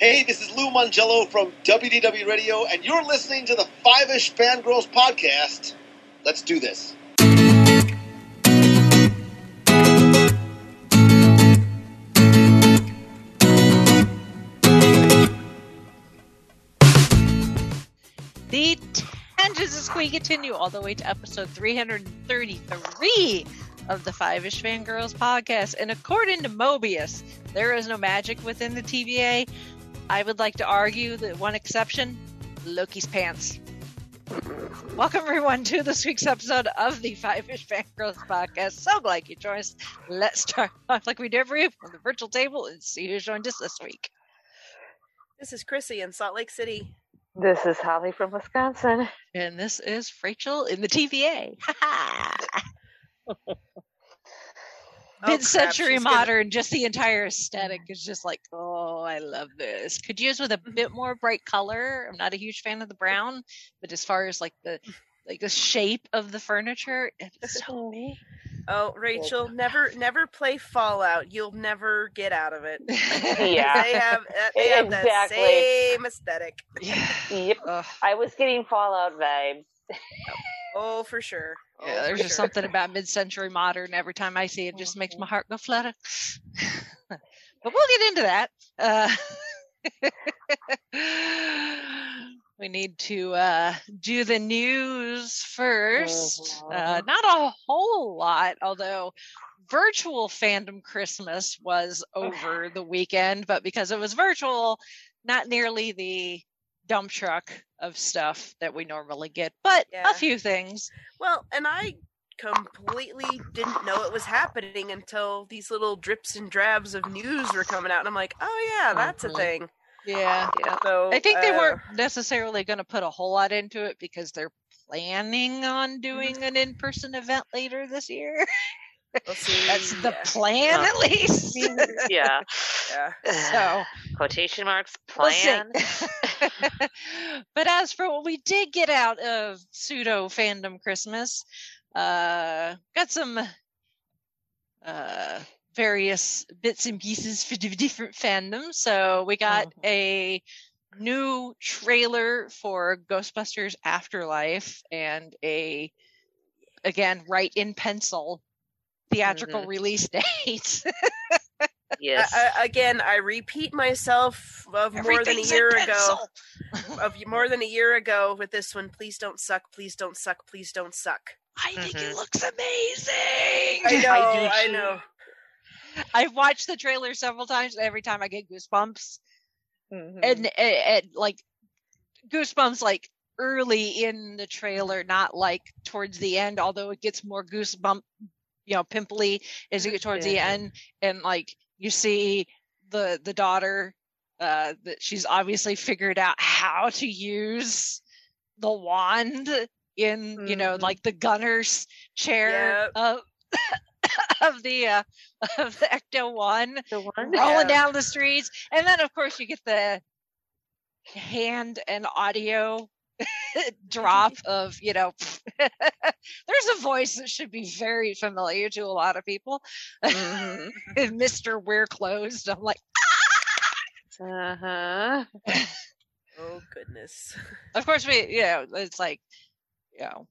Hey, this is Lou Mongello from WDW Radio, and you're listening to the Five Ish Fangirls podcast. Let's do this. The tangents as we continue all the way to episode 333 of the Five Ish Fangirls podcast. And according to Mobius, there is no magic within the TVA. I would like to argue that one exception Loki's pants. Welcome, everyone, to this week's episode of the Five Ish Fangirls podcast. So glad you joined us. Let's start off like we do every week on the virtual table and see who joined us this week. This is Chrissy in Salt Lake City. This is Holly from Wisconsin. And this is Rachel in the TVA. Oh, Mid century crap, she's gonna- modern, just the entire aesthetic is just like, oh, I love this. Could use with a bit more bright color. I'm not a huge fan of the brown, but as far as like the like the shape of the furniture, it's so Oh, Rachel, never never play Fallout. You'll never get out of it. Yeah. They have uh, they have Exactly. that same aesthetic. yeah. Yep. Ugh. I was getting Fallout vibes. Oh, for sure. Oh, Yeah, there's for just sure. something about mid-century modern. Every time I see it, just makes my heart go flutter. but we'll get into that. Uh, we need to uh, do the news 1st Uh, Mhm. not a whole lot, although virtual fandom Christmas was over the weekend, but because it was virtual, not nearly the dump truck of stuff that we normally get, but Yeah. a few things. Well, and I completely didn't know it was happening until these little drips and drabs of news were coming out, and I'm like, oh yeah, that's Mhm. a thing. Yeah. Yeah. So I think they uh, weren't necessarily going to put a whole lot into it because they're planning on doing an in-person event later this year. We'll. That's the yeah. plan, Yeah. at least. Yeah. yeah. so Quotation marks. we'll. Plan. but as for what we did get out of pseudo fandom Christmas, uh, got some uh, various bits and pieces for different fandoms. So we got Mhm. a new trailer for Ghostbusters Afterlife and a again right in pencil theatrical Mhm. release date. Yes. I, I, again, I repeat myself of more than a Everything's in year ago. Of more than a year ago with this one. Please don't suck. Please don't suck. Please don't suck. I think it Mhm. looks amazing. I know. do I know. I've watched the trailer several times. and Every time I get goosebumps, Mhm. and, and, and like goosebumps, like early in the trailer, not like towards the end. Although it gets more goosebump, you know, pimply as you get towards the end, and like you see the the daughter, uh, that she's obviously figured out how to use the wand in you know Mhm. like the gunner's chair of of the uh of the ecto one the one. rolling Yeah. down the streets. And then, of course, you get the hand and audio drop of, you know, there's a voice that should be very familiar to a lot of people. Mhm. Mr. We're Closed. I'm like, Uh-huh. Oh goodness. of course, we, you know, it's like, you know,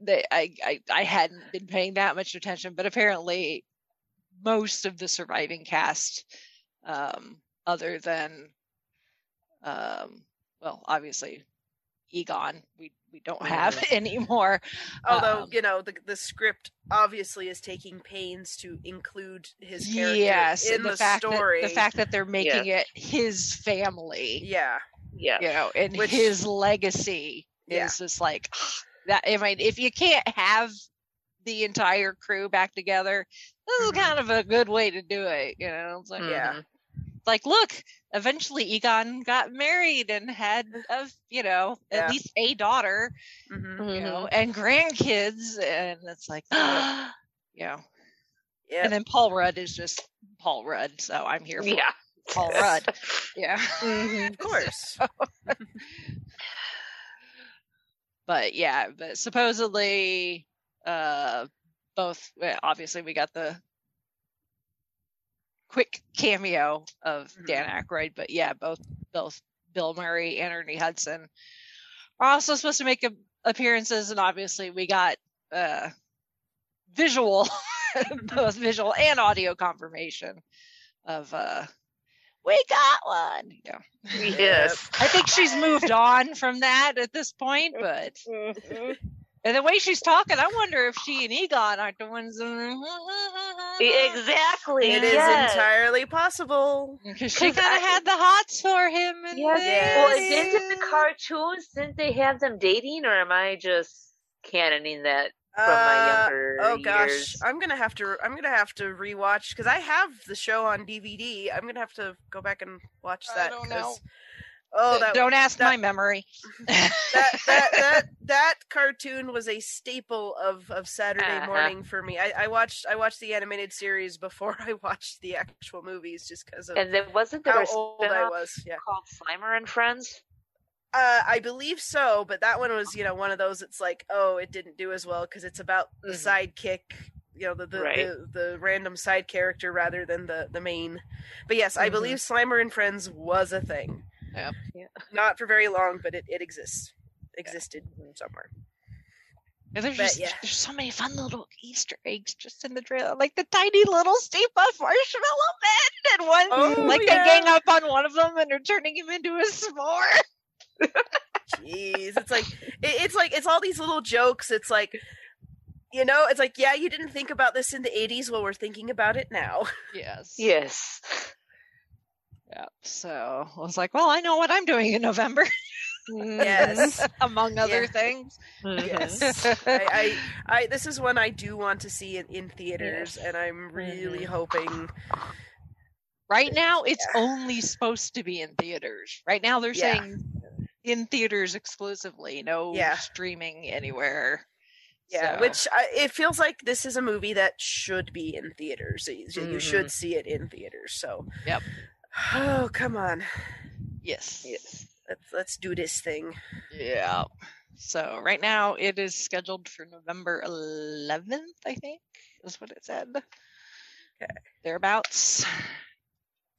they, I, I, I hadn't been paying that much attention, but apparently most of the surviving cast, um, other than, um, well, obviously Egon, we, we don't have anymore. Although Um, you know the the script obviously is taking pains to include his character yes, in and the, the, fact story. that the fact that they're making it his family, yeah, Yeah. you know, and Which- his legacy Yeah. is just like that. I mean, if you can't have the entire crew back together, this is Mhm. kind of a good way to do it. You know, it's like, Yeah. Mhm. Like look, eventually Egon got married and had a, you know, Yeah. at least a daughter, hmm you know, Mhm. and grandkids, and it's like, you know, yeah. and then Paul Rudd is just Paul Rudd, so I'm here for Yeah. Paul Rudd. Yeah. Mhm. of course. but yeah, but supposedly, uh, both obviously we got the quick cameo of Dan Aykroyd, but yeah, both both Bill Murray and Ernie Hudson are also supposed to make a- appearances, and obviously we got uh, visual, both visual and audio confirmation of uh, we got one. Know, Yes. I think she's moved on from that at this point, but Mm-hmm. And the way she's talking, I wonder if she and Egon aren't the ones. Exactly. It is yes. entirely possible. Because she 'Cause kind I- of had the hots for him. And Yes. Yes. Well, didn't the cartoons didn't they have them dating, or am I just canoning that from my Uh, younger Oh gosh. I'm gonna have to. I'm gonna have to rewatch because I have the show on DVD. I'm gonna have to go back and watch I that. don't 'cause- know. Oh, that Don't ask that- my memory. that that that that cartoon was a staple of of Saturday Uh-huh. morning for me. I, I watched I watched the animated series before I watched the actual movies, just because of And then wasn't there how old I was. Yeah, called Slimer and Friends? uh, I believe so. But that one was you know one of those. It's like oh, it didn't do as well because it's about the Mhm. sidekick. You know the the, Right. the the random side character rather than the the main. But yes, I Mhm. believe Slimer and Friends was a thing. Yep. Yeah. Not for very long, but it, it exists. Existed somewhere. And there's But, just yeah. there's so many fun little Easter eggs just in the trailer, like the tiny little Stay Puft Marshmallow Man, and one Oh, like yeah. they gang up on one of them and they're turning him into a s'more. Jeez, it's like it, it's like it's all these little jokes. It's like you know, it's like yeah, you didn't think about this in the '80s. Well, we're thinking about it now. Yes. Yes. Yep. So I was like, well, I know what I'm doing in November, Yes, among other Yeah. things. Mhm. yes. I, I, I, this is one I do want to see in, in theaters, and I'm really Mhm. hoping. Right now, it's Yeah. only supposed to be in theaters. Right now, they're Yeah. saying in theaters exclusively, no Yeah. streaming anywhere. Yeah, So- which I, it feels like this is a movie that should be in theaters. You, you Mhm. should see it in theaters. So, Yep. Oh come on, yes, Yes. let's let's do this thing. yeah. So right now, it is scheduled for November 11th. I think is what it said. Okay. Thereabouts.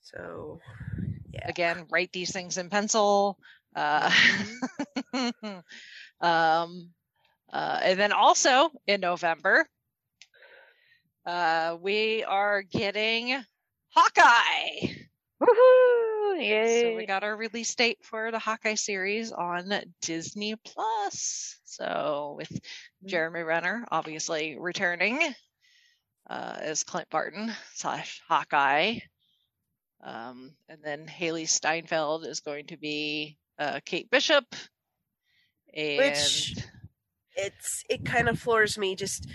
So, yeah. Again, write these things in pencil. Uh, um, uh, and then also in November, uh, we are getting Hawkeye. Woohoo! Yay! So we got our release date for the Hawkeye series on Disney Plus. So with Jeremy Renner obviously returning uh, as Clint Barton slash Hawkeye. Um, and then Hailee Steinfeld is going to be uh, Kate Bishop. And Which- it's it kind of floors me. Just,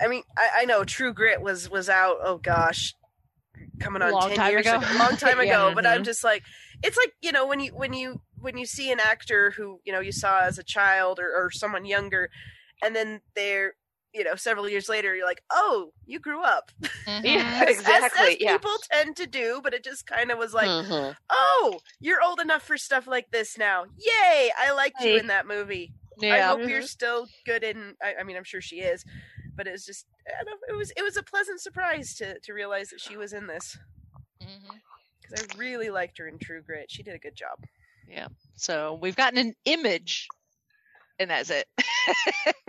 I mean, I, I know True Grit was was out. Oh gosh, coming on Long ten time years ago. ago, long time Yeah. ago. But I'm just like, it's like you know when you when you when you see an actor who you know you saw as a child or, or someone younger, and then they're you know several years later, you're like, oh, you grew up. Mhm. Yeah, As- as- exactly. as yeah. people tend to do, but it just kind of was like, Mhm. oh, you're old enough for stuff like this now. Yay! I liked you in that movie. I Yeah. hope you're still good in. I, I mean, I'm sure she is, but it's just I don't, it was it was a pleasant surprise to to realize that she was in this Mhm. because I really liked her in True Grit. She did a good job. Yeah. So we've gotten an image, and that's it.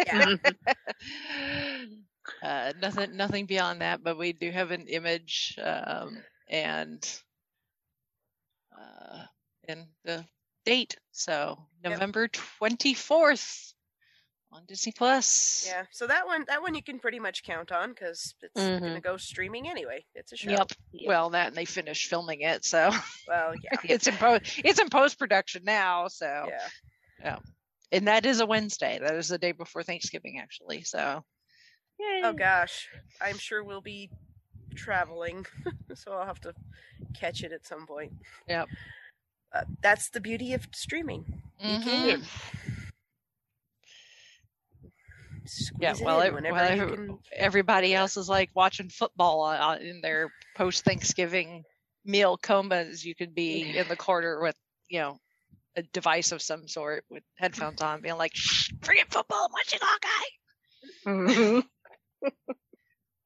Yeah. uh, nothing, nothing beyond that. But we do have an image, um, and uh, and the date. So Yep. November twenty fourth on Disney Plus. Yeah, so that one that one you can pretty much count on because it's Mhm. gonna go streaming anyway. It's a show. Yep. Yep. Well, that and they finished filming it, so Well, yeah, it's in post. It's in post production now. So yeah. and that is a Wednesday. That is the day before Thanksgiving, actually. So Yay. Oh gosh, I'm sure we'll be traveling, so I'll have to catch it at some point. Yep. Uh, that's the beauty of streaming. You mhm. can squeeze Yeah, well, in it- whenever well, can. everybody else is like watching football uh, in their post Thanksgiving meal comas. You could be in the corner with, you know, a device of some sort with headphones on, being like, Shh, forget football, I'm watching Hawkeye. Mhm.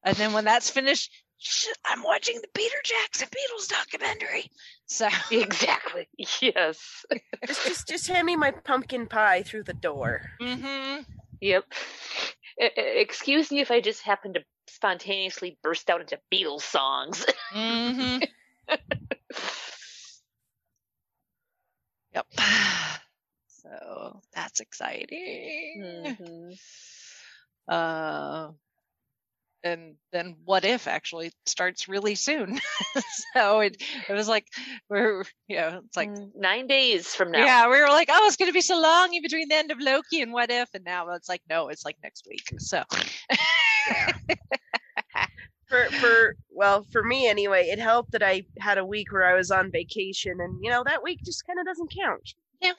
And then when that's finished, I'm watching the Peter Jackson Beatles documentary. So Exactly. Yes. Just, just, just hand me my pumpkin pie through the door. hmm Yep. Excuse me if I just happen to spontaneously burst out into Beatles songs. hmm Yep. So that's exciting. Mhm. Uh, and then what if actually starts really soon? so it it was like we're you know it's like Mm, Nine days from now. yeah we were like oh it's gonna be so long in between the end of Loki and what if and now it's like no it's like next week so For, for well, for me anyway, it helped that I had a week where I was on vacation, and you know that week just kind of doesn't count. Yeah.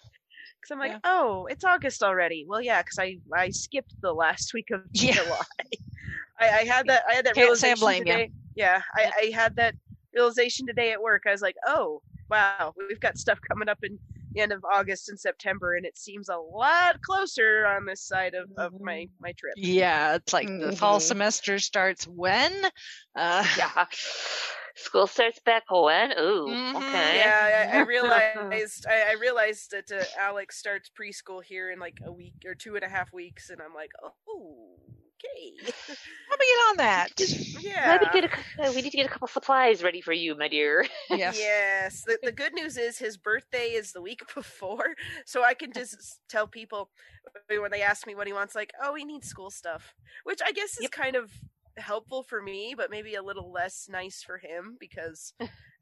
Because I'm like, Yeah. oh, it's August already. Well, yeah, because I I skipped the last week of Yeah. July. I, I had that I had that Can't realization blame today. Yeah, I, I had that realization today at work. I was like, oh wow, we've got stuff coming up in the end of August and September, and it seems a lot closer on this side of, of my my trip. yeah it's like the fall Mhm. semester starts when uh Yeah. School starts back when? Ooh, Mhm. okay. Yeah, I, I realized. I, I realized that uh, Alex starts preschool here in like a week or two and a half weeks, and I'm like, oh, okay, let me get on that yeah. Let me get a, cou- we need to get a couple supplies ready for you, my dear. yes Yes. The, the good news is his birthday is the week before, so I can just tell people when they ask me what he wants, like, oh, he needs school stuff, which I guess is Yep. kind of helpful for me, but maybe a little less nice for him because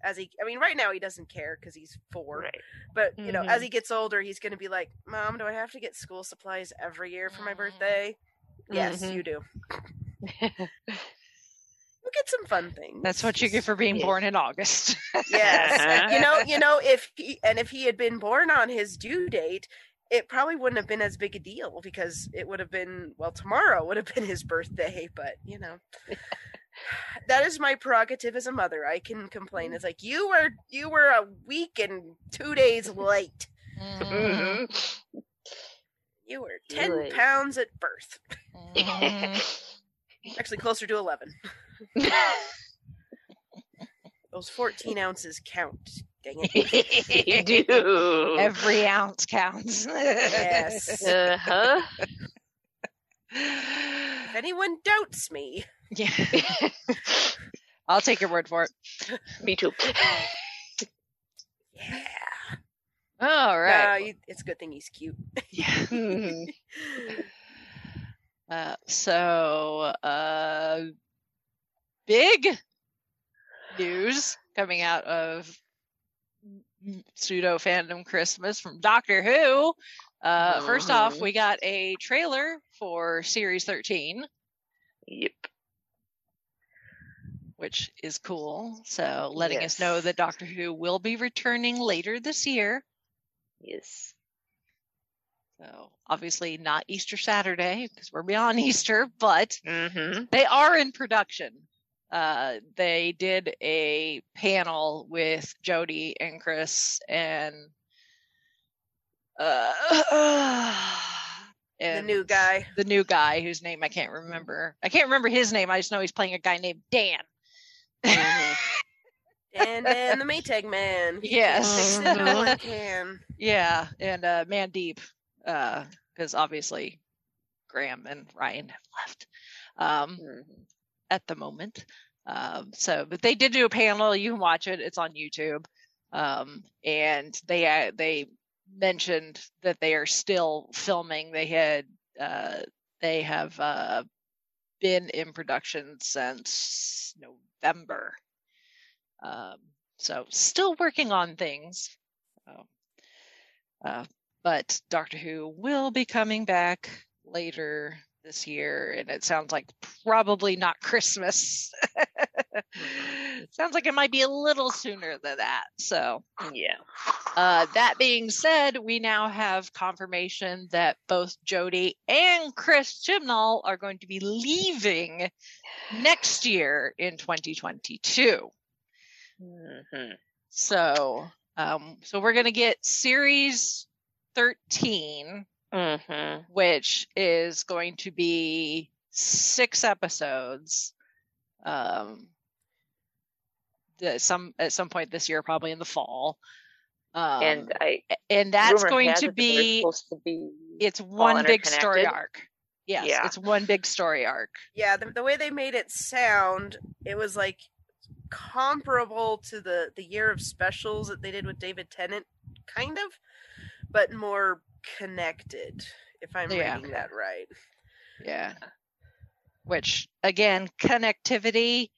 as he, I mean, right now he doesn't care because he's four. Right. But you know, as he gets older, he's going to be like, "Mom, do I have to get school supplies every year for my Mhm. birthday?" Yes, Mhm. you do. We'll get some fun things. that's what you get for being Yeah. born in August Yes, you know, you know, if he and if he had been born on his due date, it probably wouldn't have been as big a deal because it would have been well, tomorrow would have been his birthday. But you know, that is my prerogative as a mother. I can complain. It's like you were you were a week and two days late. Mhm. Mhm. You were ten Really? pounds at birth. Mhm. Actually, closer to eleven. Those fourteen ounces count. Dang it. you do. Every ounce counts. Yes. Uh huh. If anyone doubts me, yeah. I'll take your word for it. Me too. yeah. All Nah, you- it's a good thing he's cute. Yeah. Mhm. Uh, so, uh, big news coming out of pseudo fandom Christmas from Doctor Who. Uh, First off, we got a trailer for Series 13, Yep. which is cool. So, letting us know that Doctor Who will be returning later this year. Yes. So, obviously, not Easter Saturday because we're beyond Easter, but Mm-hmm. they are in production. Uh, they did a panel with Jodie and Chris and uh, the new guy. the new guy whose name I can't remember. I can't remember his name. I just know he's playing a guy named Dan. Mhm. And then the Maytag man. Yes. can fix it, no one can. yeah, and uh, Mandip, because obviously Graham and Ryan have left. Um, Mhm. At the moment. Um, so, but they did do a panel. You can watch it. It's on YouTube. Um, and they uh, they mentioned that they are still filming. They had uh, they have uh, been in production since November. Um, so still working on things. Uh, but Doctor Who will be coming back later this year, and it sounds like probably not Christmas. sounds like it might be a little sooner than that. So, Yeah. uh, that being said, we now have confirmation that both Jodie and Chris Chibnall are going to be leaving next year in 2022. Mhm. So, um, so we're gonna get series 13 Mhm. which is going to be six episodes. Um, the, some at some point this year, probably in the fall. Um, and I and that's going to it that they're be supposed to be it's one big story arc. Yes, Yeah. it's one big story arc. Yeah, the, the way they made it sound, it was like comparable to the the year of specials that they did with David Tennant, kind of, but more connected. If I'm Yeah. reading that right. Yeah. Which again, connectivity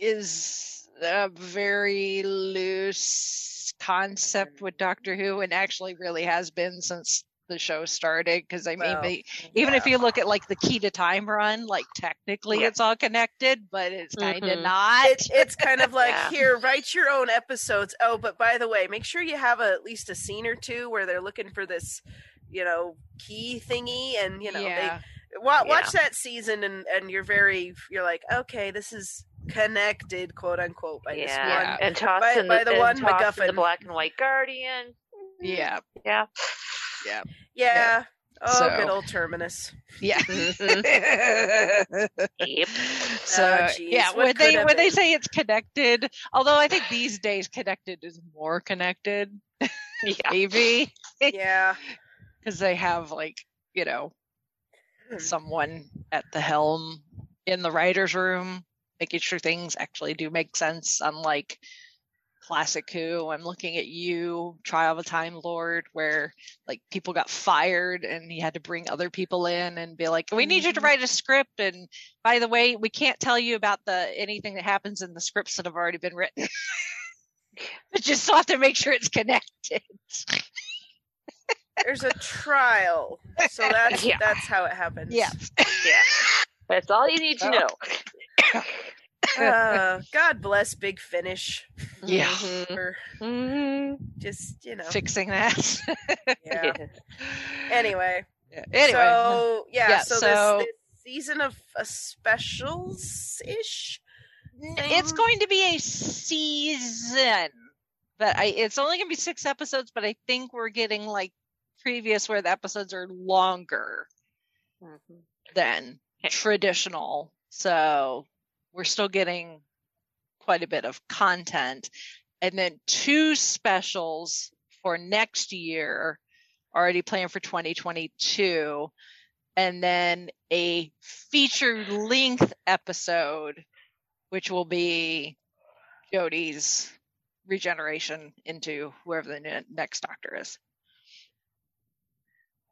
is a very loose concept mm. with Doctor Who and actually really has been since the show started because I mean Well, they, even if you look at like the key to time run like technically Yeah. it's all connected but it's kind of Mhm. not It, it's kind of like Yeah. here, write your own episodes. Oh, but by the way, make sure you have a, at least a scene or two where they're looking for this, you know, key thingy, and you know, yeah they wa- watch that season, and and you're very, you're like, okay, this is connected, quote unquote, by this yeah. one. and toss by- in by the, the and one toss in the black and white guardian. yeah Yeah. Yeah. Yeah. Oh, So- good old terminus. yeah mm-hmm. Yep. so geez, yeah what when they have when they say it's connected although i think these days connected is more connected Yeah. maybe Yeah. because they have like you know hmm. someone at the helm in the writers room making sure things actually do make sense unlike classic who i'm looking at you trial of a time lord where like people got fired and he had to bring other people in and be like we need you to Mhm. write a script and by the way we can't tell you about the anything that happens in the scripts that have already been written but just still have to make sure it's connected There's a trial, so that's Yeah. that's how it happens. yeah Yeah. That's all you need to Oh. know. Uh, God bless Big Finish yeah Mhm. for Mhm. just you know. fixing that Yeah. Anyway, Yeah. Anyway, so yeah, yeah, so, so- this, this season of a specials ish. it's going to be a season, but I it's only going to be six episodes. But I think we're getting like previous where the episodes are longer Mhm. than Okay. traditional, so we're still getting quite a bit of content, and then two specials for next year already planned for 2022 and then a feature length episode which will be Jodie's regeneration into whoever the next doctor is.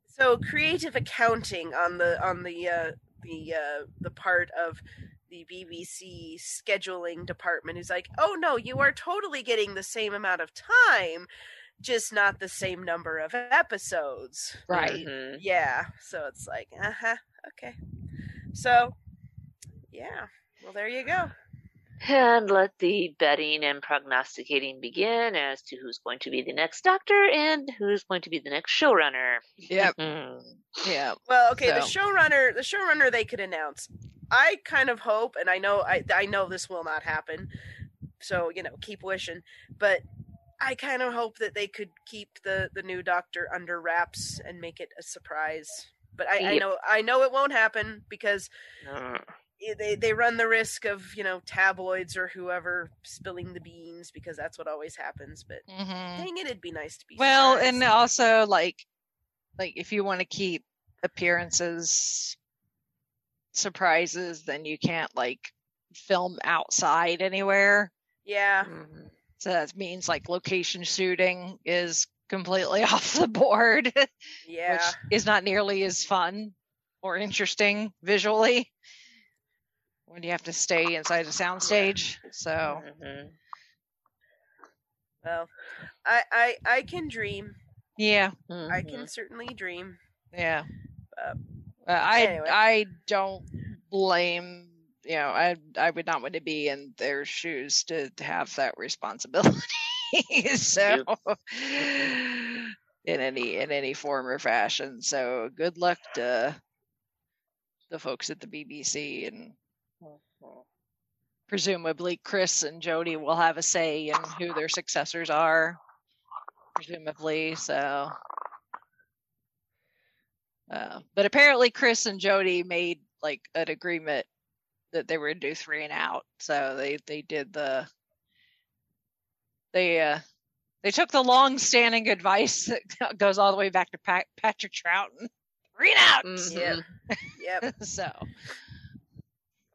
So creative accounting on the on the uh, the uh, the part of the BBC scheduling department is like, oh no, you are totally getting the same amount of time, just not the same number of episodes. Mhm. Yeah, so it's like, uh huh, okay. So, yeah, well there you go. And let the betting and prognosticating begin as to who's going to be the next doctor and who's going to be the next showrunner. Yep. Yeah. Well, okay, the showrunner, the showrunner they could announce. I kind of hope, and I know, I I know this will not happen. So you know, keep wishing. But I kind of hope that they could keep the the new Doctor under wraps and make it a surprise. But I, I know I know it won't happen because Mm. I- they they run the risk of you know tabloids or whoever spilling the beans because that's what always happens. But Mhm. dang it, it'd be nice to be Well, surprised. and also like like if you want to keep appearances surprises, then you can't like film outside anywhere. yeah, Mhm. So that means like location shooting is completely off the board, yeah. which is not nearly as fun or interesting visually when you have to stay inside a soundstage. So Mhm. Well, I I I can dream. yeah, I Mhm. can certainly dream. yeah. Uh, Uh, I anyway. I don't blame you know I I would not want to be in their shoes to, to have that responsibility. so in any in any form or fashion. So good luck to the folks at the BBC and. Presumably Chris and Jodie will have a say in who their successors are. Presumably, so. Uh, but apparently, Chris and Jodie made like an agreement that they were gonna do three and out. So they they did the they uh they took the long standing advice that goes all the way back to Pat, Patrick Troughton. Three and out. Mhm. Yep. Yep. so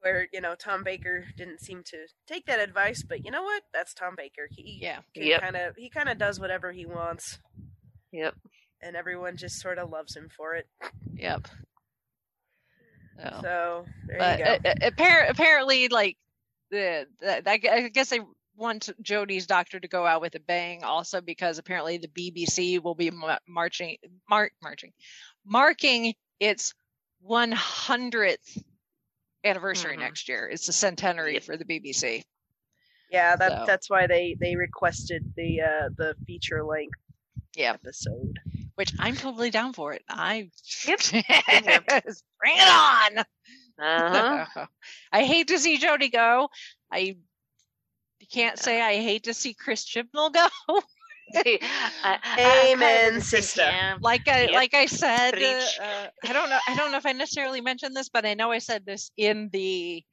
Where you know Tom Baker didn't seem to take that advice, but you know what? That's Tom Baker. He yeah. Yep. kind of he kind of does whatever he wants, Yep. and everyone just sort of loves him for it. Yep. So, So there but you go. uh, uh, apparently, like the, the I gu- I guess they want Jodie's doctor to go out with a bang, also because apparently the BBC will be marching, mar- marching, marking its 100th anniversary Mhm. next year. It's the centenary Yep. for the BBC. yeah, that so- that's why they they requested the uh the feature length Yeah, episode. which I'm totally down for it. I Yep. bring it on. Uh-huh. I hate to see Jodie go. I can't say I hate to see Chris Chibnall go. I- I- I'm kind of Amen, in the same sister. like I Yep. like I said, uh, uh, I don't know. I don't know if I necessarily mentioned this, but I know I said this in the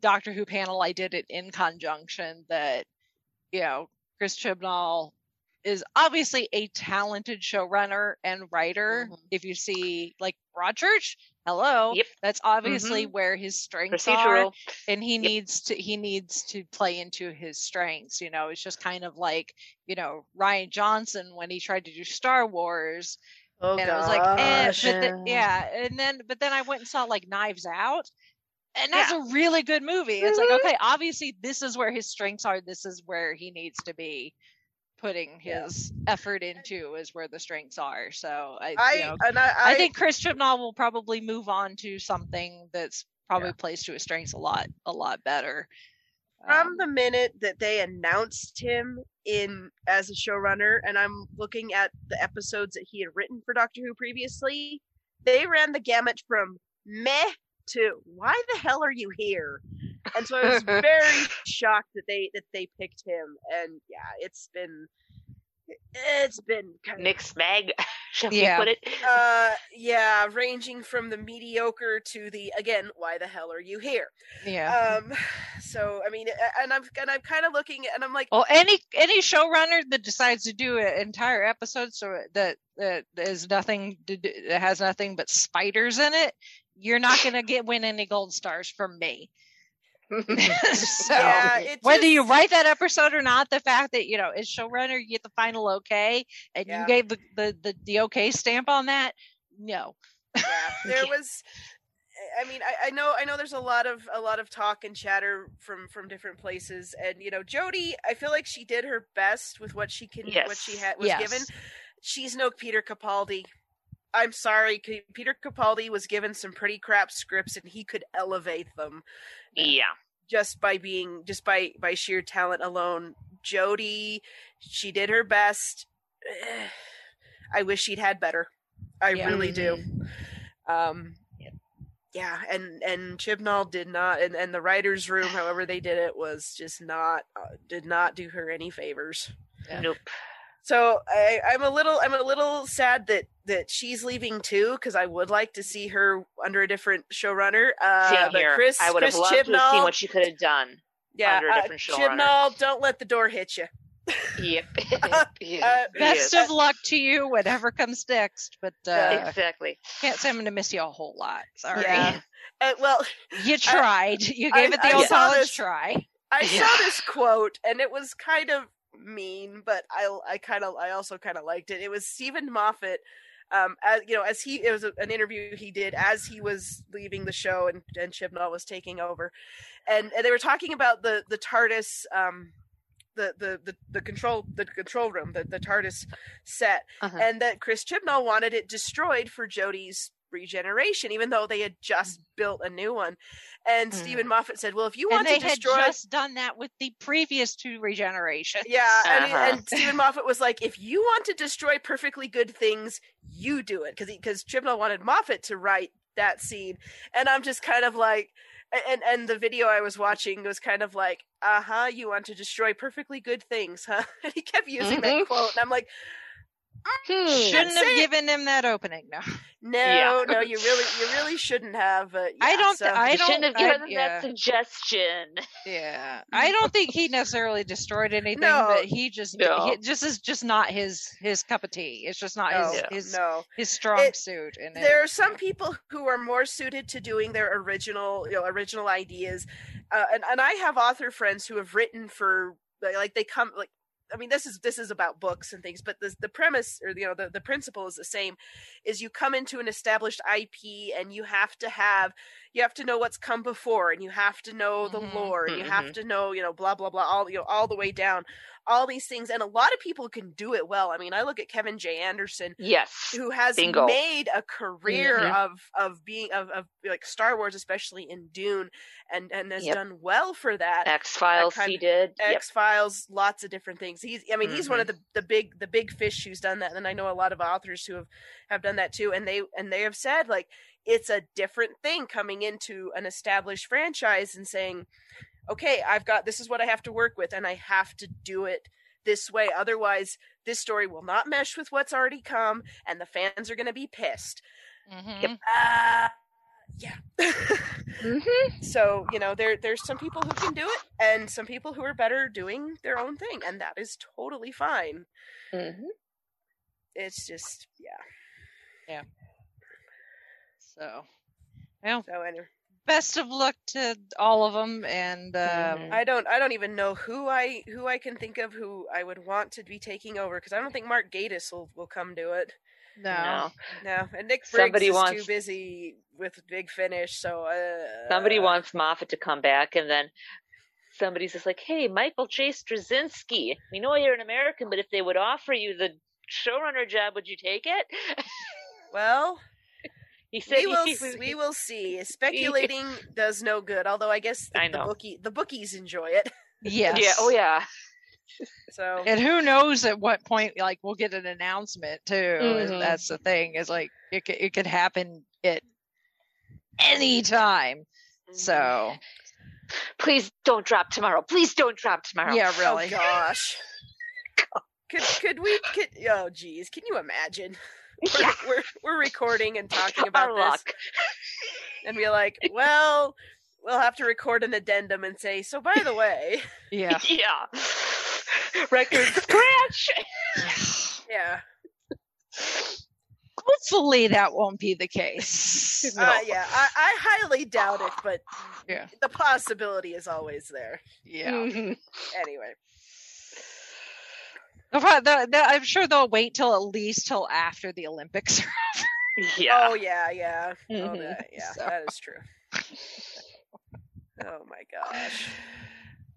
Doctor Who panel. I did it in conjunction that you know Chris Chibnall is obviously a talented showrunner and writer. Mhm. If you see like Broadchurch, hello, Yep. that's obviously Mhm. where his strengths are and he needs to he needs to play into his strengths you know? It's just kind of like you know rian johnson when he tried to do star wars Oh and i was like eh, but the, yeah and then but then i went and saw like knives out and that's a really good movie. It's Mhm. like okay obviously this is where his strengths are this is where he needs to be putting Yeah. his effort into is where the strengths are so i I you know, and I, I, think Chris Chibnall will probably move on to something that's probably plays to his strengths a lot, a lot better. from Um, the minute that they announced him in as a showrunner and i'm looking at the episodes that he had written for doctor who previously they ran the gamut from meh to why the hell are you here and so i was very shocked that they that they picked him and yeah it's been it's been kind of Mixed bag, shall Yeah. we put it? uh yeah ranging from the mediocre to the again why the hell are you here yeah. um so i mean and i'm and i'm kind of looking and i'm like well, any any showrunner that decides to do an entire episode so that that is nothing to do, that has nothing but spiders in it, you're not gonna get win any gold stars from me. so yeah whether you write that episode or not, the fact that you know as showrunner you get the final okay and Yeah. you gave the, the the the okay stamp on that, no. yeah there was i mean I, I know i know there's a lot of a lot of talk and chatter from from different places and you know jodie i feel like she did her best with what she can what she had was yes. given she's no peter capaldi i'm sorry peter capaldi was given some pretty crap scripts and he could elevate them yeah. just by being just by by sheer talent alone jodie she did her best i wish she'd had better i Yeah. really do Mm-hmm. um Yep. yeah and and chibnall did not and, and the writers room however they did it was just not uh, did not do her any favors Yeah. Nope. So I, i'm a little i'm a little sad that that she's leaving too because i would like to see her under a different showrunner uh Same but here. chris I would have chris loved chibnall to have seen what she could have done. yeah, under a uh, different showrunner. Chibnall, don't let the door hit you. Yep. Uh, yes. Best yes. of luck to you, whatever comes next. But uh, exactly. can't say I'm going to miss you a whole lot. Sorry. Yeah. Uh, well, You tried. you I- gave it the I old college this- try. I Yeah. saw this quote, and it was kind of mean, but I, I kind of, I also kind of liked it. It was Steven Moffat. Um, as you know, as he it was a, an interview he did as he was leaving the show, and and Chibnall was taking over, and, and they were talking about the the TARDIS, um, the the the, the control the control room, the the TARDIS set, Uh-huh. and that Chris Chibnall wanted it destroyed for Jodie's regeneration, even though they had just built a new one. And Steven Moffat said, "Well, if you Mm. And want they to destroy." had just done that with the previous two regeneration. Yeah, and, Uh-huh. and Steven Moffat was like, "If you want to destroy perfectly good things, you do it," because because Chibnall wanted Moffat to write that scene, and I'm just kind of like, and and the video I was watching was kind of like, "Uh huh, you want to destroy perfectly good things, huh?" And he kept using that Mhm. quote, and I'm like. Shouldn't That's have it. given him that opening. No, No, Yeah. no, you really, you really shouldn't have. But I don't. so- I You don't. shouldn't have I- given them yeah. that suggestion. Yeah, I don't think he necessarily destroyed anything, No. but he just No. he, just is just not his his cup of tea. It's just not no, his Yeah. his no. his strong It- suit. And there it- are some people who are more suited to doing their original you know original ideas uh, and, and i have author friends who have written for like they come like i mean this is this is about books and things but the, the premise or you know the, the principle is the same is you come into an established ip and you have to have you have to know what's come before and you have to know the Mhm. lore and you have Mhm. to know you know blah blah blah all you know all the way down all these things and a lot of people can do it well i mean i look at kevin j anderson Yes. who has Bingo. made a career Mhm. of of being of, of like Star Wars, especially in Dune, and and has Yep. done well for that. X Files he did. X Files, lots of different things. He's, I mean, he's one of the the big the big fish who's done that, and I know a lot of authors who have have done that too, and they and they have said like it's a different thing coming into an established franchise and saying, okay, I've got this is what I have to work with, and I have to do it this way. Otherwise, this story will not mesh with what's already come, and the fans are going to be pissed. Mhm. Yep. Uh, yeah. Mhm. so you know there there's some people who can do it and some people who are better doing their own thing and that is totally fine Mm-hmm. it's just yeah, yeah So, well, so anyway, best of luck to all of them, and um, Mhm. i don't i don't even know who i who i can think of who i would want to be taking over because i don't think mark Gatiss will will come do it no. No. no and nick Briggs Somebody is wants- too busy with big finish so uh, Somebody wants Moffat to come back, and then somebody's just like, "Hey, Michael J. Straczynski, we know you're an American, but if they would offer you the showrunner job, would you take it?" well he said, we will he s- was- we will see speculating does no good although i guess the, I the bookie the bookies enjoy it Yes. Yeah. Oh yeah. so And who knows at what point, like, we'll get an announcement too. and Mhm. That's the thing. Is like it could, it could happen at any time. So Please don't drop tomorrow. Please don't drop tomorrow. yeah, really. Oh gosh. Could could we could oh geez, can you imagine? We're, Yeah. we're we're recording and talking about Our this luck. and we're like, well, we'll have to record an addendum and say, so by the way, Yeah. Yeah. Record scratch. yeah. Hopefully that won't be the case. No. Uh, yeah, I, I highly doubt it, but Yeah. the possibility is always there. Yeah. Anyway. They'll they'll- they'll- I'm sure they'll wait till at least till after the Olympics. Yeah. Oh yeah, yeah. Oh Mhm. that, yeah, So- that is true. Oh my gosh.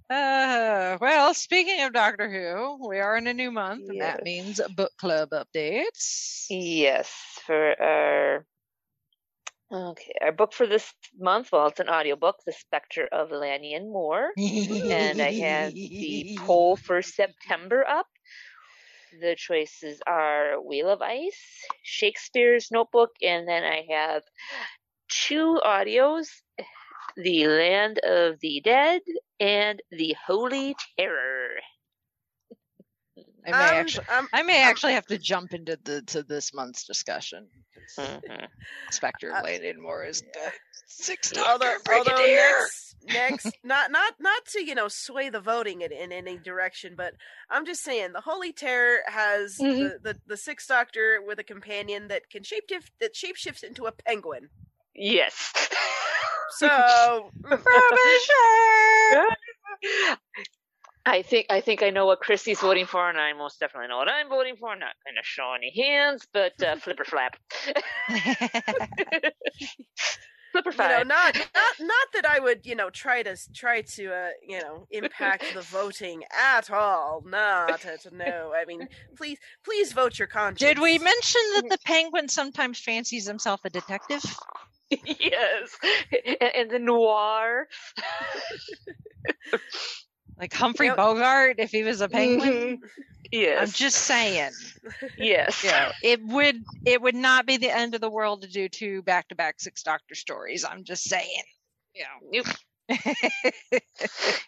Uh, well, speaking of Doctor Who, we are in a new month, and that means book club updates. Yes, for our okay, our book for this month. Well, it's an audiobook, The Spectre of Lanyon Moor, and I have the poll for September up. The choices are Wheel of Ice, Shakespeare's Notebook, and then I have two audios: The Land of the Dead and The Holy Terror. I may Um, actually, um, I may um, actually have to jump into the to this month's discussion. Mhm. Spectre Uh, Lady Moore is yeah. The six although, Doctor although Brigadier. next, next, not not not to you know sway the voting in, in any direction, but I'm just saying the Holy Terror has Mhm. the, the the Sixth Doctor with a companion that can shapeshift that shapeshifts into a penguin. Yes. So I think I think I know what Chrissy's voting for, and I most definitely know what I'm voting for. I'm not going to show any hands, but uh, flipper flap, flipper you know, not not not that I would you know try to try to uh, you know impact the voting at all. Not at no. I mean, please please vote your conscience. Did we mention that the penguin sometimes fancies himself a detective? yes, and, and the noir. Like Humphrey Yep. Bogart, if he was a penguin? Yes, I'm just saying. yes. Yeah, it would it would not be the end of the world to do two back to back six Doctor stories. I'm just saying. Yeah. Nope.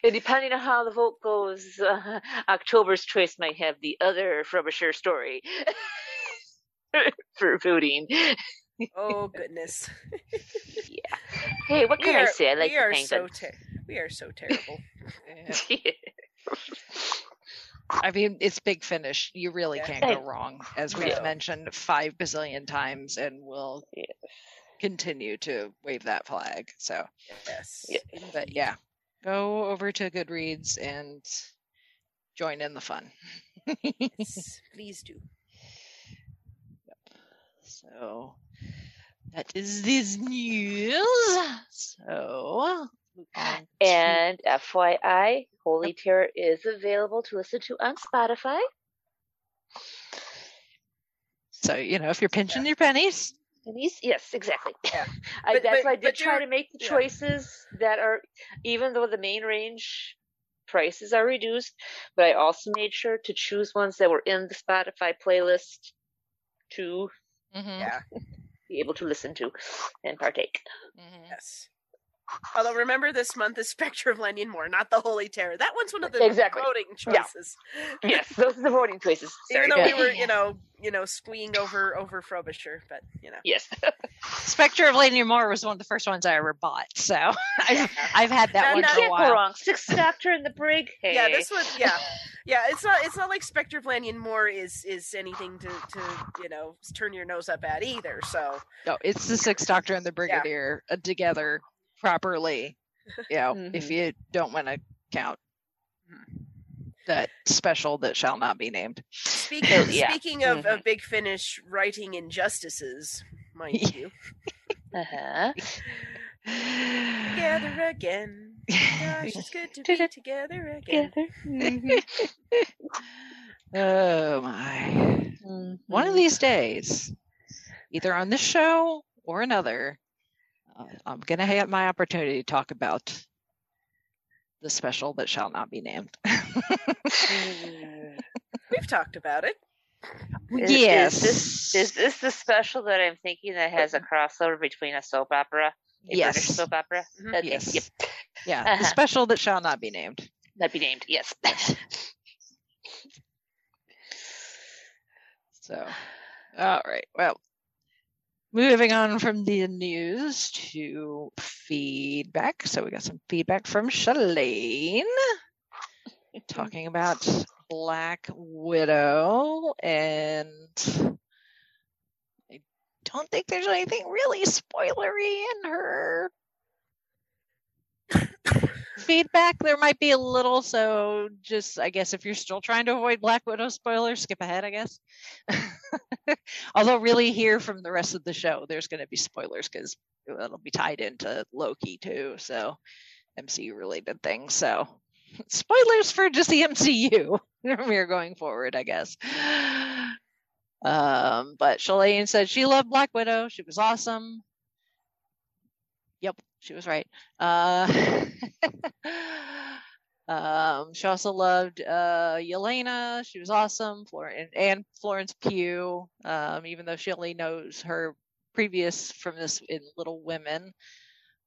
And depending on how the vote goes, uh, October's choice might have the other Frobisher story. for voting. Oh goodness. Yeah. Hey, what can we I say? I like we are so ter- we are so terrible. Yeah. I mean, it's Big Finish. You really Yeah. can't go wrong, as we've No. mentioned five bazillion times, and we'll Yeah. continue to wave that flag. So, yes. Yeah. but yeah, go over to Goodreads and join in the fun. Yes, please do. So that is this news. So move on to- And FYI, Holy Terror is available to listen to on Spotify. so you know, if you're pinching your pennies, And these, yes, exactly. Yeah. I, But- that's but- why I did try to make the yeah. choices that are, even though the main range prices are reduced, but I also made sure to choose ones that were in the Spotify playlist to mhm, Yeah. Be able to listen to and partake. mhm. Yes. Although remember this month is Spectre of Lanyon Moor, not the Holy Terror. That one's one of the Exactly. voting Yeah. choices. Yes, those are the voting choices. Sorry. Even though we were, you know, you know, squeeing over over Frobisher, but you know. Yes. Spectre of Lanyon Moor was one of the first ones I ever bought. So I've, I've had that Now- one now- for a Can't go while. wrong. Sixth Doctor in the Brig. Hey. Yeah, this was yeah. Yeah, it's not it's not like Spectre of Lanyon Moor is is anything to to, you know, turn your nose up at either. So, No, it's the Sixth Doctor and the Brigadier uh, together properly. You know, if Mhm. you don't want to count that special that shall not be named. speaking Yeah. speaking of, Mhm. of Big Finish writing injustices, mind you. Uh-huh. Together again. Gosh, it's good to be together again. oh my. One of these days, either on this show or another, I'm going to have my opportunity to talk about the special that shall not be named. We've talked about it. Is- yes. Is this, is this the special that I'm thinking that has a crossover between a soap opera? A Yes. British soap opera? Mhm. Okay, Yes. Yep. yeah, the Uh-huh. special that shall not be named. That'd be named. Yes. So, all right. Well, moving on from the news to feedback. So we got some feedback from Shalane talking about Black Widow, and I don't think there's anything really spoilery in her feedback. There might be a little, so just I guess if you're still trying to avoid Black Widow spoilers, skip ahead. I guess. Although, really, here from the rest of the show, there's going to be spoilers because it'll be tied into Loki too. So, MCU related things. So, spoilers for just the MCU here going forward, I guess. Um, but Shalane said she loved Black Widow. She was awesome. Yep, she was right. Uh, um, she also loved uh, Yelena. She was awesome. Florence and Florence Pugh. Um, even though she only knows her previous from this in Little Women.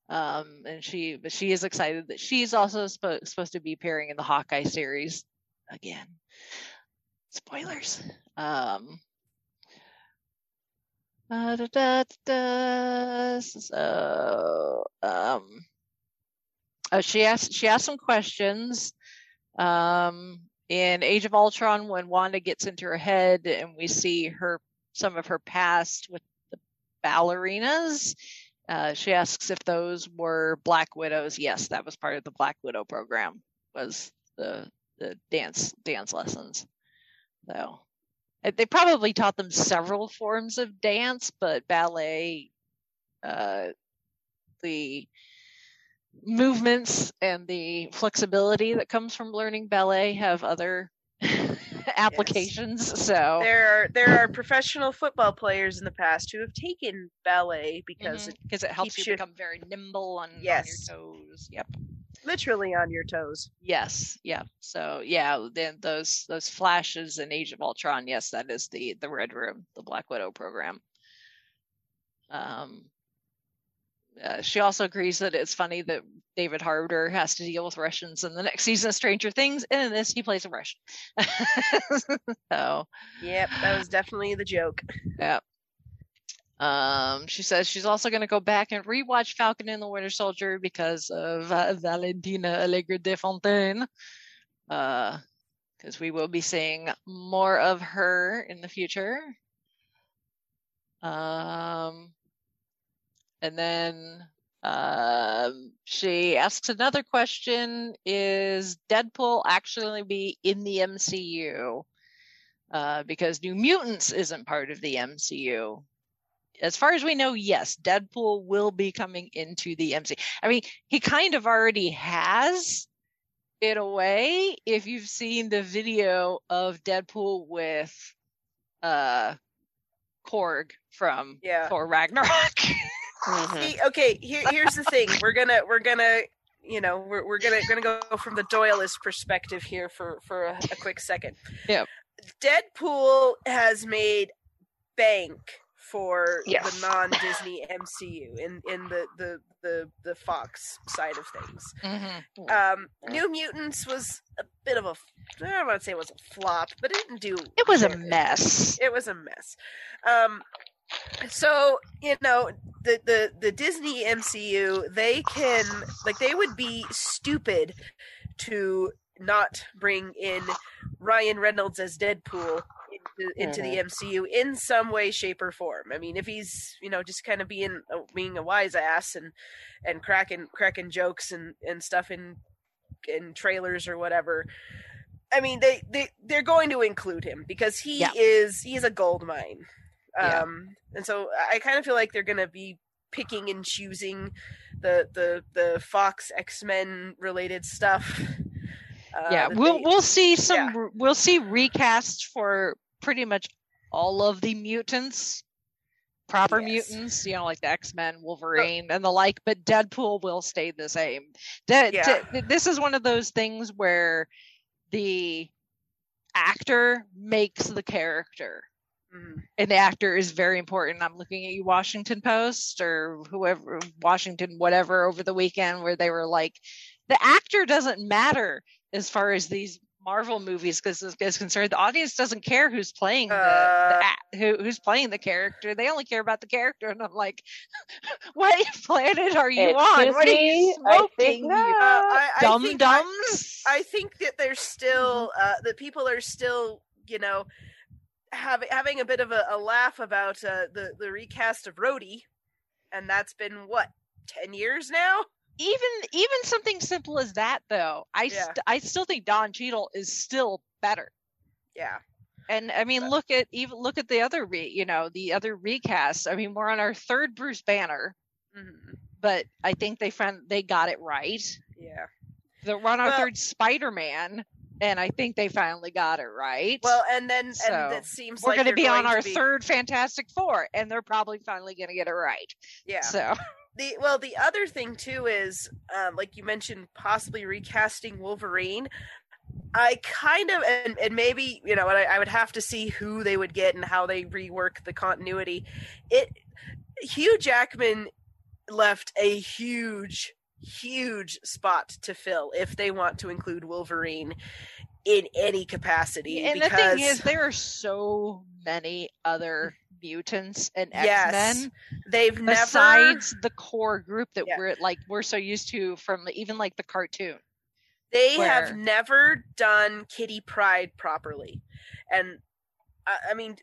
Um, and she, but she is excited that she's also supposed to be appearing in the Hawkeye series again. Spoilers. Um, da, da, da, so, um, uh, she asked she asked some questions. Um, in Age of Ultron, when Wanda gets into her head and we see her some of her past with the ballerinas, uh, she asks if those were Black Widows. Yes, that was part of the Black Widow program. Was the the dance dance lessons. So they probably taught them several forms of dance, but ballet, uh, the movements and the flexibility that comes from learning ballet have other applications. So There are there are professional football players in the past who have taken ballet because it because it helps you you- become very nimble on, Yes. on your toes. Yep. Literally on your toes. Yes, yeah. So yeah, then those those flashes in Age of Ultron, yes, that is the the Red Room, the Black Widow program. Um uh, she also agrees that it's funny that David Harbour has to deal with Russians in the next season of Stranger Things, and in this he plays a Russian. so, Yep, that was definitely the joke. yeah. Um, she says she's also going to go back and rewatch Falcon and the Winter Soldier because of uh, Valentina Allegra de Fontaine. Uh, because we will be seeing more of her in the future. Um, and then um, she asks another question: Is Deadpool actually be in the MCU? Uh, because New Mutants isn't part of the MCU. As far as we know, yes, Deadpool will be coming into the MCU. I mean, he kind of already has in a way if you've seen the video of Deadpool with uh Korg from Yeah. Thor Ragnarok. Mhm. See, okay, here, here's the thing. We're gonna we're gonna you know we're we're gonna gonna go from the Doyleist perspective here for for a, a quick second. Yeah. Deadpool has made bank for Yes. the non Disney MCU in in the the the the Fox side of things. Mhm. Um, New Mutants was a bit of a I don't want to say it was a flop, but it didn't do. It was a mess. it was a mess. Um, so you know the the the Disney MCU they can like they would be stupid to not bring in Ryan Reynolds as Deadpool into, into the MCU in some way, shape, or form. I mean, if he's you know just kind of being being a wise ass and and cracking cracking jokes and and stuff in in trailers or whatever. I mean, they they they're going to include him because he Yeah. is he's a gold mine. Yeah. Um, and so I kind of feel like they're going to be picking and choosing the the the Fox X Men related stuff. Uh, yeah, we'll they- we'll see some yeah. we'll see recasts for pretty much all of the mutants. Proper Yes. mutants, you know, like the X Men, Wolverine, and the like, but Deadpool will stay the same. De- Yeah. de- this is one of those things where the actor makes the character. Mhm. and the actor is very important. I'm looking at you, Washington Post or whoever, Washington, whatever, over the weekend where they were like, the actor doesn't matter as far as these Marvel movies because is concerned. The audience doesn't care who's playing the, Uh. the who, who's playing the character. They only care about the character. And I'm like, what planet are you on? What are you? I think smoking? Uh, dum think I- I think that there's still uh, that people are still you know having having a bit of a, a laugh about uh, the the recast of Rhodey, and that's been what ten years now. Even even something simple as that though i Yeah. st- i still think don Cheadle is still better Yeah, and i mean look at even look at the other re you know the other recast i mean we're on our third bruce banner Mhm. but i think they found they got it right yeah. the we're on our Well- third spider-man and i think they finally got it right Well, and then So, and it seems we're like going to be on our be- third fantastic four and they're probably finally going to get it right Yeah. so the well the other thing too is um, like you mentioned possibly recasting wolverine. I kind of and, and maybe you know I, I would have to see who they would get and how they rework the continuity. It hugh jackman left a huge huge spot to fill if they want to include wolverine in any capacity and because the thing is there are so many other mutants and x-men they've never besides the core group that Yeah. we're like we're so used to from even like the cartoon They where- have never done Kitty Pryde properly, and I, I mean,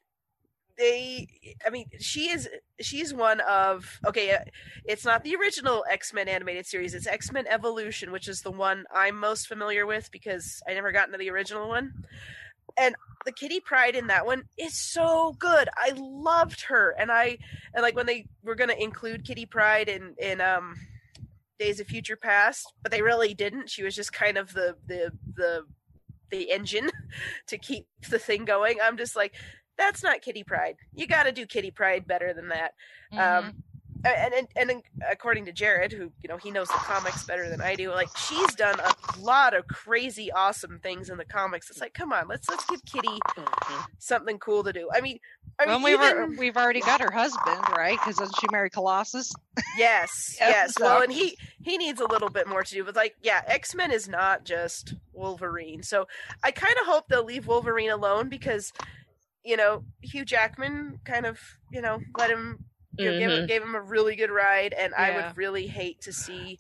they. I mean, she is she's one of okay. uh, It's not the original X Men animated series. It's X Men Evolution, which is the one I'm most familiar with because I never got into the original one. And the Kitty Pryde in that one is so good. I loved her, and I and like when they were going to include Kitty Pryde in in um Days of Future Past, but they really didn't. She was just kind of the the the the engine to keep the thing going. I'm just like, that's not Kitty Pryde. You got to do Kitty Pryde better than that. Mhm. Um, and, and and according to Jared, who you know he knows the comics better than I do, like she's done a lot of crazy, awesome things in the comics. It's like, come on, let's let's give Kitty Mhm. something cool to do. I mean, I well, mean, we were, we've already got her husband, right? Because doesn't she marry Colossus? yes, Yeah, yes. so- Well, and he he needs a little bit more to do. But like, yeah, X Men is not just Wolverine. So I kind of hope they'll leave Wolverine alone because you know Hugh Jackman kind of you know let him you know, gave, Mhm. gave him a really good ride, and I would really hate to see.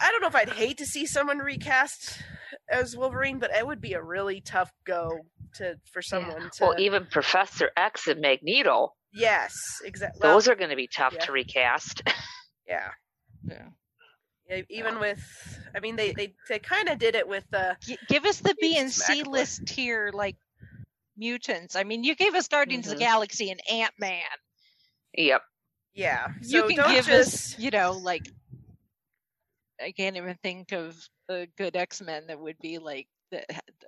I don't know if I'd hate to see someone recast as Wolverine, but it would be a really tough go to for someone to. Well, even Professor X and Magneto, yes, exactly. those are going to be tough yeah. to recast. yeah. Yeah. Yeah, Even with, I mean, they they, they kind of did it with uh, G- give us the B and C list tier like mutants. I mean, you gave us Guardians of Mhm. the Galaxy and Ant Man. yep. yeah. You can don't give just us, you know, like I can't even think of a good X Men that would be like. The,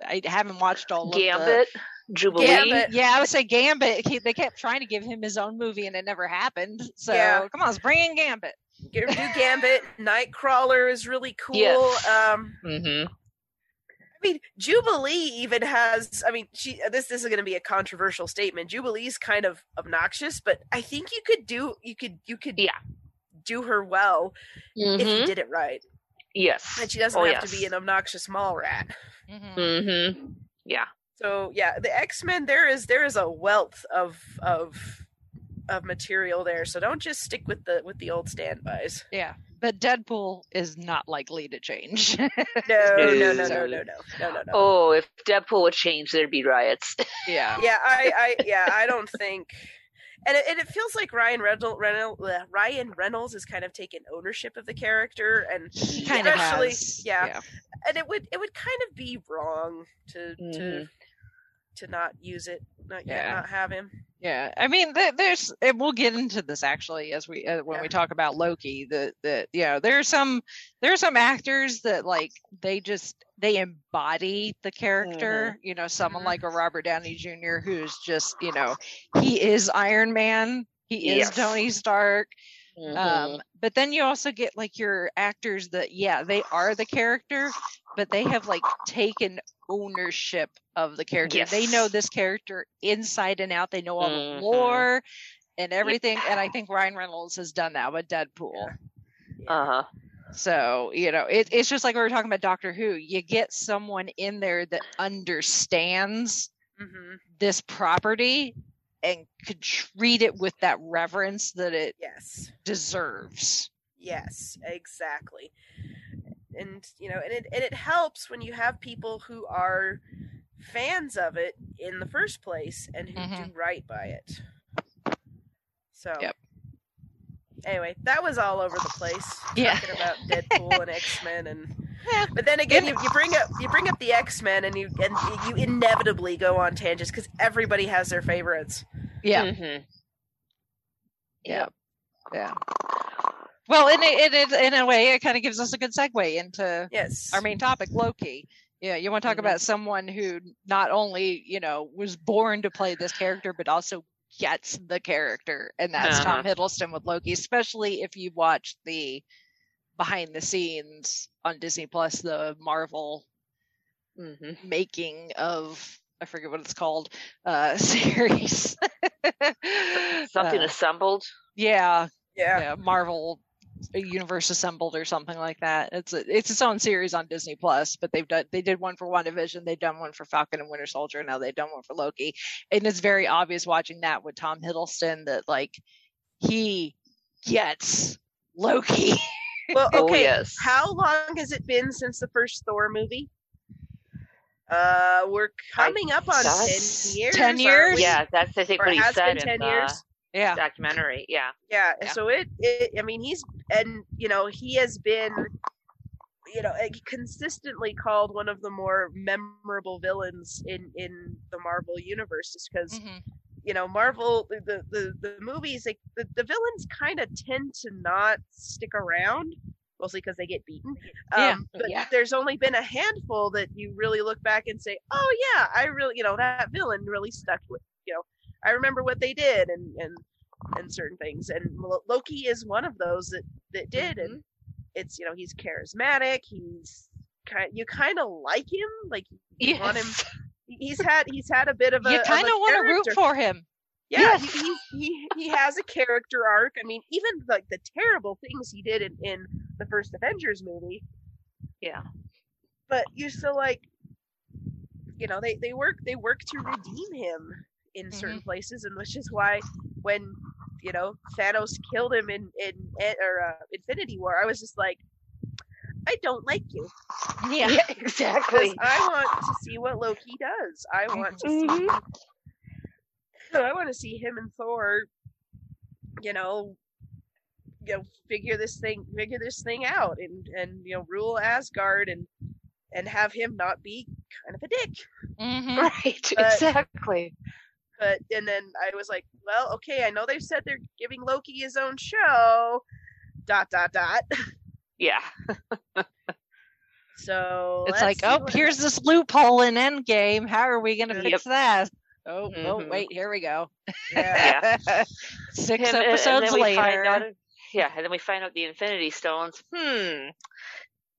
I haven't watched all of the Gambit, Jubilee. Gambit. Yeah, I would say Gambit. He, they kept trying to give him his own movie, and it never happened. So Yeah. come on, let's bring in Gambit. Get, do Gambit. Nightcrawler is really cool. Yes. Um, hmm I mean, Jubilee even has. I mean, she. This this is going to be a controversial statement. Jubilee's kind of obnoxious, but I think you could do. You could. You could. Yeah. Do her well if you hmm did it right, Yes. and she doesn't oh, have yes. to be an obnoxious mall rat. Mhm. hmm Yeah. So yeah, the X Men. There is there is a wealth of of of material there. So don't just stick with the with the old standbys. Yeah, but Deadpool is not likely to change. No, no, no, no, no, no, no, no, no. Oh, if Deadpool would change, there'd be riots. yeah, Yeah, I, I, yeah, I don't think. And it, and it feels like Ryan Reynolds, Reynolds, Ryan Reynolds is kind of taking ownership of the character, and he kind of Especially- has. yeah. and it would it would kind of be wrong to to Mhm. To not use it, not Yeah. not have him. Yeah, I mean, th- there's, and we'll get into this actually as we uh, when Yeah. we talk about Loki. The the you know there are some there are some actors that like they just they embody the character. You know, someone Mhm. like a Robert Downey Jr. who's just you know he is Iron Man. He is Yes. Tony Stark. Mhm. Um, but then you also get like your actors that yeah they are the character, but they have like taken ownership of the character. They know this character inside and out. They know all Mhm. the lore and everything. And I think Ryan Reynolds has done that with Deadpool. uh-huh. So you know it, it's just like we were talking about Doctor Who. You get someone in there that understands hmm this property and could treat it with that reverence that it Yes, deserves. yes, exactly. And you know, and it and it helps when you have people who are fans of it in the first place and who Mhm. do right by it. So. Yep. Anyway, that was all over the place. Yeah. Talking about Deadpool and X Men and Yeah. But then again, you, you bring up you bring up the X Men, and you and you inevitably go on tangents because everybody has their favorites. Yeah. Mm-hmm. Yeah. Yeah. Well, in a, in a, in a way, it kind of gives us a good segue into Yes, our main topic, Loki. Yeah, you want to talk Mhm. about someone who not only you know was born to play this character, but also gets the character, and that's Tom Hiddleston with Loki. Especially if you watch the behind the scenes on Disney Plus, the Marvel Mhm. making of I forget what it's called uh series. Something Uh, assembled. yeah, yeah, yeah, Marvel A universe Assembled or something like that. It's a, it's its own series on Disney Plus, but they've done they did one for WandaVision, they've done one for Falcon and Winter Soldier, and now they've done one for Loki. And it's very obvious watching that with Tom Hiddleston that like he gets Loki. Well, Oh, okay. yes. How long has it been since the first Thor movie? Uh, we're coming up on ten years. 10 years? Yeah, that's I think Or what he has said been in ten the years. yeah. documentary. Yeah. Yeah, Yeah. so it, it I mean he's and you know he has been you know consistently called one of the more memorable villains in in the Marvel universe just because Mhm. you know Marvel the the the movies like the, the villains kind of tend to not stick around mostly because they get beaten um, Yeah. but Yeah. there's only been a handful that you really look back and say oh yeah I really you know that villain really stuck with you know I remember what they did and and and certain things, and Loki is one of those that that did, Mm-hmm. and it's you know he's charismatic, he's kind you kind of like him, like you want him. He's had he's had a bit of a you kind of want to root for him. yeah, Yes. he, he he he has a character arc. I mean, even like the terrible things he did in, in the first Avengers movie, Yeah. but you still like, you know, they they work they work to redeem him in certain places, and which is why when you know Thanos killed him in in eh, or uh, Infinity War, I was just like, I don't like you. Yeah. Yeah, exactly. I want to see what Loki does. I want to see. Mhm. I want to see him and Thor. You know, you know, figure this thing, figure this thing out, and and you know, rule Asgard, and and have him not be kind of a dick. hmm Right, But- exactly. But and then I was like, well, okay, I know they've said they're giving Loki his own show. Dot dot dot. Yeah. So It's like, oh, what- here's this loophole in Endgame. How are we going to Yep. fix that? Oh, oh, Mhm. wait, here we go. yeah. Six And- and- and episodes find out- later. yeah, and then we find out the Infinity Stones. Hmm.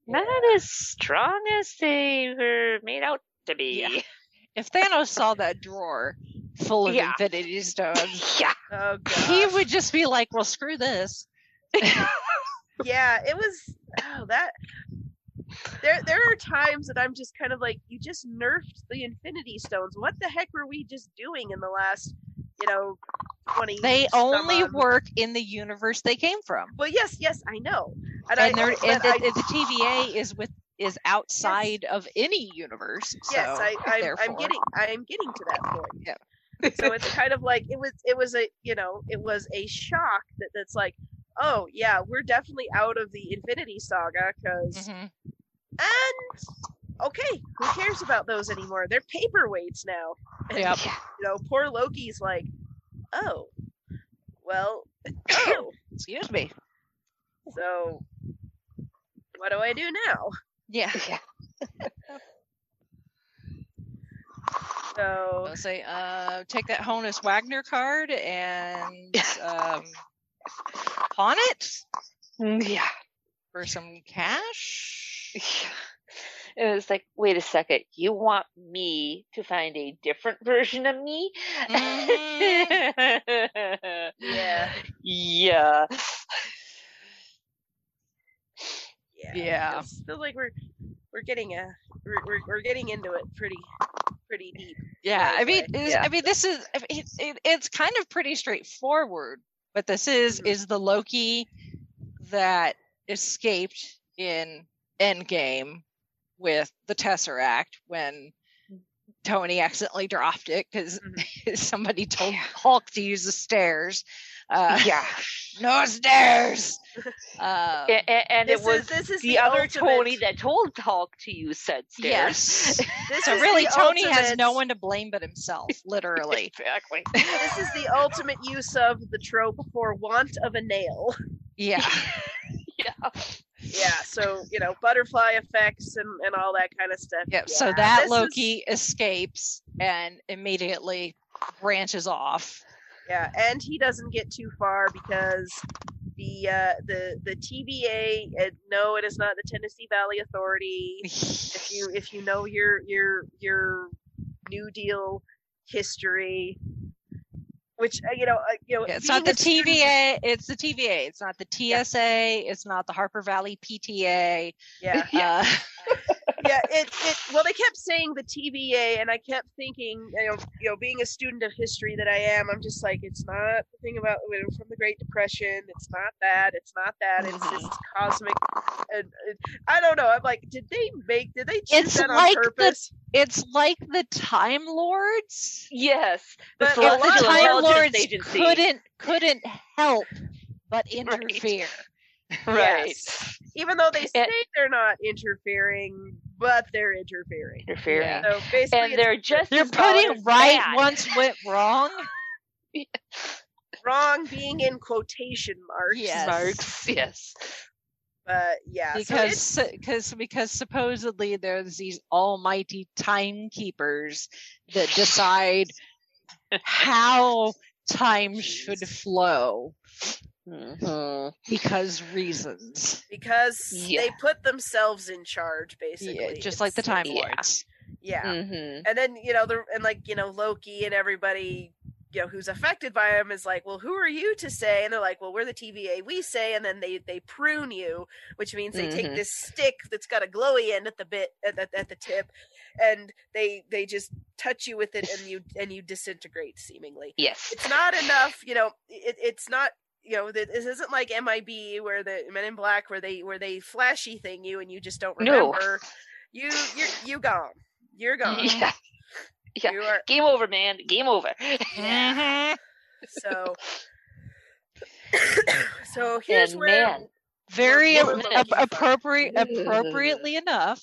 Not as strong as they were made out to be. Yeah. If Thanos saw that drawer full of Yeah. Infinity Stones, Yeah. Oh he would just be like, well, screw this. yeah, it was oh that there there are times that I'm just kind of like, you just nerfed the Infinity Stones. What the heck were we just doing in the last, you know, twenty? They only odd- work in the universe they came from. Well, yes, yes, I know, and, And, I, and the, I- the TVA is with is outside of any universe. yes, so, I, I'm, I'm getting, I'm getting to that point. Yeah. So it's kind of like it was, it was a, you know, it was a shock that that's like, oh yeah, we're definitely out of the Infinity Saga because Mhm. And okay, who cares about those anymore? They're paperweights now. And, Yep. You know, poor Loki's like, oh, well, oh, Excuse me. so what do I do now? Yeah. Yeah. So I'll say, uh, take that Honus Wagner card and um, pawn it Mm, Yeah. for some cash. It was like, wait a second, you want me to find a different version of me? Mhm. yeah, Yeah. yeah, Yeah. It feels like we're we're getting a we're, we're we're getting into it pretty pretty deep. Yeah, I mean. Yeah. I mean, this is it, it, it's kind of pretty straightforward. But this is Mhm. is the Loki that escaped in Endgame with the Tesseract when Tony accidentally dropped it because somebody told Hulk to use the stairs. Uh, Yeah. no stairs. Um, A- a- and This it was is this is the, other ultimate- Tony that told Talk to you said stairs. yes. This So really, the Tony has no one to blame but himself, literally. exactly. This is the ultimate use of the trope for want of a nail. Yeah. Yeah. yeah so you know butterfly effects and, and all that kind of stuff Yep. yeah, so that this is- Loki escapes and immediately branches off. Yeah and he doesn't get too far because the uh the the tva uh, no it is not the tennessee valley authority if you if you know your your your new deal history which uh, you know uh, you know Yeah, it's not the a student- TVA. It's the TVA. It's not the TSA. It's not the Harper Valley PTA. yeah Uh, yeah, it, it well they kept saying the TVA and I kept thinking, you know, you know, being a student of history that I am, I'm just like it's not the thing about you know, from the Great Depression, it's not that, it's not that, it's Mhm. this cosmic and, and I don't know. I'm like, did they make did they choose It's that on like the- it's like the Time Lords. Yes. The But If the Time Lords Agency. couldn't couldn't help but interfere. Right. Yes. Even though they say And- they're not interfering, but they're interfering. Interfering. Yeah. So basically, And they're just They're putting right bad. once went wrong. wrong being in quotation marks. Yes. Marks. Yes. But yeah, so it's- because because because supposedly there's these almighty timekeepers that decide how time should flow hmm because reasons. because Yeah. they put themselves in charge, basically. Yeah, just It's like the Time yeah. Lords. Yeah, hmm and then you know the and like you know Loki and everybody you know who's affected by him is like, well, who are you to say? And they're like, well, we're the TVA. We say, and then they they prune you, which means they take Mhm. this stick that's got a glowy end at the bit at the, at the tip, and they they just touch you with it, and you and you disintegrate seemingly. Yes. It's not enough, you know. It, it's not. You know, this isn't like MIB where the Men in Black where they where they flashy thing you and you just don't remember. No. remember. You you're you gone. You're gone. Yeah. Yeah. You are Game over, man. Game over. Mhm. so. so here's And where man, Very What- what ap- was ap- that? appropriate, appropriately enough.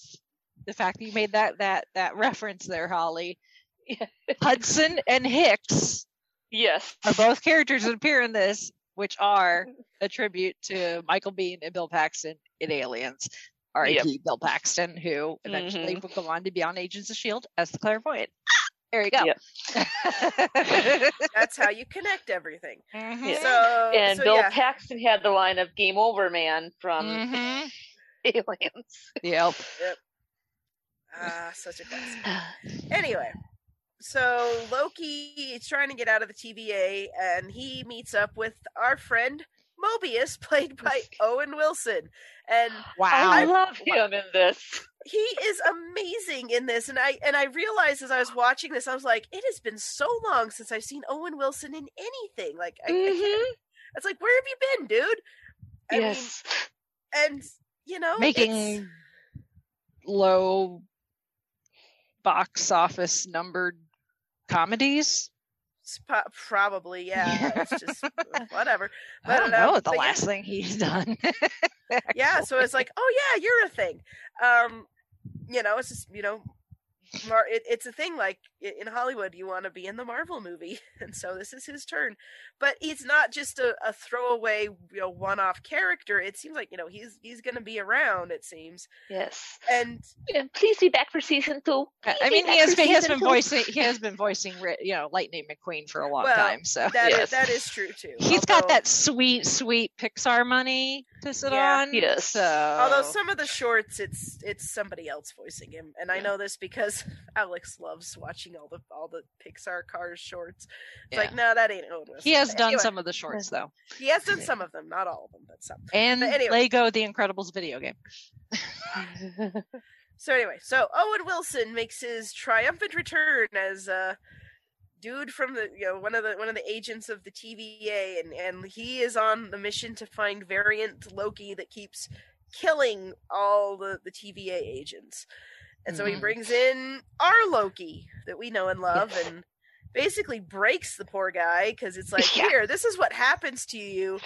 The fact that you made that that that reference there, Holly. Yeah. Hudson and Hicks yes. are both characters that appear in this, which are a tribute to Michael Biehn and Bill Paxton in Aliens. R.I.P. Bill Paxton, who eventually Mhm. would go on to be on Agents of Shield as the clairvoyant. There you go. Yep. that's how you connect everything. Mhm. Yeah. So And so Bill yeah. Paxton had the line of "Game over, man" from Mhm. Aliens. Yep. Yep. Ah, such a classic. Anyway, so Loki is trying to get out of the TVA, and he meets up with our friend Mobius, played by Owen Wilson, and Wow. I love him in this. he is amazing in this. And I and I realized as I was watching this, I was like, it has been so long since I've seen Owen Wilson in anything. Like, I, I can't, Mhm. it's like, where have you been, dude? I Yes. mean, and you know, it's- Making low box office numbered comedies. probably yeah. It's just whatever. I don't But, um, know the but yeah. last thing he's done. yeah so it's like oh yeah you're a thing um you know it's just you know Mar- it, it's a thing like in hollywood you want to be in the marvel movie and so this is his turn but he's not just a, a throwaway you know one-off character it seems like you know he's he's gonna be around it seems Yes. and And please be back for season two. I mean, he has been, he has been two. voicing he has been voicing you know Lightning McQueen for a long Well, time. So that is Yes. that is true too he's got that sweet sweet Pixar money to sit Yeah. on. Yes. So Although some of the shorts, it's it's somebody else voicing him, and I know this because Alex loves watching all the all the Pixar Cars shorts. It's Yeah. like, no, that ain't Owen Wilson. he has done anyway, some of the shorts though, He has done some of them, not all of them, but some. and But anyway. Lego The Incredibles video game. So anyway, so Owen Wilson makes his triumphant return as a dude from the you know one of the one of the agents of the TVA, and and he is on the mission to find variant Loki that keeps killing all the the TVA agents, and so he Mhm. brings in our Loki that we know and love, Yes. and basically breaks the poor guy because it's like Yeah. here, this is what happens to you,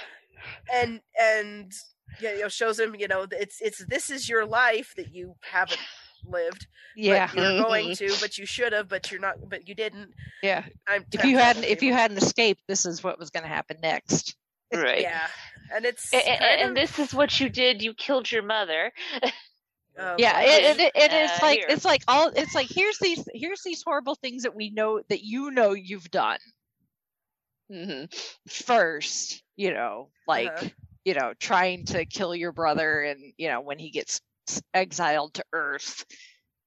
and and yeah, you know, shows him, you know, it's it's this is your life that you haven't lived. Yeah, but you're going Mhm. to, but you should have, but you're not, but you didn't. yeah. I'm If you hadn't if you hadn't escaped, this is what was going to happen next. right. yeah, and it's A- a- kind And, of- this is what you did. You killed your mother. oh, yeah, it, it, it is Uh, like here. it's like all it's like here's these here's these horrible things that we know that you know you've done hmm first. You know, like Uh-huh. you know, trying to kill your brother, and you know when he gets exiled to Earth.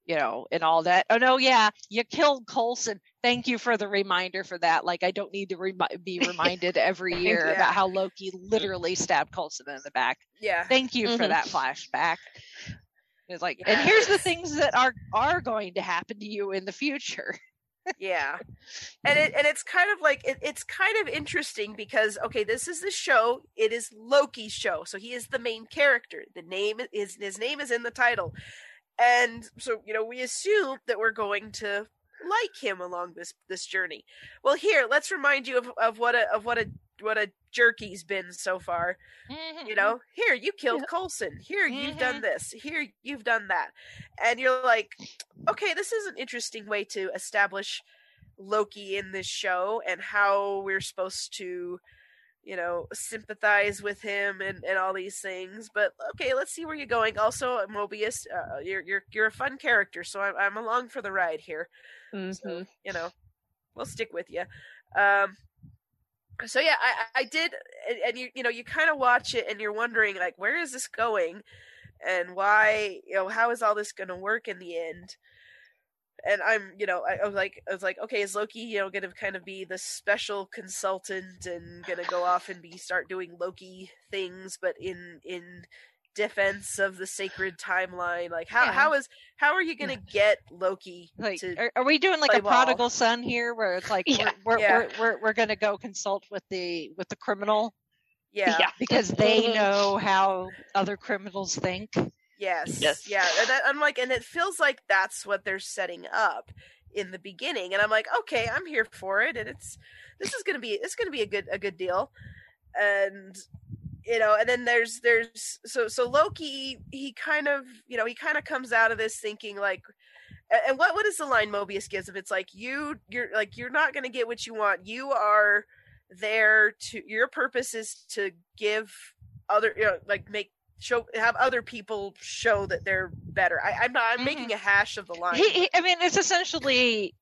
You know, and all that. Oh no, yeah, you killed Coulson. Thank you for the reminder for that. Like, I don't need to remi- be reminded every year Yeah. about how Loki literally stabbed Coulson in the back. yeah, Thank you for Mhm. that flashback. It's like, and here's the things that are are going to happen to you in the future. yeah, and it and it's kind of like it, it's kind of interesting because okay, this is the show. It is Loki's show, so he is the main character. The name is his name is in the title, and so you know we assume that we're going to like him along this this journey. Well, here let's remind you of, of what a of what a what a jerk he's been so far. You know, here you killed Yeah. Coulson. Here you've Mhm. done this. Here you've done that, and you're like, okay, this is an interesting way to establish Loki in this show and how we're supposed to, you know, sympathize with him and, and all these things. But okay, let's see where you're going. Also, Mobius, uh, you're you're you're a fun character, so I'm I'm along for the ride here. hmm So you know, we'll stick with you. Um, so yeah, I I did, and, you you know you kind of watch it and you're wondering like where is this going, and why you know how is all this going to work in the end. And I'm, you know, I, I was like, I was like, okay, is Loki, you know, going to kind of be the special consultant and going to go off and be start doing Loki things, but in in defense of the sacred timeline? Like, how Yeah. how is how are you going to get Loki Like, to? are, are we doing like a ball. prodigal son here, where it's like Yeah. we're we're, Yeah. we're we're we're gonna go consult with the with the criminal yeah, Yeah. because they mm-hmm. know how other criminals think. Yes. Yes. Yeah. And that, I'm like, and it feels like that's what they're setting up in the beginning, and I'm like, okay, I'm here for it, and it's this is gonna be it's gonna be a good a good deal, and you know, and then there's there's so so Loki he kind of you know he kind of comes out of this thinking like. And what what is the line Mobius gives if It's like you you're like you're not gonna get what you want. You are there to your purpose is to give other you know like make show have other people show that they're better. I, I'm not. I'm Mhm. making a hash of the line. He, he, I mean, it's essentially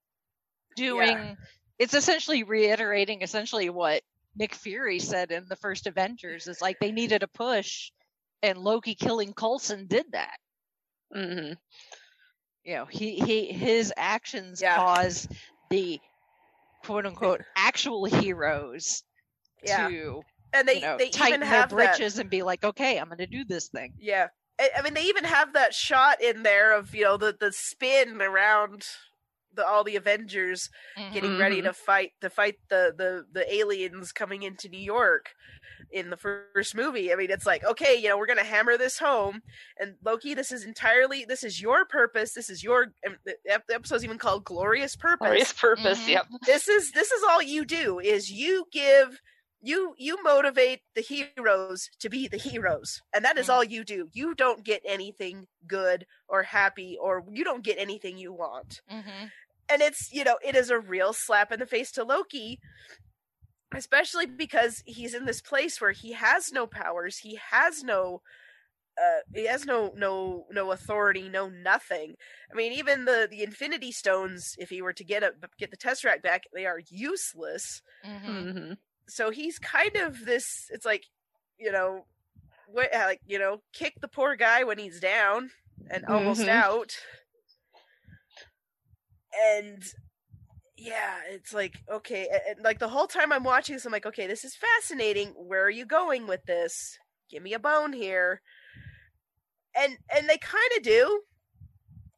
doing. It's essentially reiterating essentially what Nick Fury said in the first Avengers. Is like they needed a push, and Loki killing Coulson did that. hmm You know, he he his actions Yeah. cause the quote unquote actual heroes yeah, to and they you know they tighten even their have that. and be like, okay, I'm going to do this thing. Yeah, I mean they even have that shot in there of you know the the spin around the all the Avengers getting ready Mhm. to fight to fight the the the aliens coming into New York in the first movie. I mean, it's like, okay, you know, we're gonna hammer this home, and Loki, this is entirely, this is your purpose. This is your. and The episode's even called "Glorious Purpose." Glorious purpose. Mhm. Yep. this is this is all you do is you give you you motivate the heroes to be the heroes and that is Mhm. all you do you don't get anything good or happy or you don't get anything you want Mm-hmm. And it's you know it is a real slap in the face to loki especially because he's in this place where he has no powers he has no uh he has no no no authority no nothing i mean even the the infinity stones if he were to get a get the tesseract back they are useless Mm-hmm. hmm so he's kind of this it's like you know what like you know kick the poor guy when he's down and almost Mhm. out and yeah it's like okay and, like the whole time i'm watching this i'm like okay this is fascinating. Where are you going with this? Give me a bone here. And and they kind of do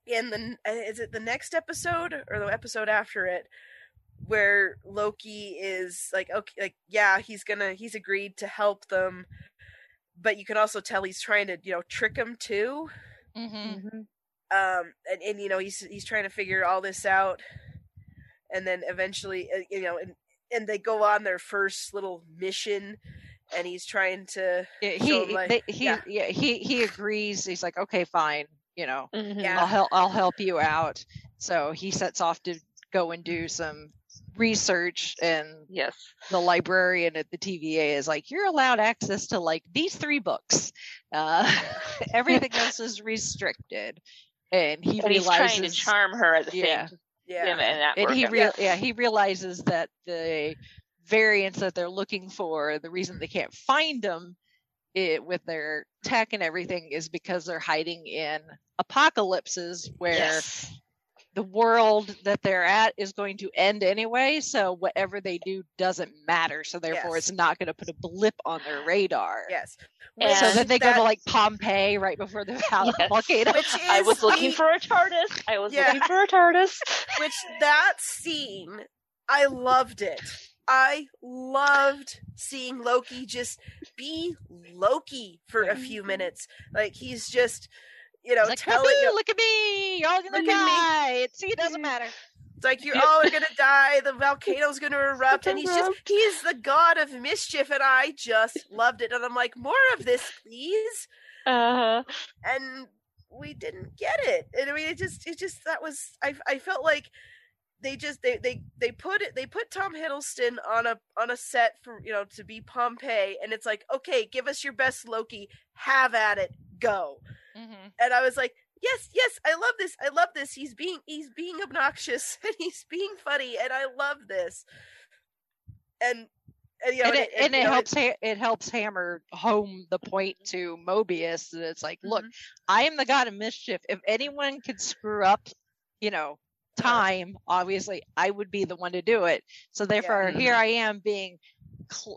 in the uh, is it the next episode or the episode after it where Loki is like okay like yeah he's gonna he's agreed to help them but you can also tell he's trying to you know trick them too. Mm-hmm. Um and, and you know he's he's trying to figure all this out and then eventually uh, you know and and they go on their first little mission and he's trying to Yeah, he like, they, he yeah. yeah. he he agrees. He's like, okay, fine. You know, Yeah. I'll help. I'll help you out. So he sets off to go and do some research, and Yes. the librarian at the TVA is like, "You're allowed access to like these three books. Uh, everything else is restricted." And he and he's trying to charm her at the Yeah. same yeah time, and that and he working. real yeah he realizes that the variants that they're looking for, the reason they can't find them it, with their tech and everything is because they're hiding in apocalypses where Yes. The world that they're at is going to end anyway. So whatever they do doesn't matter. So therefore, Yes. it's not going to put a blip on their radar. yes And So then they go to like Pompeii right before the Yes. volcano. which is I was looking the- for a TARDIS. I was Yeah. looking for a TARDIS. which that scene i loved it i loved seeing loki just be loki for a few mm-hmm. minutes like he's just you know like, telling you look at me, you're all gonna Look at me." die. It, see, it doesn't matter. it's like you all gonna die the volcano's gonna erupt and he's just Erupt. he's the god of mischief and i just loved it and i'm like more of this please Uh, huh. and we didn't get it. And I mean, it just, it just that was. I, I felt like they just they they they put it they put Tom Hiddleston on a on a set for you know to be Pompeii, and it's like, okay, give us your best Loki, have at it, go. Mm-hmm. And I was like, yes, yes, I love this, I love this. He's being he's being obnoxious and he's being funny, and I love this. And and, you know, and it, and, and you know, helps ha- it helps hammer home the point to Mobius that it's like, look, I am the god of mischief. If anyone could screw up, you know, time, obviously, I would be the one to do it. So therefore, Mhm. here I am being,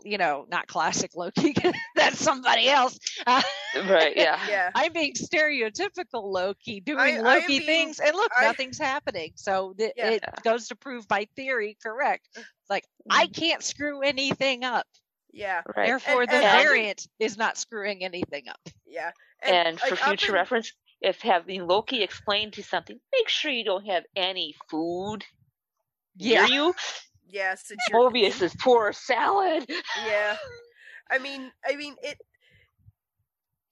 you know, not classic Loki. that's somebody else. Right, yeah. yeah. I'm being stereotypical Loki, doing I am Loki being- things, and look, I- nothing's happening. So th- Yeah. it goes to prove my theory correct. Like I mm-hmm. can't screw anything up. Yeah. Right. Therefore, And- the and I think- variant is not screwing anything up. Yeah. And, for like, future in- reference, if having Loki explain to something, make sure you don't have any food Yeah. near you. Yeah, since you're Mobius is poor salad. yeah i mean i mean it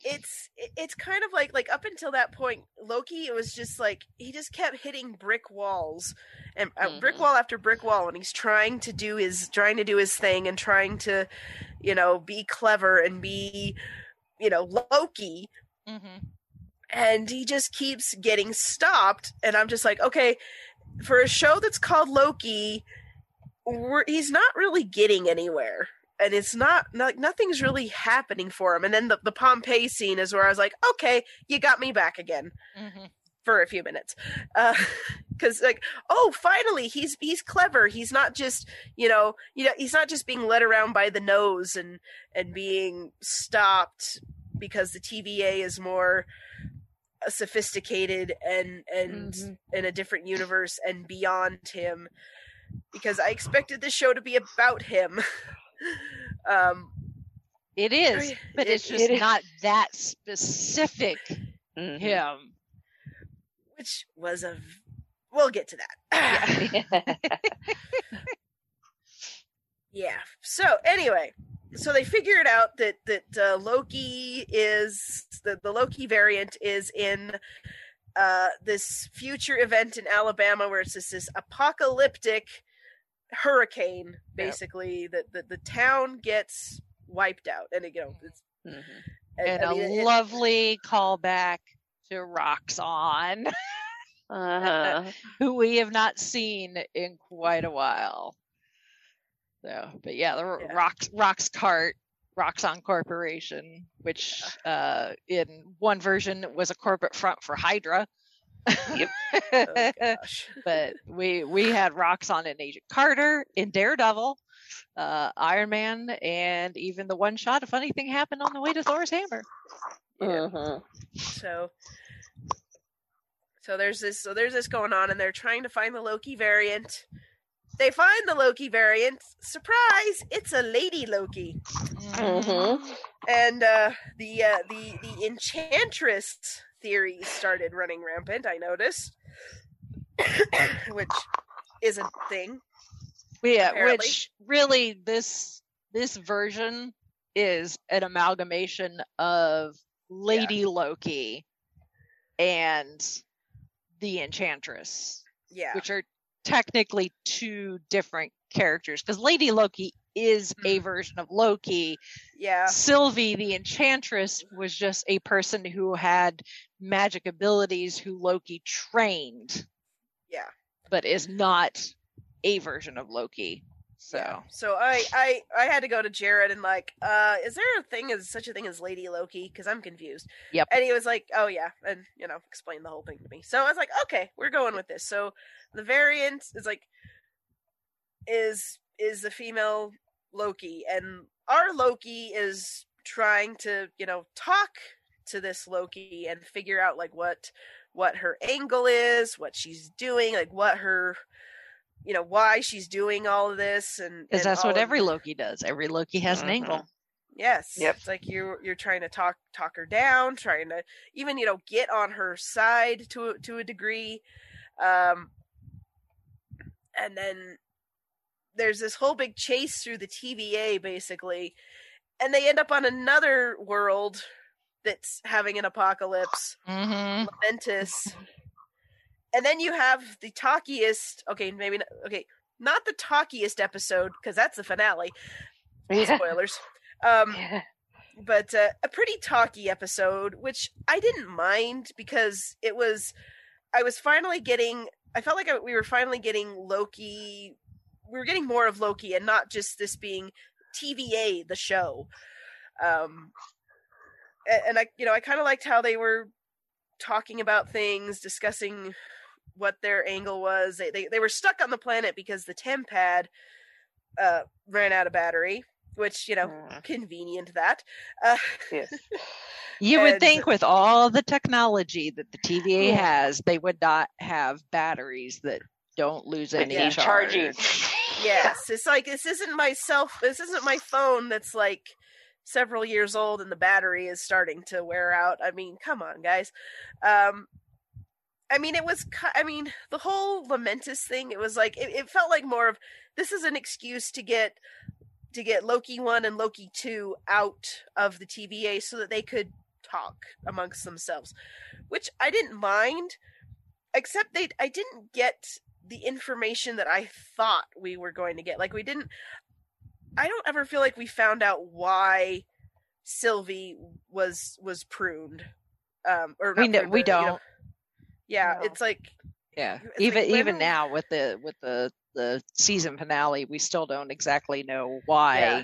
it's it's kind of like like up until that point loki it was just like he just kept hitting brick walls and uh, brick Mhm. wall after brick wall and he's trying to do his trying to do his thing and trying to you know be clever and be you know loki Mm-hmm. and he just keeps getting stopped and i'm just like okay for a show that's called loki he's not really getting anywhere and it's not, not nothing's really happening for him and then the, the pompeii scene is where i was like okay you got me back again Mm-hmm. for a few minutes because like oh finally he's he's clever he's not just you know you know he's not just being led around by the nose and and being stopped because the tva is more uh, sophisticated and and Mhm. in a different universe and beyond him because i expected this show to be about him um It is, It- but it's just it is. not that specific Mhm. him. which was a we'll get to that Yeah. So anyway, so they figured out that that uh, Loki is the the Loki variant is in uh, this future event in Alabama where it's just this apocalyptic hurricane, basically that the, the town gets wiped out, and you know, it's, Mhm. And I a mean, it- lovely callback to Roxxon, Uh-huh. who we have not seen in quite a while. So, but yeah, the Yeah. Rox Rox Cart, Roxxon Corporation, which uh, in one version was a corporate front for Hydra. Yep. oh but we we had Roxxon and Agent Carter in Daredevil, uh, Iron Man, and even the one shot. A funny thing happened on the way to Thor's hammer. Yeah. Mhm. So so there's this so there's this going on and they're trying to find the Loki variant. They find the Loki variant. Surprise, it's a lady Loki. Mhm. And uh the uh the the enchantress theory started running rampant, I noticed. Which is a thing. Yeah, apparently. which really this this version is an amalgamation of Lady Loki and the Enchantress, Yeah. which are technically two different characters because Lady Loki is a Mhm. version of Loki. Yeah. Sylvie the Enchantress was just a person who had magic abilities who Loki trained. Yeah. But is not a version of Loki. So Yeah. So I I I had to go to Jared and like, uh, is there a thing as such a thing as Lady Loki? Because I'm confused. Yep. And he was like, oh yeah, and you know, explain the whole thing to me. So I was like, okay, we're going with this. So the variant is like, is is the female Loki, and our Loki is trying to you know talk to this Loki and figure out like what what her angle is, what she's doing, like what her you know why she's doing all of this and because that's what of- every Loki does. Every Loki has an Mhm. angle. yes Yep. it's like you're you're trying to talk talk her down trying to even you know get on her side to to a degree um and then there's this whole big chase through the TVA basically and they end up on another world that's having an apocalypse Mm-hmm. Lamentis. And then you have the talkiest. Okay, maybe not, okay, not the talkiest episode because that's the finale. Yeah. Spoilers. Um, Yeah. but uh, a pretty talky episode, which I didn't mind because it was. I was finally getting. I felt like I, we were finally getting Loki. We were getting more of Loki, and not just this being TVA, the show. Um, and, and I, you know, I kind of liked how they were talking about things, discussing what their angle was. They they, they were stuck on the planet because the tempad uh, ran out of battery, which you know, Mm. convenient that. Uh, Yes. You would think with all the technology that the TVA Yeah. has, they would not have batteries that don't lose With any Yeah. the charging. Yes, it's like this isn't my self. This isn't my phone. That's like several years old and the battery is starting to wear out. I mean, come on, guys. Um, I mean, it was. I mean, the whole Lamentis thing. It was like it, it felt like more of this is an excuse to get to get Loki one and Loki two out of the TVA so that they could talk amongst themselves, which I didn't mind. Except they, I didn't get the information that I thought we were going to get. Like we didn't. I don't ever feel like we found out why Sylvie was was pruned. Um, or We not know, pruned, we but, you know, don't. yeah, No. it's like Yeah, It's even like, even now with the with the the season finale, we still don't exactly know why Yeah.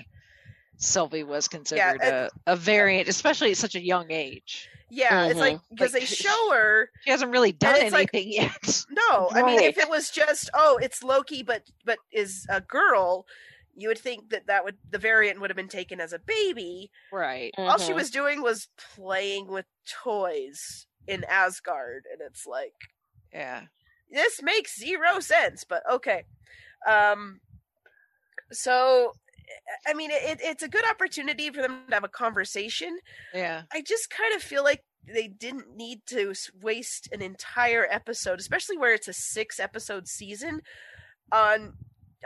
Sylvie was considered and- a, a variant, especially at such a young age. yeah, it's like because Like, they show her. She hasn't really done it's like- anything yet. No, I mean if it was just oh it's Loki but but is a girl, you would think that that would the variant would have been taken as a baby. Right. All she Mhm. was doing was playing with toys in Asgard, and it's like Yeah. this makes zero sense, but okay. Um, so, I mean, it, it's a good opportunity for them to have a conversation. Yeah. I just kind of feel like they didn't need to waste an entire episode, especially where it's a six episode season, on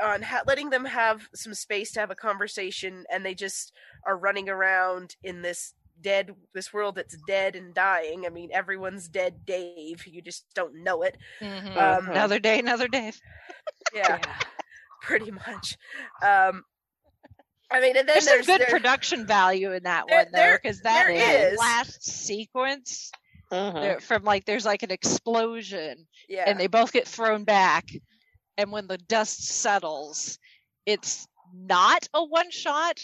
on ha- letting them have some space to have a conversation, and they just are running around in this dead this world that's dead and dying. I mean, everyone's dead, Dave. You just don't know it. Mhm. Um, another day, another day. Yeah, pretty much. Um, I mean, and then There's, there's, some good there- production value in that There- one though, there- because that there is. last sequence there- from like there's like an explosion yeah, and they both get thrown back, and when the dust settles, it's not a one shot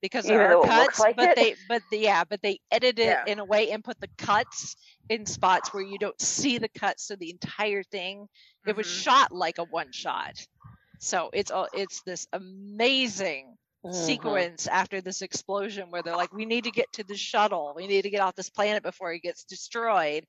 because there Even though are cuts, like but it? they but the, yeah, but they edit it Yeah. in a way and put the cuts in spots where you don't see the cuts, so the entire thing it was Mhm. shot like a one shot. So it's all it's this amazing Mhm. sequence after this explosion where they're like, we need to get to the shuttle. We need to get off this planet before it gets destroyed.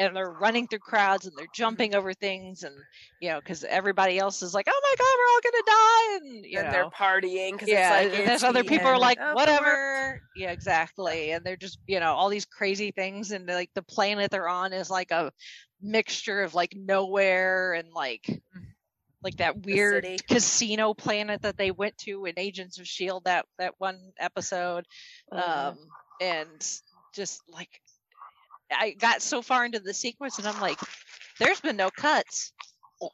And they're running through crowds and they're jumping over things. And, you know, because everybody else is like, oh my God, we're all going to die. And, you and know, they're partying because yeah, it's like and there's other the people are like, whatever. Yeah, exactly. And they're just, you know, all these crazy things. And like the planet they're on is like a mixture of like nowhere and like like that weird casino planet that they went to in Agents of Shield that that one episode. Mhm. Um and just like I got so far into the sequence and I'm like, there's been no cuts.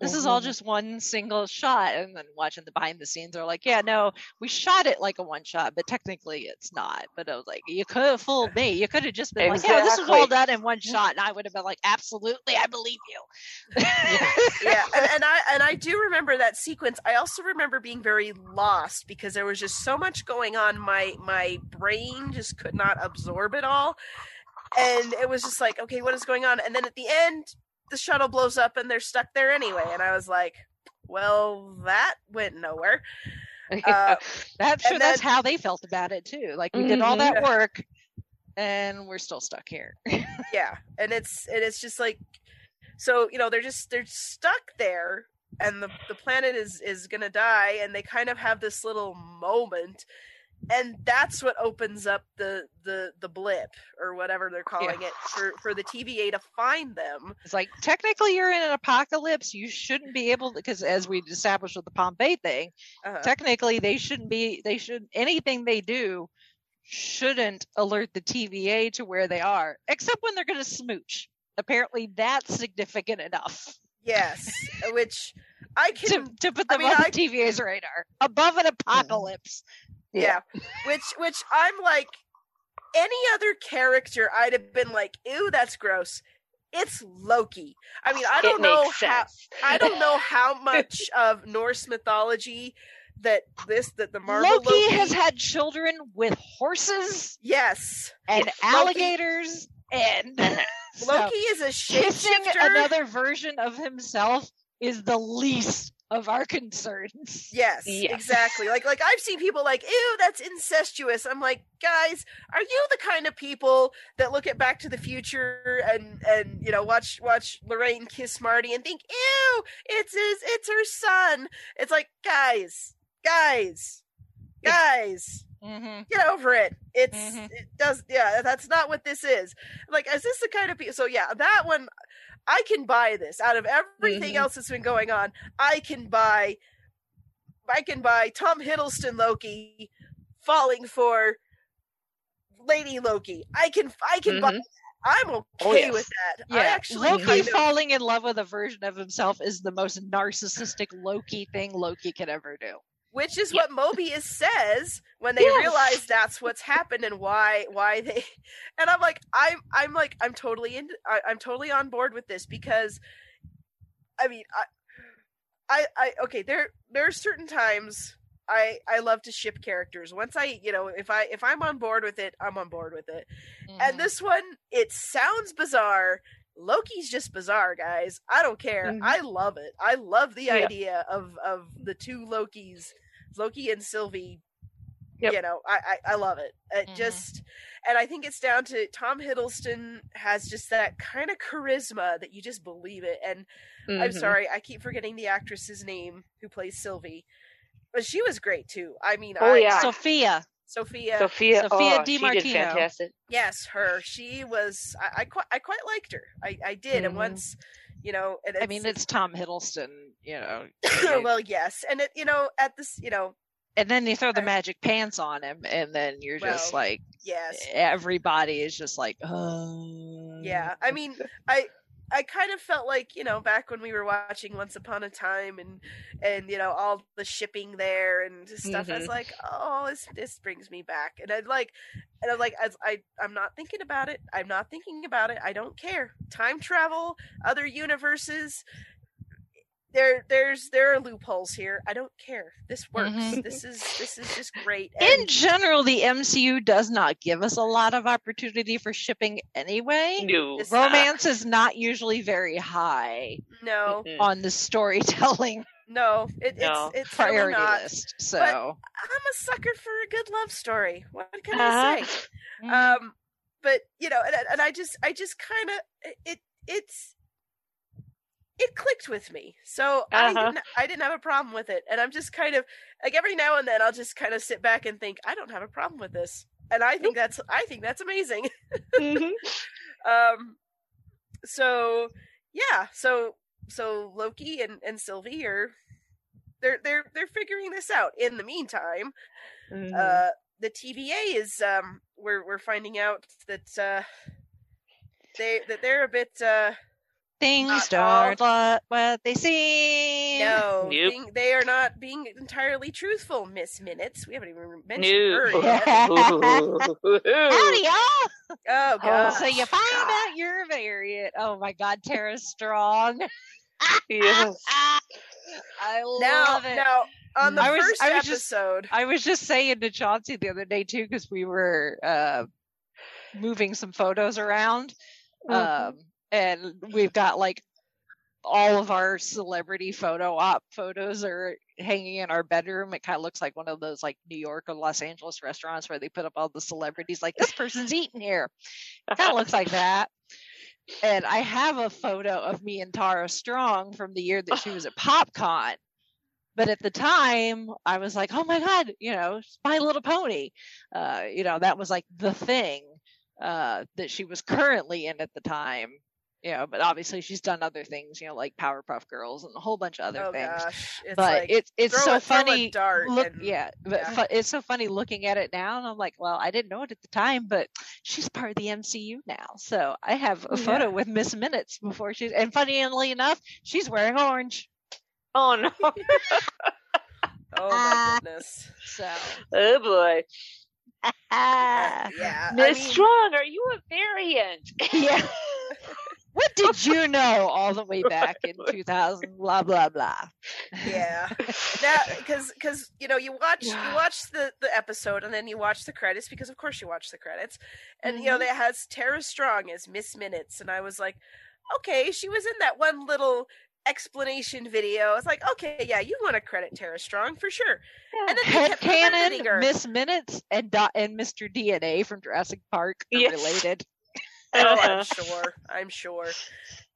This is all Mhm. just one single shot. And then watching the behind the scenes are like, yeah, no, we shot it like a one shot, but technically it's not. But I was like, you could have fooled me. You could have just been like, yeah, this was all done in one shot. And I would have been like, absolutely, I believe you. yeah, and, and I and I do remember that sequence. I also remember being very lost because there was just so much going on. My my brain just could not absorb it all, and it was just like, okay, what is going on? And then at the end, the shuttle blows up and they're stuck there anyway. And I was like, well, that went nowhere. Uh, That sure And that's how they felt about it too. Like we did all Mhm. that work and we're still stuck here. yeah and it's and it's just like so you know they're just they're stuck there and the the planet is is gonna die and they kind of have this little moment and that's what opens up the the the blip or whatever they're calling it for for the TVA to find them It's like technically you're in an apocalypse. You shouldn't be able to because as we established with the Pompeii thing, uh, technically they shouldn't be they should anything they do shouldn't alert the TVA to where they are, except when they're gonna smooch. Apparently that's significant enough yes which I to, can to put I them mean, on I- the TVA's radar. Above an apocalypse. Yeah. which which I'm like any other character I'd have been like ew that's gross it's Loki I mean I don't know makes how sense. I don't know how much of Norse mythology that this that the Marvel Loki, Loki, has had children with horses yes, and Yes. alligators and so Loki is a kissing shapeshifter. another version of himself is the least of our concerns. Yes, Yes. exactly. Like like I've seen people like, ew, that's incestuous. I'm like, guys, are you the kind of people that look at Back to the Future and and you know watch watch Lorraine kiss Marty and think, ew, it's his it's her son. It's like, guys, guys, guys. Mm-hmm. Get over it. It's Mhm. it does yeah, that's not what this is. Like, is this the kind of people so yeah, that one I can buy this. Out of everything Mhm. else that's been going on, I can buy I can buy Tom Hiddleston Loki falling for Lady Loki. I can I can buy Mhm. I'm okay Oh, yes. with that. Yeah, I actually Loki kind of, falling in love with a version of himself is the most narcissistic Loki thing Loki could ever do. Which is Yeah. what Mobius says when they Yes. realize that's what's happened and why why they and I'm like I'm I'm like I'm totally in I, I'm totally on board with this because I mean I I I okay there there are certain times I I love to ship characters once I you know if I if I'm on board with it I'm on board with it and Mhm. this one it sounds bizarre Loki's just bizarre, guys. I don't care. Mhm. I love it. I love the Yeah. idea of of the two Lokis, Loki and Sylvie. Yep. You know, I, I I love it. It Mhm. just, and I think it's down to Tom Hiddleston has just that kind of charisma that you just believe it. And I'm Mhm. sorry, I keep forgetting the actress's name who plays Sylvie, but she was great too. I mean, Oh, I, yeah. Sophia. Sophia. Sophia, Sophia oh, Di she did fantastic. Yes, her. She was. I, I quite. I quite liked her. I, I did. And Mhm. once, you know, and I mean, it's Tom Hiddleston, you know. well, yes, and it. You know, at this, you know, and then you throw the I- magic pants on him, and then you're just like, yes, everybody is just like, oh. yeah. I mean, I. I kind of felt like you know back when we were watching Once Upon a Time and and you know all the shipping there and stuff. I was Mhm. like, oh, this this brings me back, and I'd like, and I'm like, as I I'm not thinking about it. I'm not thinking about it. I don't care. Time travel, other universes. There, there's there are loopholes here. I don't care. This works. Mhm. This is this is just great. In general, the MCU does not give us a lot of opportunity for shipping anyway. No. It's- Romance is not usually very high no, on the storytelling no, it, No. it's it's really priority not. list. So, I'm a sucker for a good love story. What can I Uh-huh. say? Mhm. Um, but you know, and, and I just, I just kind of, it, it's, it clicked with me. So I Uh-huh. didn't, I didn't have a problem with it, and I'm just kind of like every now and then I'll just kind of sit back and think I don't have a problem with this, and I think that's, I think that's amazing. Mhm. um, so yeah, so so Loki and and Sylvie are. They're they're they're figuring this out. In the meantime, Mhm. uh the TVA is um we're we're finding out that uh they that they're a bit uh things not start like what they seem. no Nope. being, they are not being entirely truthful miss minutes we haven't even mentioned No. her yet. Howdy, y'all! oh god so you find God. out your variant. Oh my God, Tara Strong. yes. I now love it. now on the I was- first I was just- episode I was just saying to Chauncey the other day too, because we were uh, moving some photos around, Mm-hmm. um, and we've got like all of our celebrity photo op photos are hanging in our bedroom. It kind of looks like one of those like New York or Los Angeles restaurants where they put up all the celebrities. Like this person's eating here. Kind of looks like that. And I have a photo of me and Tara Strong from the year that she was at PopCon. But at the time, I was like, "Oh my god, you know, My Little Pony." Uh, you know, that was like the thing uh, that she was currently in at the time. You know, but obviously she's done other things. You know, like Powerpuff Girls and a whole bunch of other oh things. gosh it's but like it's it's throw so a- funny. dart Look, and- yeah, but yeah. fu- it's so funny looking at it now, and I'm like, well, I didn't know it at the time, but she's part of the MCU now, so I have a Yeah. photo with Miss Minutes before she's. And funnily enough, she's wearing orange. Oh no. oh my Ah. goodness So Oh boy. ah, yeah I Miss mean, Strong, are you a variant? yeah. What did you know all the way back in 2000? Blah blah blah. Yeah, that because because you know you watch you watch the the episode and then you watch the credits because of course you watch the credits, and you know Mhm. that has Tara Strong as Miss Minutes, and I was like, okay, she was in that one little explanation video. It's like, okay, yeah, you want to credit Tara Strong for sure. And then they Head her. Miss Minutes, and Do- and Mr. DNA from Jurassic Park are Yes. related. Oh, I'm sure. I'm sure.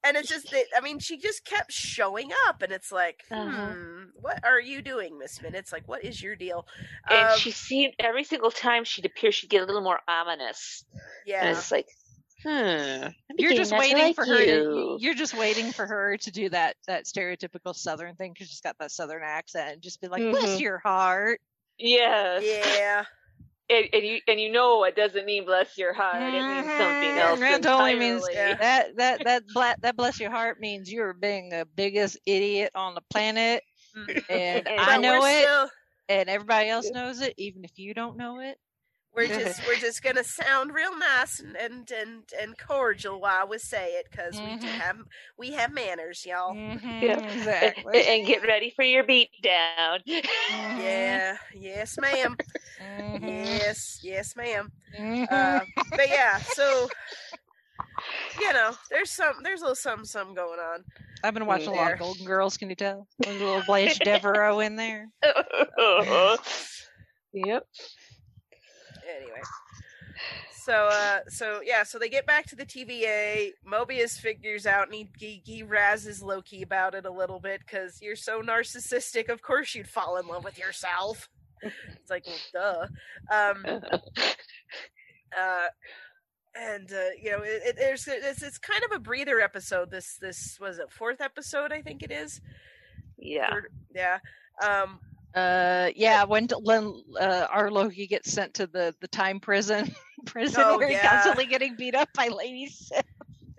And it's just that I mean, she just kept showing up, and it's like, Uh-huh. hmm, what are you doing, Miss Minutes? Like, what is your deal? and Um, she seemed every single time she'd appear, she'd get a little more ominous. And yeah, it's like, hmm. You're just waiting like for her. To, you. you're just waiting for her to do that that stereotypical Southern thing because she's got that Southern accent and just be like, "Bless Mhm. your heart." Yes. yeah. And, and you and you know it doesn't mean bless your heart. It means something Mhm. else. That only means entirely. Yeah. that that that bla- that bless your heart means you're being the biggest idiot on the planet, Mm. and I know it, Still, and everybody else knows it, even if you don't know it. We're just we're just gonna sound real nice and and and, and cordial while we say it because we do Mhm. have we have manners, y'all. Mhm, Yeah. And, Exactly. and get ready for your beat down. Mhm, Yeah. Yes, ma'am. mhm, Yes. Yes, ma'am. mhm. Uh, but yeah, so you know, there's some there's a little something something going on. I've been watching a lot of Golden Girls. Can you tell? There's a little Blanche Devereaux in there. yep. Anyway. So uh so yeah so they get back to the tva mobius figures out and he he, he razzes loki about it a little bit because you're so narcissistic of course you'd fall in love with yourself. It's like well duh. Um uh and uh, you know it, it, there's it's, it's kind of a breather episode this this was it fourth episode i think it is? Yeah. Third- yeah. Um Uh, yeah, when when uh, our Loki gets sent to the the time prison, prison Oh, where he's constantly getting beat up by ladies,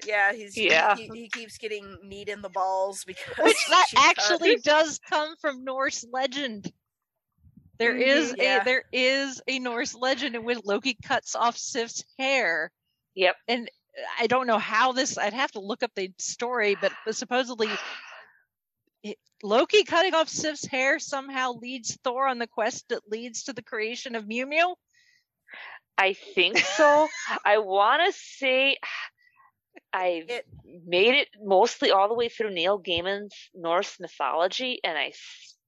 yeah he's Yeah. He, he keeps getting kneed in the balls because which that actually does come from Norse legend. There Mhm, is yeah. a there is a Norse legend in which Loki cuts off Sif's hair. Yep. And I don't know how this. I'd have to look up the story, but, but supposedly. It- Loki cutting off Sif's hair somehow leads Thor on the quest that leads to the creation of Mjolnir. I think so. I want to say I It- made it mostly all the way through Neil Gaiman's Norse mythology, and I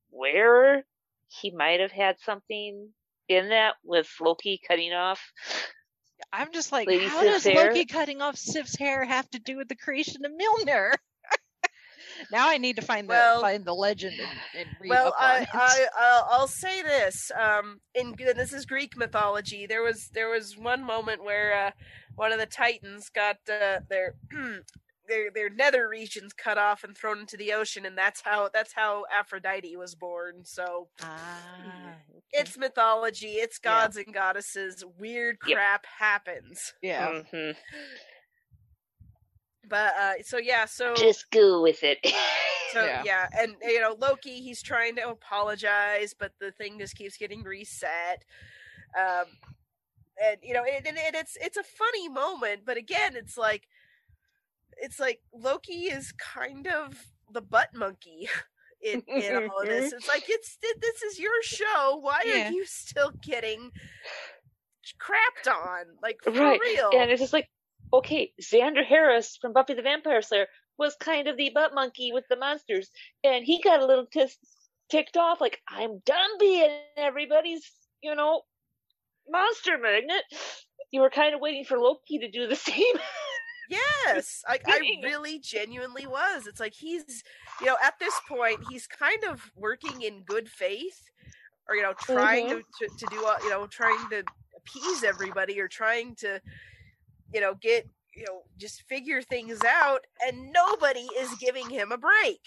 swear he might have had something in that with Loki cutting off. I'm just like, Lady how Sif's does hair? Loki cutting off Sif's hair have to do with the creation of Mjolnir? Now I need to find the Well- find the legend and, and read well, up on I, it. I, I'll, I'll say this. Um, in and this is Greek mythology. There was there was one moment where uh, one of the Titans got uh, their their their nether regions cut off and thrown into the ocean, and that's how that's how Aphrodite was born. So ah, it's mythology. It's Yeah. gods and goddesses. Weird Yep. crap happens. yeah. hmm But uh, so yeah, so Just go with it. So Yeah. yeah. and you know Loki, he's trying to apologize, but the thing just keeps getting reset. Um, and you know, and, and, and it's it's a funny moment, but again, it's like it's like Loki is kind of the butt monkey in in all of this. It's like it's this is your show. Why Yeah. are you still getting crapped on? Like for Right, real? and it's just like, okay, Xander Harris from Buffy the Vampire Slayer was kind of the butt monkey with the monsters, and he got a little tis- ticked off, like, I'm done being everybody's, you know, monster magnet. You were kind of waiting for Loki to do the same. Yes, I, I really genuinely was. It's like he's, you know, at this point, he's kind of working in good faith, or you know, trying mm-hmm. to, to to do, you know, trying to appease everybody, or trying to, you know, get, you know, just figure things out, and nobody is giving him a break.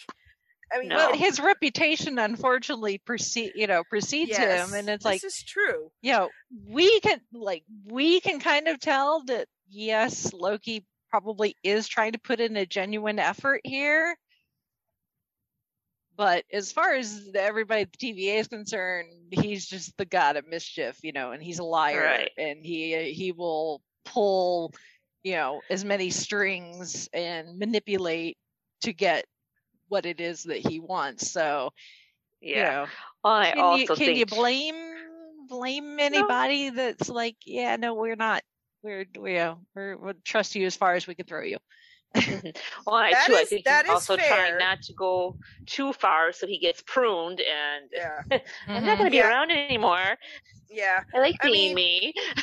I mean, No. But his reputation, unfortunately, precede you know precedes yes, him, and it's like this is true. you know, we can like we can kind of tell that yes, Loki probably is trying to put in a genuine effort here. But as far as everybody at the TVA is concerned, he's just the god of mischief, you know, and he's a liar, Right. and he he will pull you know as many strings and manipulate to get what it is that he wants. So Yeah. you know, I can, also you, can think you blame blame anybody that's like, yeah, no, we're not. We're we uh, we're we'll trust you as far as we can throw you. Well, I That too. I think that he's is also fair. trying not to go too far, so he gets pruned, and Yeah, I'm not going to be Yeah. around anymore. yeah. I like I being mean- me.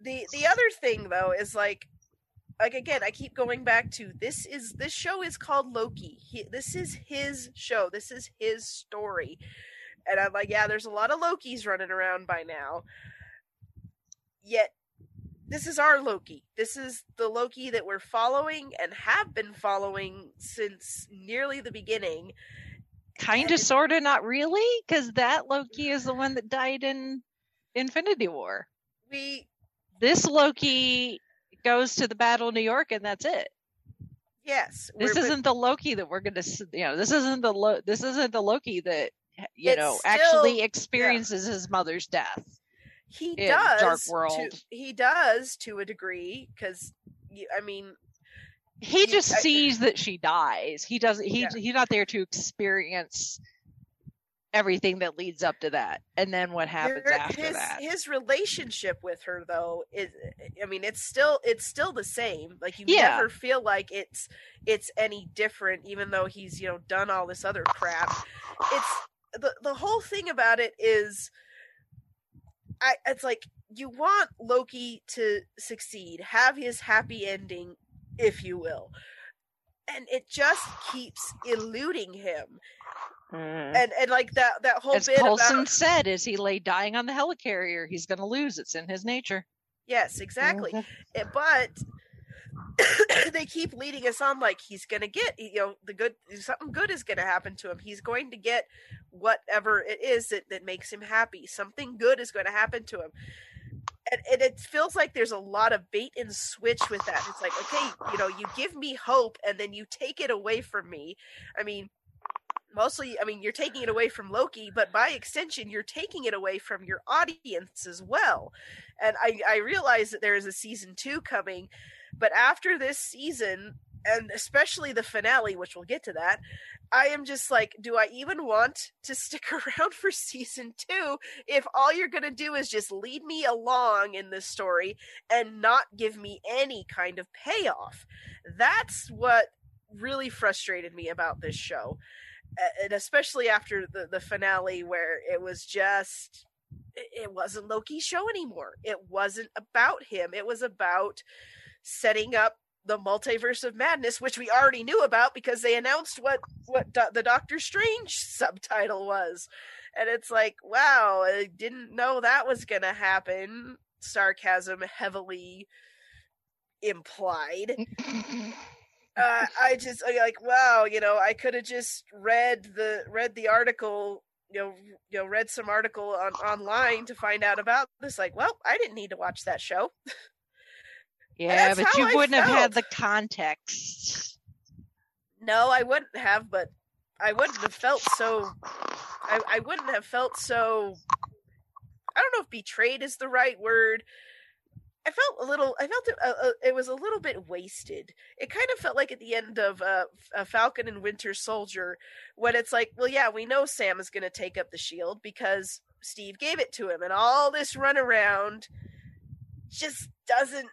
the the other thing though is like like again i keep going back to this is this show is called loki. He, this is his show. This is his story. And i'm like yeah there's a lot of lokis running around by now. Yet this is our loki. This is the loki that we're following and have been following since nearly the beginning. Kind of, sort of, not really, because that Loki is the one that died in Infinity War. we This Loki goes to the Battle of New York, and that's it. yes This isn't the Loki that we're gonna, you know, this isn't the Lo- this isn't the Loki that you know still- actually experiences his mother's death. he does Dark to- World. he does to a degree because i mean He just sees that she dies. He doesn't. He Yeah. he's not there to experience everything that leads up to that, and then what happens There- after his, that. his relationship with her though is i mean it's still it's still the same. Like you Yeah. never feel like it's it's any different even though he's you know done all this other crap. It's the the whole thing about it is i it's like you want loki to succeed have his happy ending if you will. And it just keeps eluding him Mm. and and like that that whole As bit Coulson about said, as he lay dying on the helicarrier, he's going to lose. It's in his nature. yes exactly Mhm. Eh, but they keep leading us on like he's gonna get you know the good something good is gonna happen to him he's going to get whatever it is that, that makes him happy something good is going to happen to him and, and it feels like there's a lot of bait and switch with that it's like okay you know you give me hope and then you take it away from me i mean mostly i mean you're taking it away from loki but by extension you're taking it away from your audience as well. And i i realize that there is a season two coming but after this season and especially the finale which we'll get to that i am just like do i even want to stick around for season two if all you're going to do is just lead me along in this story and not give me any kind of payoff? That's what really frustrated me about this show and especially after the the finale where it was just it wasn't Loki's show anymore. It wasn't about him. It was about setting up the multiverse of madness, which we already knew about because they announced what what Do- the Doctor Strange subtitle was, and it's like, wow, I didn't know that was gonna happen. Sarcasm heavily implied uh, I just like wow, you know, I could have just read the read the article, you know, you know, read some article on online to find out about this. Like, well, I didn't need to watch that show. Yeah, but you I wouldn't have had the context. No, I wouldn't have, but I wouldn't have felt so. I, I wouldn't have felt so. I don't know if betrayed is the right word. I felt a little. I felt it. Uh, uh, it was a little bit wasted. It kind of felt like at the end of uh, uh, Falcon and Winter Soldier, when it's like, well, yeah, we know Sam is going to take up the shield because Steve gave it to him, and all this runaround just doesn't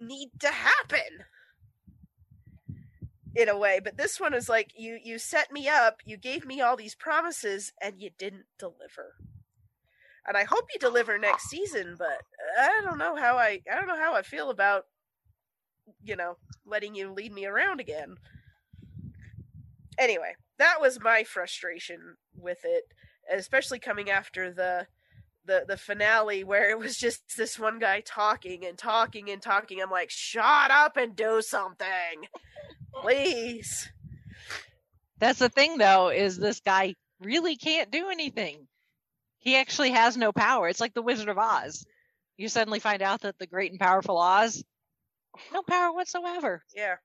need to happen in a way but this one is like you you set me up you gave me all these promises and you didn't deliver and i hope you deliver next season but i don't know how i i don't know how i feel about you know letting you lead me around again. Anyway that was my frustration with it especially coming after the the the finale where it was just this one guy talking and talking and talking. I'm like shut up and do something please. That's the thing, though, is this guy really can't do anything. He actually has no power. It's like the Wizard of Oz. You suddenly find out that the great and powerful Oz, no power whatsoever. yeah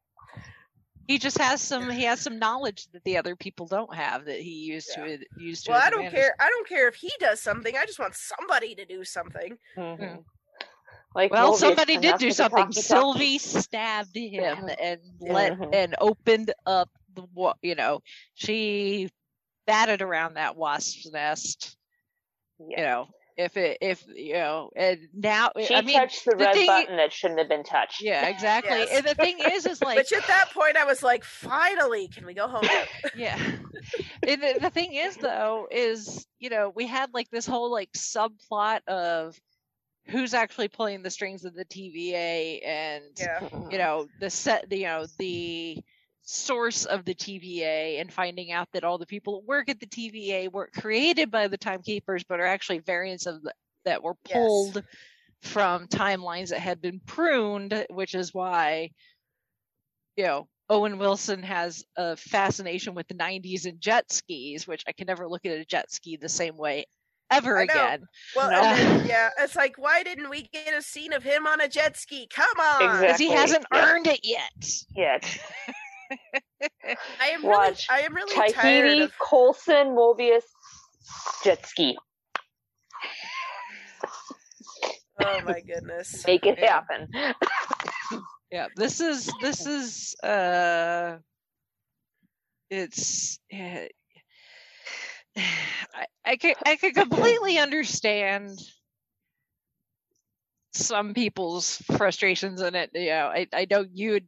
He just has some. He has some knowledge that the other people don't have that he used to use to. well his i don't advantage. care i don't care if he does something i just want somebody to do something Mhm. Like Well, Mobius, somebody did do something. talkie talkie- Sylvie stabbed him and let Mhm. and opened up the wa- you know she batted around that wasp's nest. You know if it if you know and now She I mean touched the, the red thing- button that shouldn't have been touched. yeah exactly Yes. and the thing is is like Which at that point I was like, finally, can we go home? yeah and the, the thing is though is you know we had like this whole like subplot of who's actually pulling the strings of the TVA and yeah. you know the set the, you know the source of the TVA and finding out that all the people who work at the TVA weren't created by the timekeepers but are actually variants of the, that were Yes. pulled from timelines that had been pruned which is why you know Owen Wilson has a fascination with the 90s and jet skis which I can never look at a jet ski the same way ever again Well, No. then, yeah, it's like, why didn't we get a scene of him on a jet ski? Come on! because Exactly. he hasn't Yeah. earned it yet Yeah. I am really, Watch. I am really tired Tahiti, of. Coulson, Mobius, jet ski. Oh my goodness! Make it Yeah. happen. yeah this is this is uh it's eh, I, I could I could completely understand some people's frustrations in it. You know, I, I know you had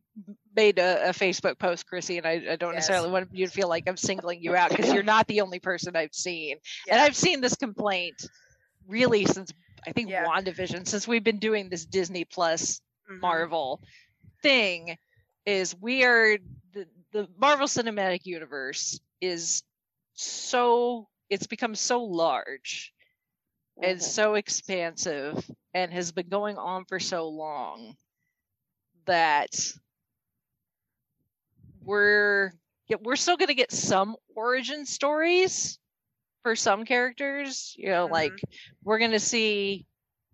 made a, a Facebook post, Chrissy, and I, I don't Yes. necessarily want you to feel like I'm singling you out because you're not the only person I've seen. And I've seen this complaint really since I think Yeah. WandaVision, since we've been doing this Disney Plus Mhm. Marvel thing is we are the, the Marvel Cinematic Universe is so it's become so large and Mhm. so expansive and has been going on for so long that we're we're still going to get some origin stories for some characters you know Mhm. like we're going to see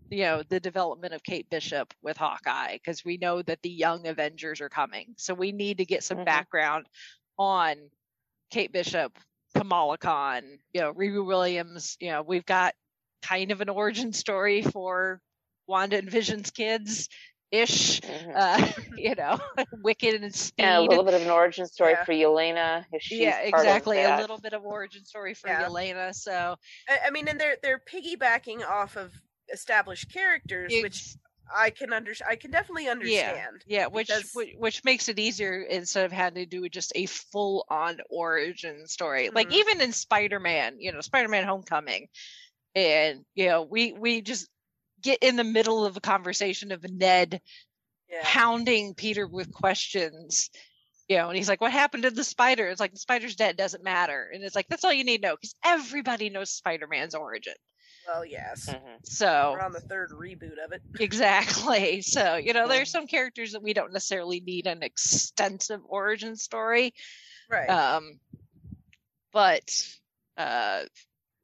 you know the development of Kate Bishop with Hawkeye because we know that the young Avengers are coming. So we need to get some Mhm. background on Kate Bishop, Kamala Khan, you know, Riri Williams. You know, we've got kind of an origin story for Wanda and Vision's kids ish. Mhm. Uh, you know, Wiccan and Speed. and a little bit of an origin story Yeah. for Yelena. If she's yeah, part of exactly. A little bit of origin story for Yeah. Elena. So I, I mean, and they're they're piggybacking off of established characters, which I can under I can definitely understand. Yeah, which because- which, which makes it easier instead of having to do just a full on origin story. Like Mhm. even in Spider Man, you know, Spider Man Homecoming, and you know, we we just get in the middle of a conversation of Ned Yeah. hounding Peter with questions. You know, and he's like, "What happened to the spider?" It's like the spider's dead, doesn't matter, and it's like that's all you need to know because everybody knows Spider Man's origin. Well, yes. Mhm. So We're on the third reboot of it. Exactly. So, you know, there's some characters that we don't necessarily need an extensive origin story. Right. Um but uh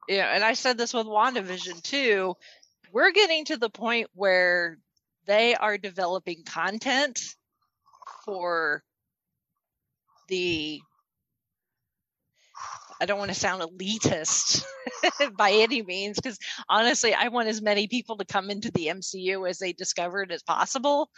you know, and I said this with WandaVision too. We're getting to the point where they are developing content for the I don't want to sound elitist by any means because honestly, I want as many people to come into the MCU as they discovered as possible.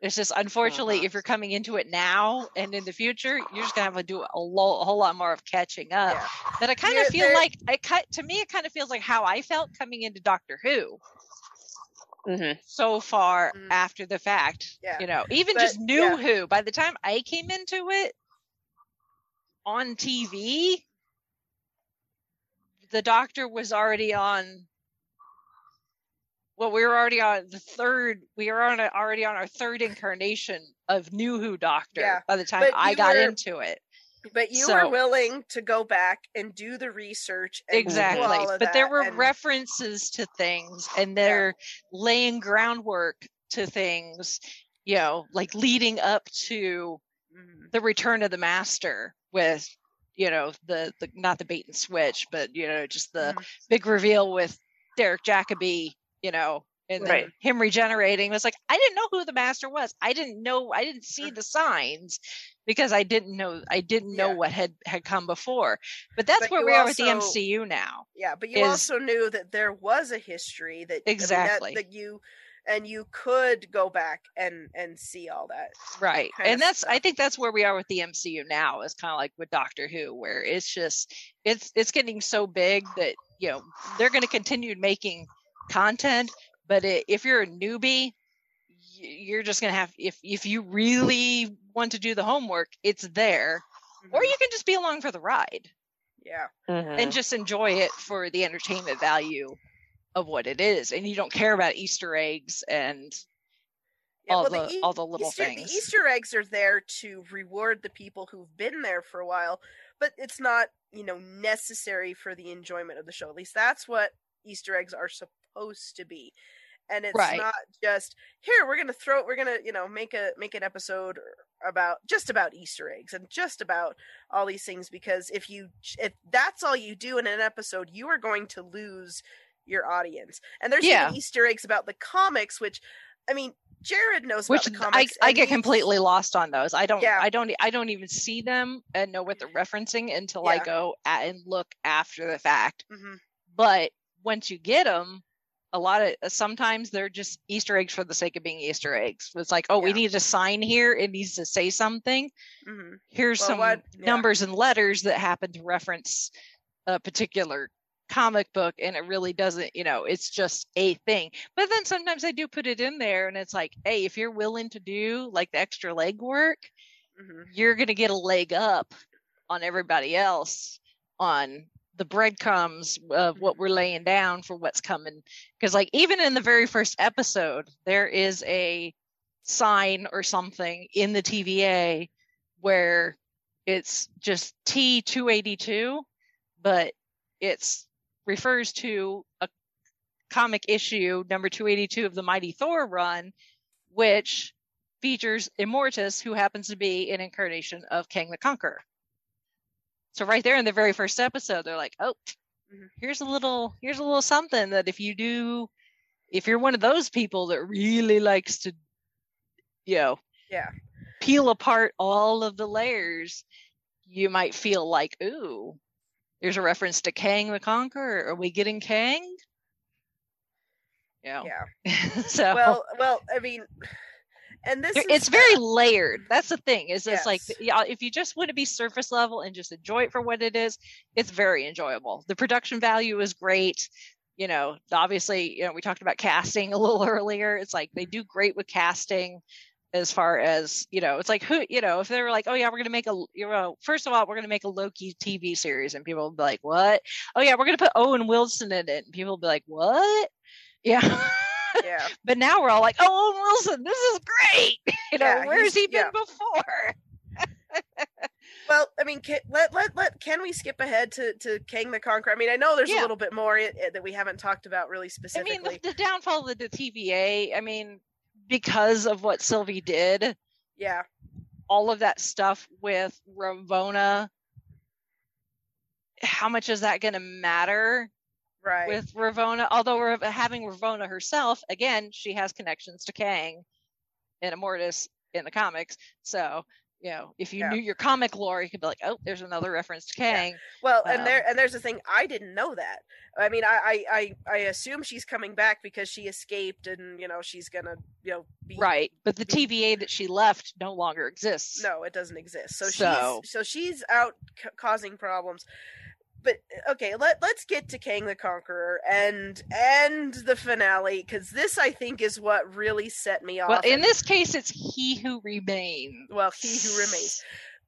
It's just unfortunately, Uh-huh. if you're coming into it now and in the future, you're just gonna have to do a, lo- a whole lot more of catching up. yeah. But I kind of feel there- like I cut to me, it kind of feels like how I felt coming into Doctor Who Mhm. so far Mm. after the fact. Yeah. You know, even But, just New yeah. Who. By the time I came into it on TV, the Doctor was already on. Well, we were already on the third. We were on a, already on our third incarnation of New Who Doctor Yeah, by the time but I got were- into it. But you So- were willing to go back and do the research exactly but there were and- references to things and they're laying groundwork to things you know like leading up to Mhm. the return of the master with you know the, the not the bait and switch but you know just the Mhm. big reveal with derek jacobi you know and Right. him regenerating was like i didn't know who the master was i didn't know i didn't see mm. the signs because i didn't know i didn't know Yeah. what had had come before but that's But where we are with the mcu now Yeah, but you is- also knew that there was a history that I mean, that- Exactly. that, you and you could go back and and see all that. right and that's i think that's where we are with the mcu now is kind of like with doctor who where it's just it's it's getting so big that you know they're going to continue making content but it, if you're a newbie you're just going to have if if you really want to do the homework it's there or Mhm. you can just be along for the ride yeah, Mhm. and just enjoy it for the entertainment value of what it is and you don't care about easter eggs and yeah. all well, the E- all the little Easter, things The Easter eggs are there to reward the people who've been there for a while, but it's not, you know, necessary for the enjoyment of the show. At least that's what Easter eggs are supposed to be. And it's Right. not just here we're gonna throw we're gonna you know make a make an episode about just about Easter eggs and just about all these things because if you if that's all you do in an episode you are going to lose your audience and there's Yeah. Easter eggs about the comics which I mean Jared knows which about the I, comics I get he's- completely lost on those. I don't Yeah. I don't I don't even see them and know what they're referencing until I go at and look after the fact. Mhm. But once you get them, a lot of uh, sometimes they're just Easter eggs for the sake of being Easter eggs. It's like, oh, we need a sign here. It needs to say something. Mhm. Here's Well, some what- yeah. numbers and letters that happen to reference a particular comic book and it really doesn't you know it's just a thing but then sometimes i do put it in there and it's like hey if you're willing to do like the extra legwork Mhm. you're going to get a leg up on everybody else on the breadcrumbs of what we're laying down for what's coming because like even in the very first episode there is a sign or something in the tva where it's just t282 but it's refers to a comic issue number 282 of the mighty thor run which features Immortus, who happens to be an incarnation of Kang the Conqueror. So right there in the very first episode, they're like, "Oh, Mhm. here's a little, here's a little something that if you do, if you're one of those people that really likes to, you know, Yeah. peel apart all of the layers, you might feel like, ooh, there's a reference to Kang the Conqueror. Are we getting Kang? Yeah. Yeah. so Well, well, I mean, and this it's very layered. That's the thing. Is it's like Yes. if you just want to be surface level and just enjoy it for what it is, it's very enjoyable. The production value is great. You know, obviously, you know, we talked about casting a little earlier. It's like they do great with casting as far as, you know, it's like who, you know, if they were like, "Oh yeah, we're going to make a you know, first of all, we're going to make a Loki TV series." And people will be like, "What?" "Oh yeah, we're going to put Owen Wilson in it." And people will be like, "What?" Yeah. yeah. But now we're all like, "Oh, Wilson, this is great." You know, Yeah, where's he been yeah. before? Well, I mean, can, let let let can we skip ahead to to Kang the Conqueror? I mean, I know there's Yeah. a little bit more i i- that we haven't talked about really specifically. I mean, the, the downfall of the TVA. I mean, because of what Sylvie did, yeah, all of that stuff with Ravonna. How much is that going to matter right. with Ravonna? Although Rav- having Ravonna herself, again, she has connections to Kang and Immortus in the comics. So, you know, if you Yeah. knew your comic lore, you could be like, oh, there's another reference to Yeah. Kang. well, and um, there and there's the thing. I didn't know that. I mean, I, I I I assume she's coming back because she escaped, and you know she's gonna you know be Right. But the TVA that she left no longer exists. No, it doesn't exist. So, So- she's so she's out c- causing problems. But okay, let let's get to Kang the Conqueror and and the finale because this I think is what really set me off. Well, in this case, it's He Who Remains. well, he who remains.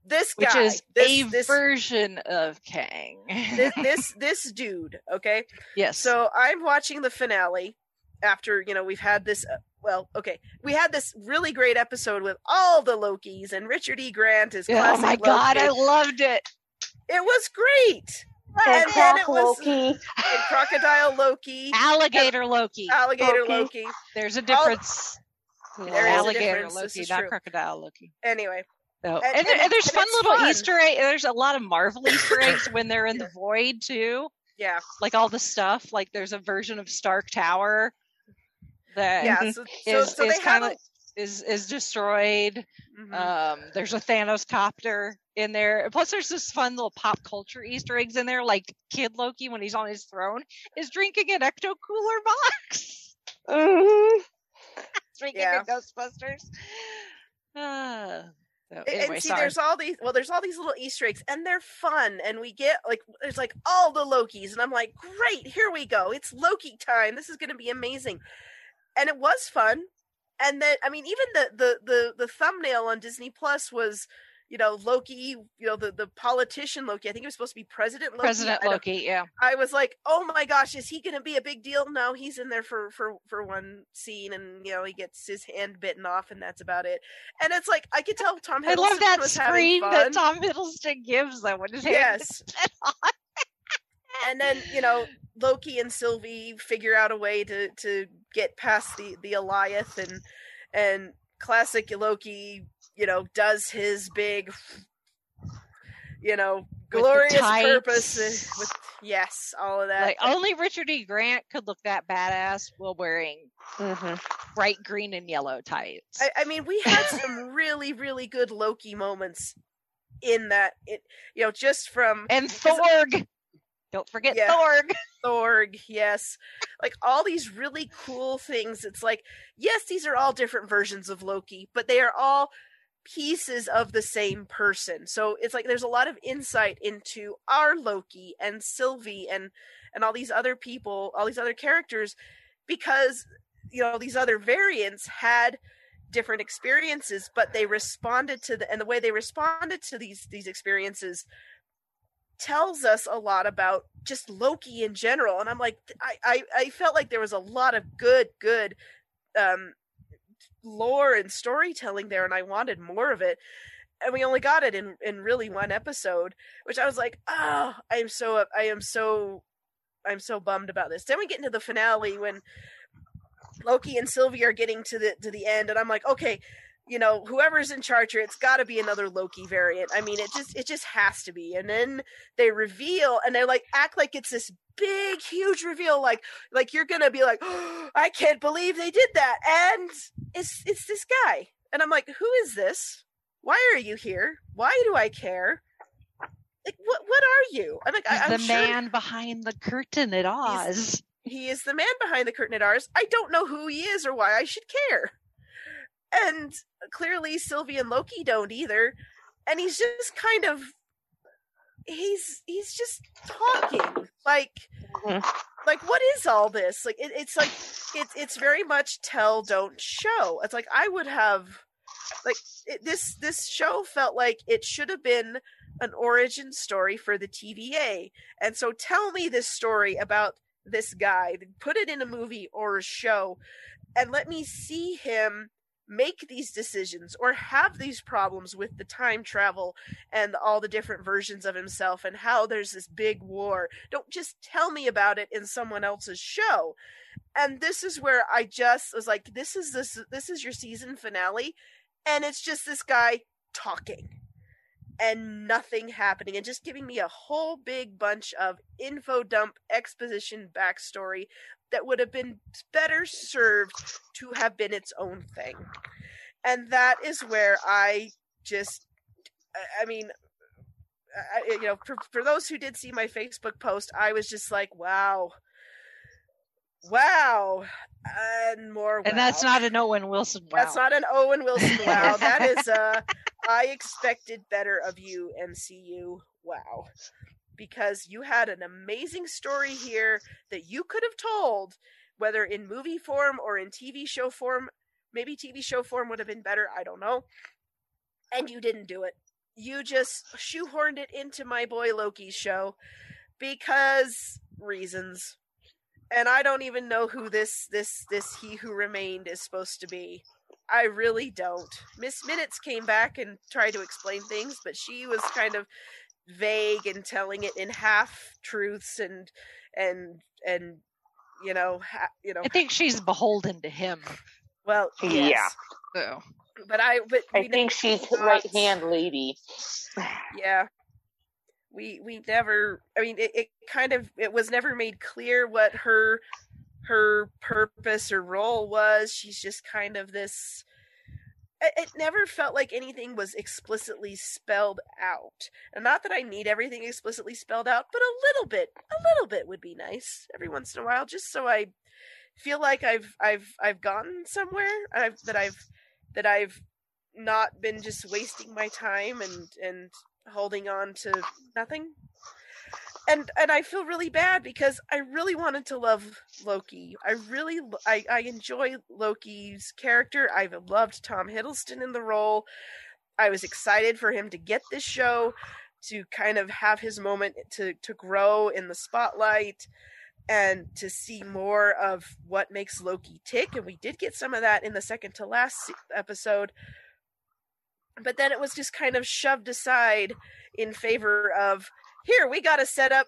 This guy, which is this, a this, version of Kang. this this this dude. Okay, yes. so I'm watching the finale after you know we've had this. Uh, well, okay, we had this really great episode with all the Lokis and Richard E. Grant is classic. oh my god, Loki. I loved it. It was great. And And then it was- Loki. and crocodile Loki, Alligator Loki. alligator Loki. Loki. There's a difference. There is a Alligator difference, this Loki, not true. crocodile Loki. Anyway, So, And- and, and and there's and fun little fun. Easter egg. There's a lot of Marvel Easter eggs when they're in the void too. yeah, Like all the stuff. Like there's a version of Stark Tower that yeah. Mm-hmm. So, so, is, so is they kind have of is is destroyed. a, Mhm. Um, there's a Thanos copter in there. Plus, there's this fun little pop culture Easter eggs in there, like Kid Loki when he's on his throne is drinking an ecto cooler box. Mhm. Speaking Yeah. Ghostbusters. Uh, so And- anyway, and see, sorry. there's all these. Well, there's all these little Easter eggs, and they're fun. And we get like, there's like all the Lokis, and I'm like, great, here we go. It's Loki time. This is going to be amazing. And it was fun. And then, I mean, even the the the the thumbnail on Disney Plus was, you know, Loki. You know, the the politician Loki. I think it was supposed to be President Loki. President Loki, yeah. I was like, oh my gosh, is he going to be a big deal? No, he's in there for for for one scene, and you know he gets his hand bitten off, and that's about it. And it's like I could tell Tom I Hiddleston love that scream that Tom Hiddleston gives them when his hand Yes. is cut off. And then you know Loki and Sylvie figure out a way to to get past the the Alioth, and and classic Loki, you know, does his big, you know, glorious tights. purpose with yes, all of that. Like only Richard E. Grant could look that badass while wearing hmm bright green and yellow tights. I, I mean, we had some really, really good Loki moments in that. It, you know, just from and Thorg. Don't forget Yeah. Thorg. Thorg, yes, like all these really cool things. It's like, yes, these are all different versions of Loki, but they are all pieces of the same person. So it's like there's a lot of insight into our Loki and Sylvie and and all these other people, all these other characters, because you know these other variants had different experiences, but they responded to the and the way they responded to these these experiences tells us a lot about just Loki in general. And I'm like, I, I, I felt like there was a lot of good, good um, lore and storytelling there, and I wanted more of it. And we only got it in in really one episode, which I was like, oh, I am so, I am so, I'm so bummed about this. Then we get into the finale when Loki and Sylvie are getting to the to the end, and I'm like, okay, you know, whoever's in charge here, it's got to be another Loki variant. I mean, it just it just has to be. And then they reveal, and they like act like it's this big, huge reveal, like like you're gonna be like, oh, I can't believe they did that, and it's it's this guy, and I'm like, who is this? Why are you here? Why do I care? Like, what what are you? I'm like, I, He's I'm the sure man behind the curtain at Oz. he is the man behind the curtain at Oz. I don't know who he is or why I should care. And clearly Sylvie and Loki don't either. And he's just kind of he's he's just talking. Like Mhm. like what is all this? Like it, it's like it's it's very much tell don't show. It's like I would have like it, this this show felt like it should have been an origin story for the TVA. And so tell me this story about this guy, put it in a movie or a show, and let me see him make these decisions or have these problems with the time travel and all the different versions of himself and how there's this big war. Don't just tell me about it in someone else's show. And this is where I just was like, this is this this is your season finale, and it's just this guy talking and nothing happening and just giving me a whole big bunch of info dump exposition backstory that would have been better served to have been its own thing and that is where i just I- mean I, you know for, for those who did see my facebook post i was just like wow wow and more And that's not an Owen Wilson wow. That's not an Owen Wilson wow. that is uh I expected better of you, MCU. Wow. Because you had an amazing story here that you could have told, whether in movie form or in TV show form. Maybe TV show form would have been better, I don't know. And you didn't do it. You just shoehorned it into my boy Loki's show because reasons. And I don't even know who this this this he who remained is supposed to be. I really don't. Miss Minutes came back and tried to explain things, but she was kind of vague and telling it in half truths and and and you know ha, you know I think she's beholden to him. well Yeah. So but I but I we think she's she's right hand lady. yeah we we never i mean it, it kind of it was never made clear what her her purpose or role was she's just kind of this it, never felt like anything was explicitly spelled out and not that i need everything explicitly spelled out but a little bit a little bit would be nice every once in a while just so i feel like I've I've I've gotten somewhere. I've that I've that I've not been just wasting my time and and holding on to nothing. And and I feel really bad because I really wanted to love Loki. I really I I enjoy Loki's character. I've loved Tom Hiddleston in the role. I was excited for him to get this show to kind of have his moment to to grow in the spotlight and to see more of what makes Loki tick and we did get some of that in the second to last episode but then it was just kind of shoved aside in favor of here we got to set up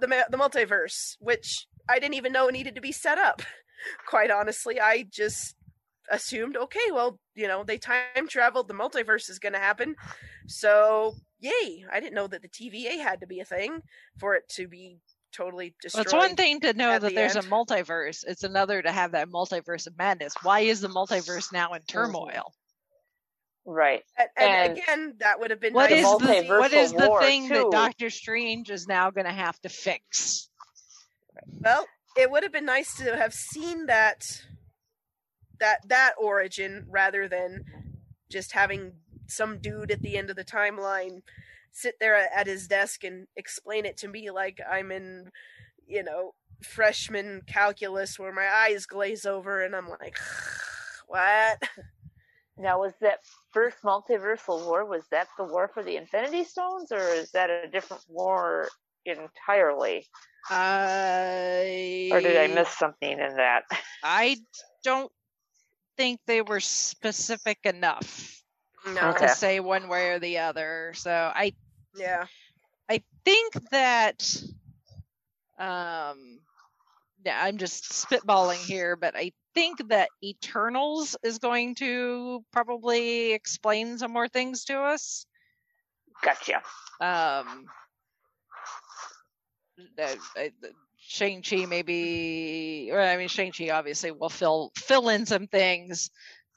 the the multiverse which I didn't even know needed to be set up quite honestly I just assumed okay well you know they time traveled the multiverse is going to happen so yay i didn't know that the tva had to be a thing for it to be totally destroyed Well, it's one thing to know that the there's end. a multiverse. It's another to have that multiverse of madness. Why is the multiverse now in mm-hmm. turmoil? Right. and, and and- again that would have been What nice is to the see. what is the war, thing that. Doctor Strange is now going to have to fix? well it would have been nice to have seen that that that origin rather than just having some dude at the end of the timeline sit there at at his desk and explain it to me like I'm in, you know, freshman calculus where my eyes glaze over and I'm like, what? Now, was that first multiversal war? Was that the war for the Infinity Stones, or is that a different war entirely? I Or did I miss something in that? I don't think they were specific enough No. Okay. to say one way or the other. So I Yeah. I think that um yeah, I'm just spitballing here, but I think that Eternals is going to probably explain some more things to us. Gotcha. Um uh, uh, Shang-Chi maybe or I mean Shang-Chi obviously will fill fill in some things.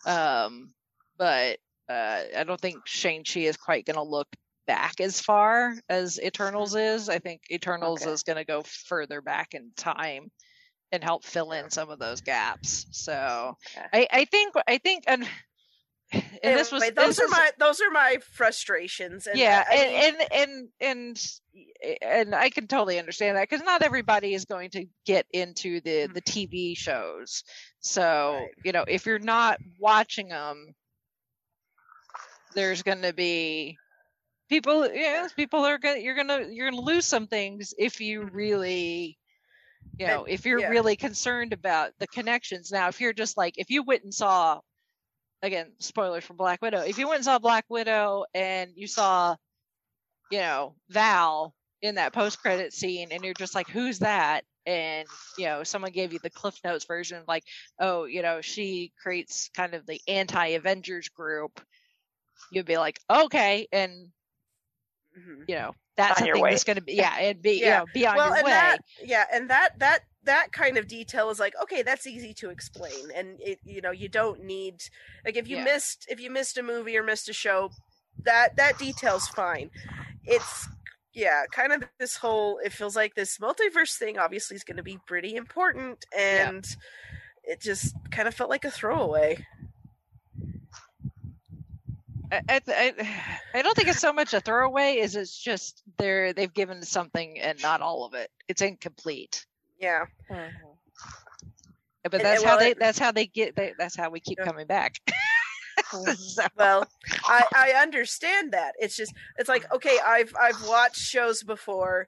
Um but uh I don't think Shang-Chi is quite going to look back as far as Eternals is. I think Eternals Okay. is going to go further back in time and help fill in some of those gaps. So Okay. I, I think I think and, and this was those this are my those are my frustrations. And yeah I- I mean, and, and and and and i can totally understand that because not everybody is going to get into the the tv shows so Mm-hmm. Right. you know if you're not watching them there's going to be people yeah people are going you're going to you're going to lose some things if you really you know if you're yeah. really concerned about the connections now if you're just like if you went and saw again spoilers for black widow if you went and saw black widow and you saw you know val in that post credit scene and you're just like who's that and you know someone gave you the cliff notes version like oh you know she creates kind of the anti avengers group you'd be like okay and mhm. you know that's On a your thing way. that's going to be yeah and be you Yeah. know be on well, your and way that yeah, and that that that kind of detail is like okay, that's easy to explain, and it you know you don't need like if you Yeah. missed if you missed a movie or missed a show, that that detail's fine. It's yeah, kind of this whole it feels like this multiverse thing obviously is going to be pretty important, and it just kind of felt like a throwaway. I, I, I- don't think it's so much a throwaway as it's just they're they've given something and not all of it. It's incomplete. Yeah, Mhm. But that's and how well, they it- that's how they get they, that's how we keep Yeah. coming back. Mhm. So, well I, I understand that it's just it's like okay i've i've watched shows before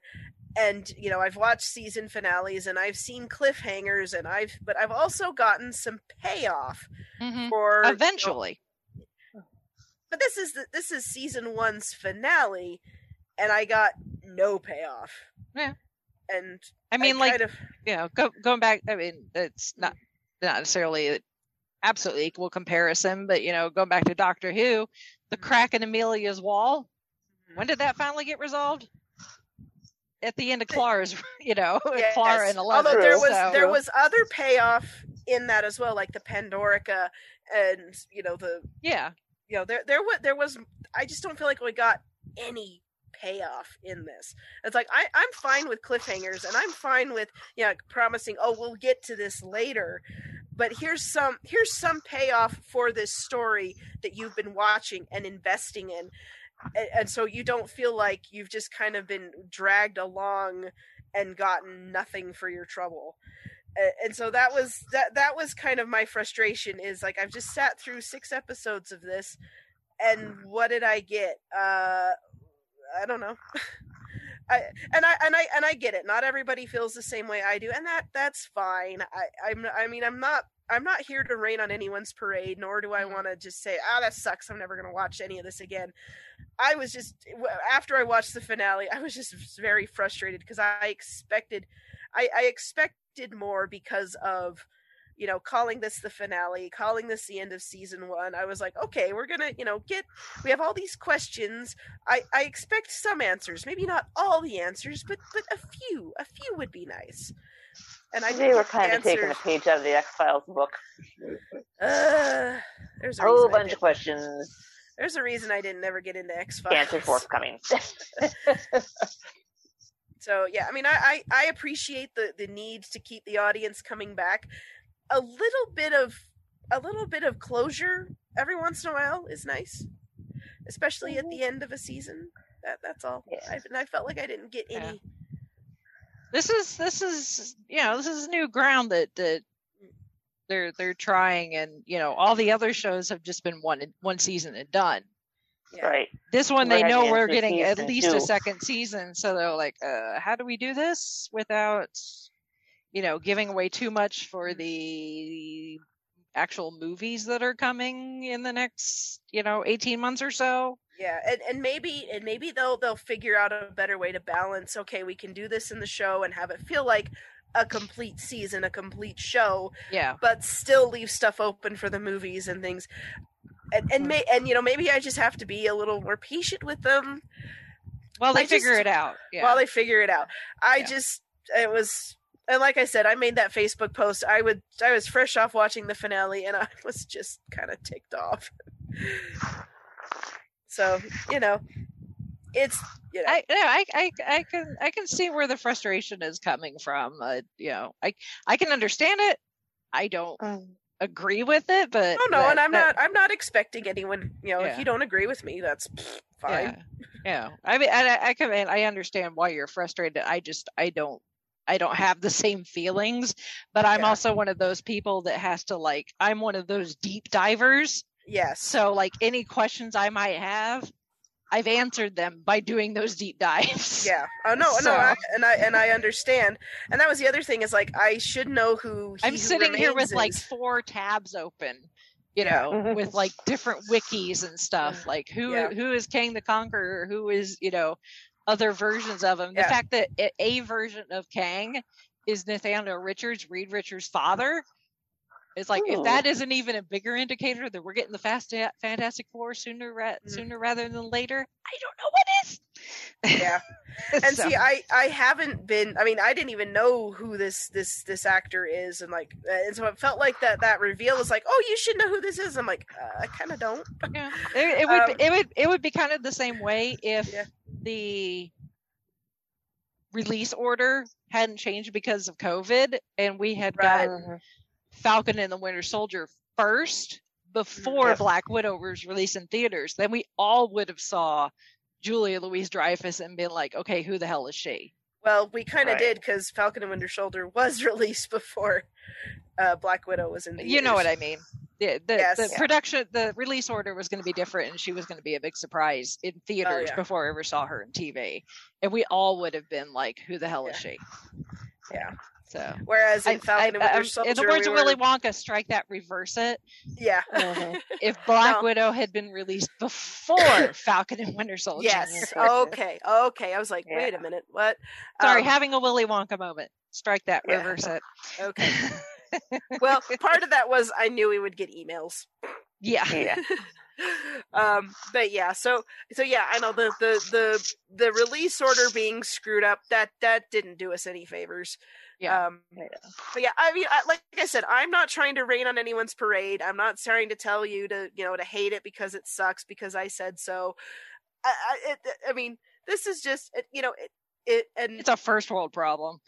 and you know i've watched season finales and i've seen cliffhangers and i've but i've also gotten some payoff mhm. for eventually. But this is the, this is season one's finale and i got no payoff Yeah. and I mean, like kind of, you know, go, going back. I mean, it's not not necessarily an absolutely equal comparison, but you know, going back to Doctor Who, the Mhm. crack in Amelia's wall. When did that finally get resolved? At the end of Clara's, you know, Yes. Clara and Eleven. Although there was so- there was other payoff in that as well, like the Pandorica and you know the yeah, you know there there was there was I just don't feel like we got any payoff in this. It's like I, I'm fine with cliffhangers and I'm fine with you know promising, oh, we'll get to this later. But here's some here's some payoff for this story that you've been watching and investing in. And, and so you don't feel like you've just kind of been dragged along and gotten nothing for your trouble and so that was that that was kind of my frustration is like i've just sat through six episodes of this and what did i get uh i don't know I, and I and I and I get it. Not everybody feels the same way I do, and that that's fine. I I'm I mean I'm not I'm not here to rain on anyone's parade, nor do I want to just say, "Ah, oh, that sucks. I'm never going to watch any of this again." I was just after I watched the finale, I was just very frustrated because I expected, I, I expected more because of you know, calling this the finale, calling this the end of season one, I was like, okay, we're gonna, you know, get. We have all these questions. I I expect some answers, maybe not all the answers, but but a few, a few would be nice. And I they were kind of taking a page out of the X Files book. Uh, there's a, a whole bunch of questions. There's a reason I didn't ever get into X Files. Answer forthcoming. so yeah, I mean, I, I I appreciate the the need to keep the audience coming back a little bit of a little bit of closure every once in a while is nice, especially at the mm-hmm. end of a season. That that's all. I, and I felt like I didn't get any. Yeah. This is this is you know this is new ground that that they're they're trying, and you know all the other shows have just been one one season and done. Yeah. Right. This one, we're they know we're getting at least a second season, so they're like, uh, "How do we do this without you know, giving away too much for the actual movies that are coming in the next, you know, 18 months or so. Yeah, and, and maybe and maybe they'll they'll figure out a better way to balance. Okay, we can do this in the show and have it feel like a complete season, a complete show. Yeah. But still leave stuff open for the movies and things. And and may and you know maybe I just have to be a little more patient with them. While they I figure just, it out. Yeah. While they figure it out. I yeah. just it was and like I said, I made that Facebook post. I would I was fresh off watching the finale and I was just kind of ticked off. so, you know, it's you know. I, I I I can I can see where the frustration is coming from. Uh, you know, I I can understand it. I don't um, agree with it, but oh no, that, and I'm that, not I'm not expecting anyone. You know, yeah. if you don't agree with me, that's fine. Yeah, yeah. I mean, I I can I understand why you're frustrated. I just I don't I don't have the same feelings, but I'm yeah. also one of those people that has to like I'm one of those deep divers. Yes. So like any questions I might have, I've answered them by doing those deep dives. Yeah. Oh no, so. no, I, and I and I understand. And that was the other thing is like I should know who. I'm sitting here with is. like four tabs open, you know, with like different wikis and stuff. Like who yeah. who is Kang the Conqueror? Who is you know other versions of him. The fact that a version of Kang is Nathaniel Richards, Reed Richards' father, is like if that isn't even a bigger indicator that we're getting the Fast Fantastic Four sooner ra- mm. sooner rather than later. I don't know what is. Yeah, and so. see, I I haven't been. I mean, I didn't even know who this this this actor is, and like, and so it felt like that that reveal was like, oh, you should know who this is. I'm like, uh, I kind of don't. Yeah, it, it would um, it would it would be kind of the same way if. Yeah the release order hadn't changed because of COVID, and we had right. gotten Falcon and the Winter Soldier first before yeah. Black Widow was released in theaters, then we all would have saw Julia Louise Dreyfus and been like, okay, who the hell is she? Well, we kind of right. did because Falcon and Winter Soldier was released before uh, Black Widow was in the. You know what I mean? the the, yes. the production the release order was going to be different and she was going to be a big surprise in oh, theaters oh, yeah. before I ever saw her in TV. And we all would have been like, who the hell is she? Yeah. So whereas in I, Falcon I, and Winter Soldier, in the words we of Willy Wonka, strike that, reverse it. Yeah. Mm-hmm. if Black no. Widow had been released before Falcon and Winter Soldier. Yes. okay. Okay. I was like, yeah. wait a minute, what? Sorry, um, having a Willy Wonka moment. Strike that, yeah. reverse it. Okay well, part of that was I knew we would get emails. Yeah. Yeah. um but yeah so so yeah i know the the the the release order being screwed up that that didn't do us any favors yeah. Um, yeah. But yeah, I mean, I, like I said, I'm not trying to rain on anyone's parade. I'm not trying to tell you to, you know, to hate it because it sucks because I said so. I, I, it, I mean, this is just it- you know it, it and It's a first world problem.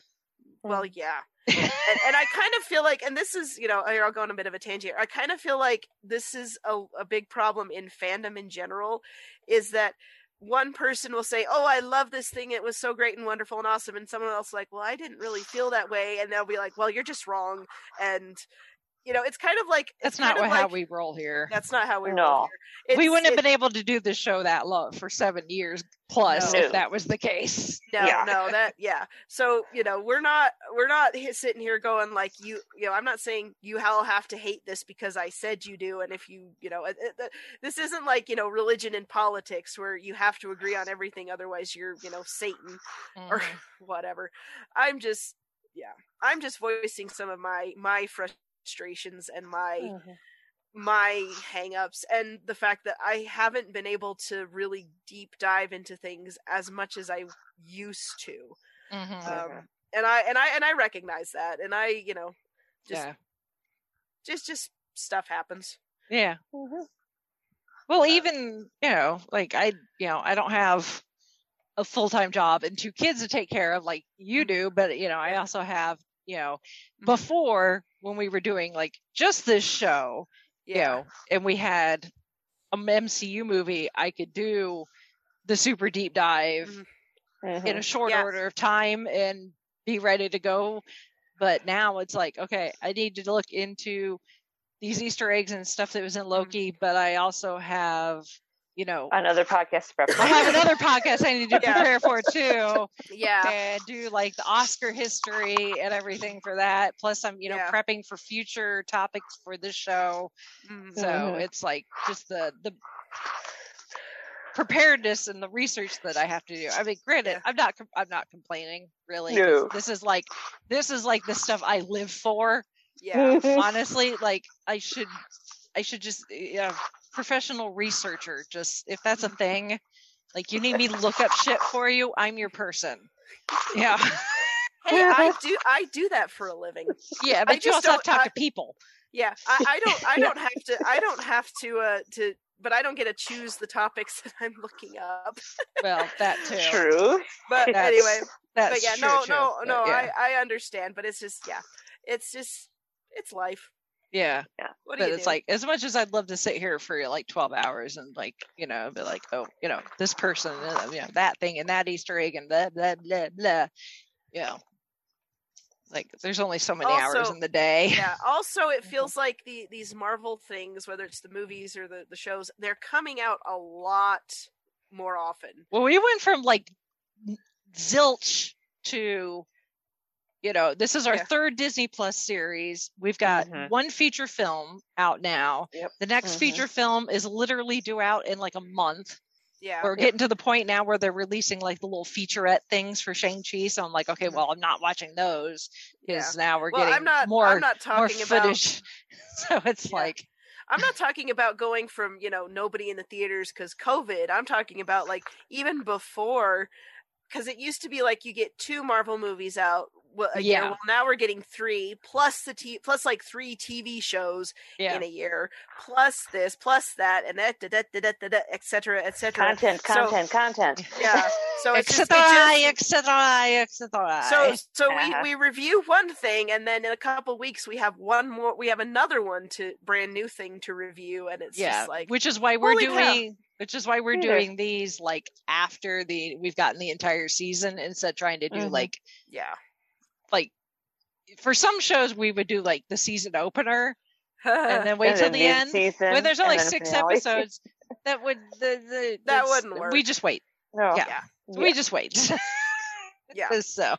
well yeah and, and I kind of feel like, and this is, you know, I'll go on a bit of a tangent. here. I kind of feel like this is a, a big problem in fandom in general, is that one person will say, "Oh, I love this thing; it was so great and wonderful and awesome," and someone else like, "Well, I didn't really feel that way," and they'll be like, "Well, you're just wrong," and you know, it's kind of like That's it's not what, of how we roll here. That's not how we No. roll here. we wouldn't have been able to do this show that long for seven years plus No. if that was the case. No, Yeah. no, that yeah. So you know, we're not we're not sitting here going like you. You know, I'm not saying you all have to hate this because I said you do, and if you you know, it, it, this isn't like you know religion and politics where you have to agree on everything, otherwise you're you know Satan or Mhm. whatever. I'm just yeah, I'm just voicing some of my my frustrations and my Mhm. my hangups and the fact that I haven't been able to really deep dive into things as much as I used to. Mhm. Um, and I and I and I recognize that, and I you know just yeah. just just stuff happens. Yeah. Mhm. Well, Uh, even you know, like I, you know, I don't have a full time job and two kids to take care of like you do, but you know, I also have, you know, Mhm. before when we were doing like just this show, you know, and we had an MCU movie, I could do the super deep dive Mhm. in a short order of time and be ready to go. But now it's like, okay, I need to look into these Easter eggs and stuff that was in Loki, but I also have, you know, Another podcast to prep. I have another podcast I need to Yeah. prepare for too, yeah, and do like the Oscar history and everything for that. Plus, I'm, you know, Yeah. prepping for future topics for this show. Mhm. So Mhm. it's like just the the preparedness and the research that I have to do. I mean, granted, Yeah. I'm not I'm not complaining really. No. This is like this is like the stuff I live for. yeah, Honestly, like I should I should just yeah, professional researcher. Just if that's a thing, like you need me to look up shit for you, I'm your person. Yeah, hey, I do I do that for a living. yeah, but you just also have to talk I- to people. Yeah, I, I don't I don't have to I don't have to uh to but I don't get to choose the topics that I'm looking up. Well, that too. True. But That's- anyway, That's but yeah, true, no, true. no, But no. yeah. I I understand, but it's just yeah, it's just it's life. Yeah. What but it's do? like as much as I'd love to sit here for like 12 hours and like you know be like oh you know this person uh, you know that thing and that Easter egg and blah blah blah blah you know like there's only so many hours in the day yeah. Also, it feels like the these Marvel things, whether it's the movies or the the shows, they're coming out a lot more often. well we went from like zilch to you know this is our Yeah. third Disney Plus series we've got Mhm. one feature film out now Yep. the next Mhm. feature film is literally due out in like a month Yeah. we're getting to the point now where they're releasing like the little featurette things for Shang-Chi. So I'm like, okay, Mhm. well, I'm not watching those because now we're Well, getting I'm not. more I'm not more talking about. footage. so it's Yeah. like, I'm not talking about going from you know nobody in the theaters because COVID. I'm talking about like even before, because it used to be like you get two Marvel movies out well, a year. Yeah. Well, now we're getting three plus the t plus like three TV shows yeah, in a year, plus this, plus that, and that, da, da, da, da, da, da, et cetera, et cetera. Content, So- content, content. Yeah. So it's just, it etc. just etc. etc. so so we, Uh-huh. we review one thing and then in a couple weeks we have one more we have another one to brand new thing to review and it's yeah, just like which is why we're holy cow. Which is why we're Yeah. doing these like after the we've gotten the entire season instead of trying to do Mm-hmm. Mhm. like yeah like for some shows we would do like the season opener and then wait And till then the end. mid-season, When there's only six finale. episodes, that would the, the That wouldn't work. We just wait. No. Yeah. yeah We just wait. yeah so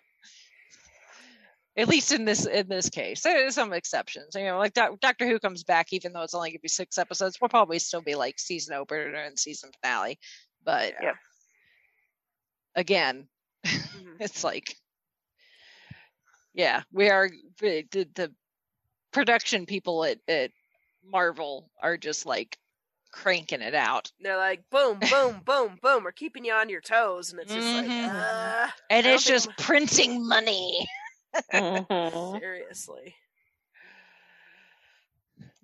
at least in this in this case, there are some exceptions. You know, like Doc- Doctor Who comes back, even though it's only gonna be six episodes, we'll probably still be like season opener and season finale. But Yeah. again, Mhm. it's like, yeah, we are the, the, production people at, at Marvel are just like cranking it out. they're like boom boom boom boom we're keeping you on your toes and it's just Mhm. like uh, And it's just printing money. Mhm. seriously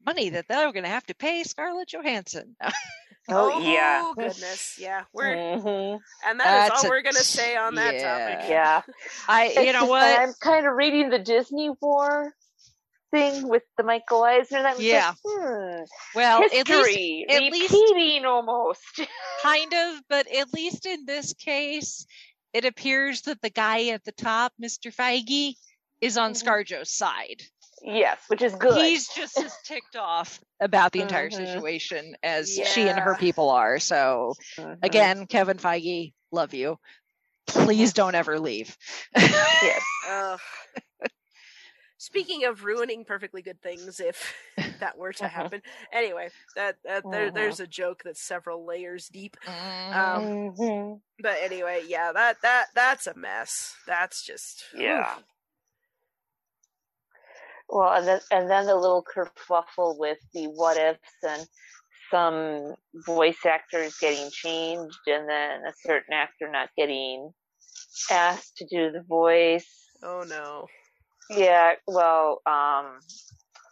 Money that they're going to have to pay Scarlett Johansson. Oh, yeah. goodness, yeah. We're Mhm. and that is That's all a- we're gonna say on that yeah. topic. Yeah. I, you know what? I'm kind of reading the Disney War thing with the Michael Eisner. That I'm Yeah. Just, hmm, Well, at least history at least- repeating almost. kind of, but at least in this case, it appears that the guy at the top, Mr. Feige, is on Mhm. ScarJo's side. yes, which is good. He's just as ticked off about the entire Mhm. situation as she and her people are. So Mhm. again, Kevin Feige, love you. Please don't ever leave. yes. Ugh. Speaking of ruining perfectly good things, if that were to Mhm. happen, anyway, that, that there, Mhm. there's a joke that's several layers deep. Um, Mhm. But anyway, yeah, that that that's a mess. That's just Yeah. Well, and then and then the little kerfuffle with the what ifs and some voice actors getting changed, and then a certain actor not getting asked to do the voice. Oh no. Yeah, well, um,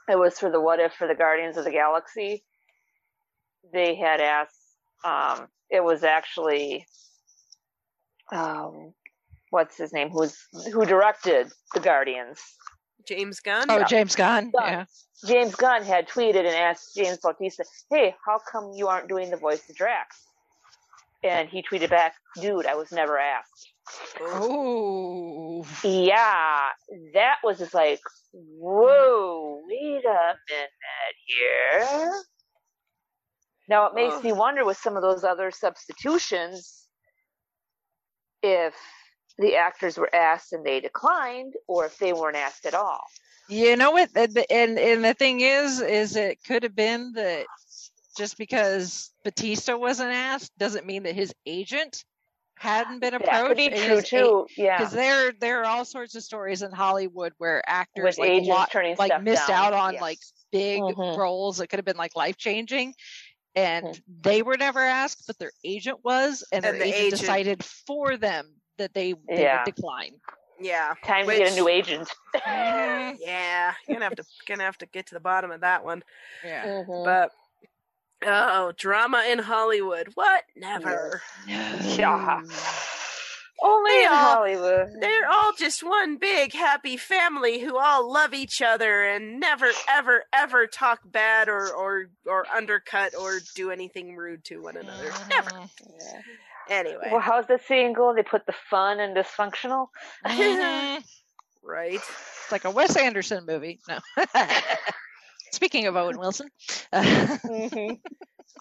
it was for the what if for the Guardians of the Galaxy. They had asked. Um, it was actually, um, what's his name? Who's who directed the Guardians? James Gunn. Oh, James Gunn. Gunn. Yeah. James Gunn had tweeted and asked James Bautista, "Hey, how come you aren't doing the voice of Drax?" And he tweeted back, "Dude, I was never asked." Oh. Yeah, that was just like, whoa, wait a minute here. Now it makes me wonder with some of those other substitutions if the actors were asked and they declined, or if they weren't asked at all. You know what? And and the thing is, is it could have been that just because Bautista wasn't asked doesn't mean that his agent hadn't been approached. That could be true a- too. Yeah, Because there there are all sorts of stories in Hollywood where actors with like lot, like missed down. out on Yes. like big Mhm. roles that could have been like life changing. And Mhm. they were never asked, but their agent was, and, And their the agent, agent- decided for them that they, they Yeah. would decline. Yeah. time to get a new agent. Yeah. You're gonna have to gonna have to get to the bottom of that one. Yeah. Mhm. But oh, drama in Hollywood. What? Never. Yeah. Only They in all- Hollywood. They're all just one big happy family who all love each other and never ever ever talk bad or or or undercut or do anything rude to one another. Never. Mhm. Yeah. Anyway, Well, how's the saying go? They put the fun in dysfunctional. Mhm. right? It's like a Wes Anderson movie. No. Speaking of Owen Wilson,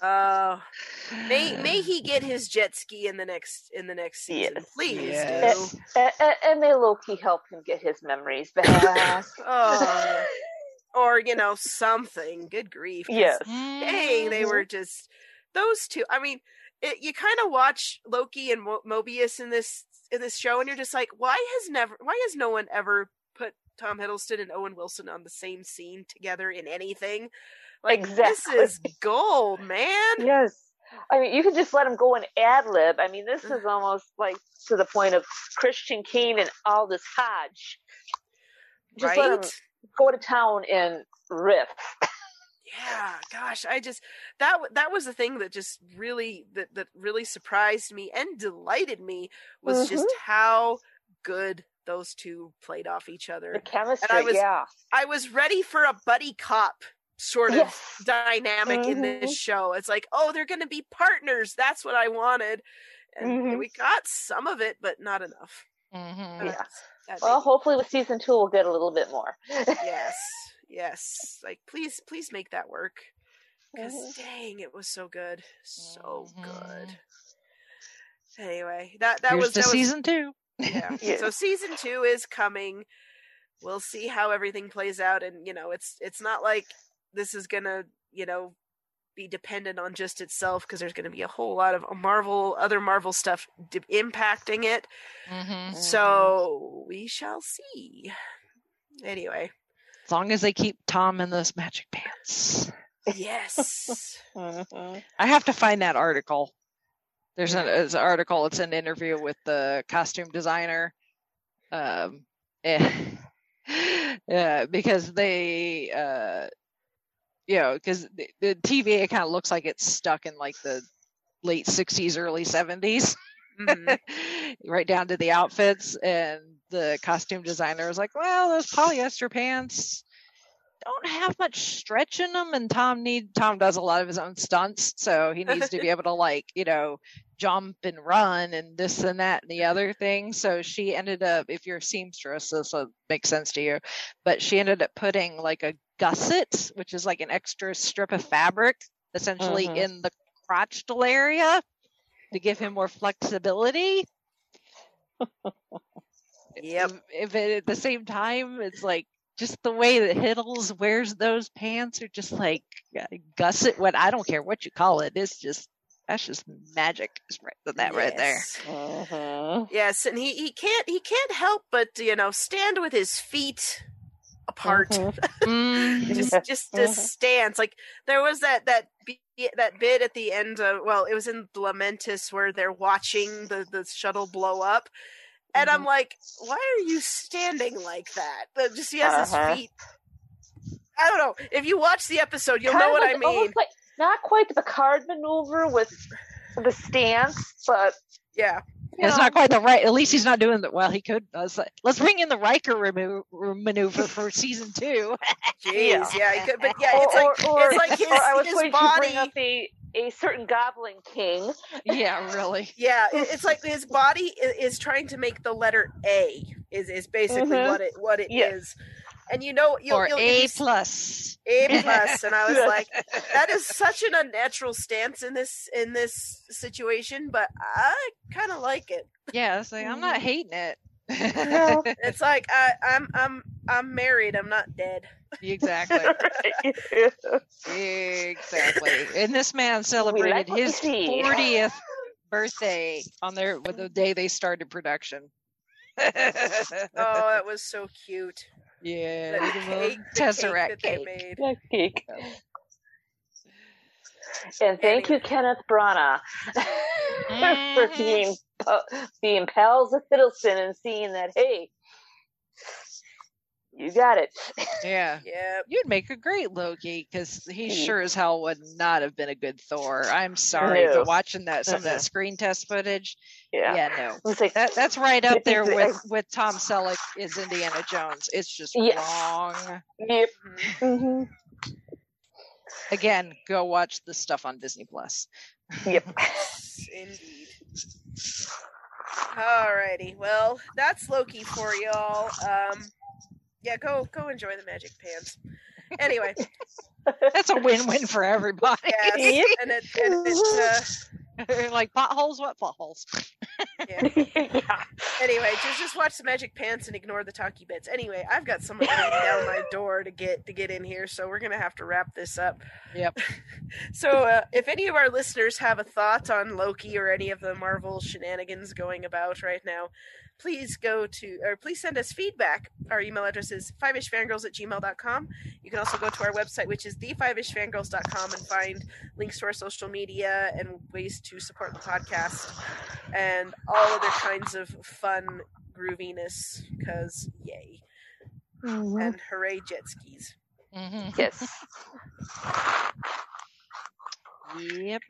Uh, may may he get his jet ski in the next in the next season, Yes. please Yes. do. and, and may Loki help him get his memories back. Oh, or you know something. Good grief! yes. dang, they were just those two. I mean, it, you kind of watch Loki and Mo- Mobius in this in this show, and you're just like, why has never, why has no one ever put Tom Hiddleston and Owen Wilson on the same scene together in anything? Like Exactly. this is gold, man. Yes. I mean, you could just let him go and ad lib. I mean, this is mm-hmm. almost like to the point of Christian Kane and Aldis Hodge. Just let right? him go to town and riff. Yeah, gosh, I just that that was the thing that just really that that really surprised me and delighted me was just mm-hmm. how good those two played off each other. The other. chemistry, was- yeah. I was ready for a buddy cop sort of Yes. dynamic in this show. It's like, oh, they're going to be partners. That's what I wanted. And Mhm. we got some of it, but not enough. Mhm. Yeah. That's- that Well, made- hopefully with season two, we'll get a little bit more. yes, yes. Like, please, please make that work. Because Mhm. dang, it was so good, so Mhm. good. Anyway, that that Here's was to that was season two. Yeah. Yeah. So season two is coming. We'll see how everything plays out, and you know, it's it's not like this is gonna you know be dependent on just itself because there's gonna be a whole lot of Marvel, other Marvel stuff d- impacting it. Mhm. So we shall see. Anyway, As long as they keep Tom in those magic pants. yes. Mhm. I have to find that article. There's an, an article. It's an interview with the costume designer. Um, yeah, because they uh, you know, because the, the TVA kind of looks like it's stuck in like the late 60s, early 70s, Mhm. right down to the outfits. And the costume designer was like, well, those polyester pants don't have much stretch in them. And Tom need Tom does a lot of his own stunts. So he needs to be able to like, you know, jump and run and this and that and the other thing. So she ended up, if you're a seamstress, this will make sense to you, but she ended up putting like a gusset, which is like an extra strip of fabric, essentially Mhm. in the crotchal area to give him more flexibility. Yep. If, if it, at the same time, it's like just the way that Hiddles wears those pants are just like uh, gusset. What I don't care what you call it, it's just that's just magic. Is right that right there. Yes. Mhm. Yes, and he, he can't he can't help but you know stand with his feet apart. Mhm. Mm, just just this Mhm. stance like there was that that that bit at the end of well it was in Lamentis where they're watching the the shuttle blow up and i'm like why are you standing like that but just he has Uh-huh. his feet i don't know if you watch the episode you'll Kind know what like- i mean almost like not quite the Picard maneuver with the stance, but yeah it's know, not quite the right. At least he's not doing the well. He could. I like, Let's bring in the Riker remo- maneuver for season two. jeez yeah, he could, but yeah or, it's like or, or, it's like his, or I was his going body to bring up a a certain Goblin King. yeah, really. Yeah, it, it's like his body is, is trying to make the letter A is is basically Mhm. what it what it is, Yes. And you know you'll, or you'll, A you- plus. A plus, and I was like, that is such an unnatural stance in this in this situation, but I kind of like it. Yeah, it's like, I'm not mm-hmm. hating it. No. It's like I, I'm I'm I'm married. I'm not dead. exactly. Exactly. And this man celebrated what his 40th birthday on their the day they started production. Oh, that was so cute. Yeah, The look at the cake, the Tesseract cake that cake. they made. Next week. And thank you, Kenneth Branagh, for Mhm. being uh, being pals with Hiddleston and seeing that hey, you got it. Yeah. Yep. You'd make a great Loki because he sure as hell would not have been a good Thor. I'm sorry, No. but watching that some of that screen test footage, Yeah, yeah, no, it's like that that's right up there with with Tom Selleck is Indiana Jones. It's just Yes. wrong. yep. Mhm. hmm Again, go watch the stuff on Disney Plus. Yep. Indeed. Alrighty, well, that's Loki for y'all. Um, yeah, go go enjoy the magic pants. Anyway, That's a win-win for everybody. yes, and it, and it uh, like potholes, what potholes? yeah. yeah. Anyway, just just watch the magic pants and ignore the talky bits. Anyway, I've got someone ringing down my door to get to get in here, so we're gonna have to wrap this up. Yep. So, uh, if any of our listeners have a thought on Loki or any of the Marvel shenanigans going about right now, please go to, or please send us feedback. Our email address is fiveishfangirls at gmail.com. You can also go to our website, which is the5ishfangirls.com, and find links to our social media and ways to support the podcast and all other kinds of fun grooviness, because yay. Mhm. And hooray, jet skis. hmm Yes. Yep.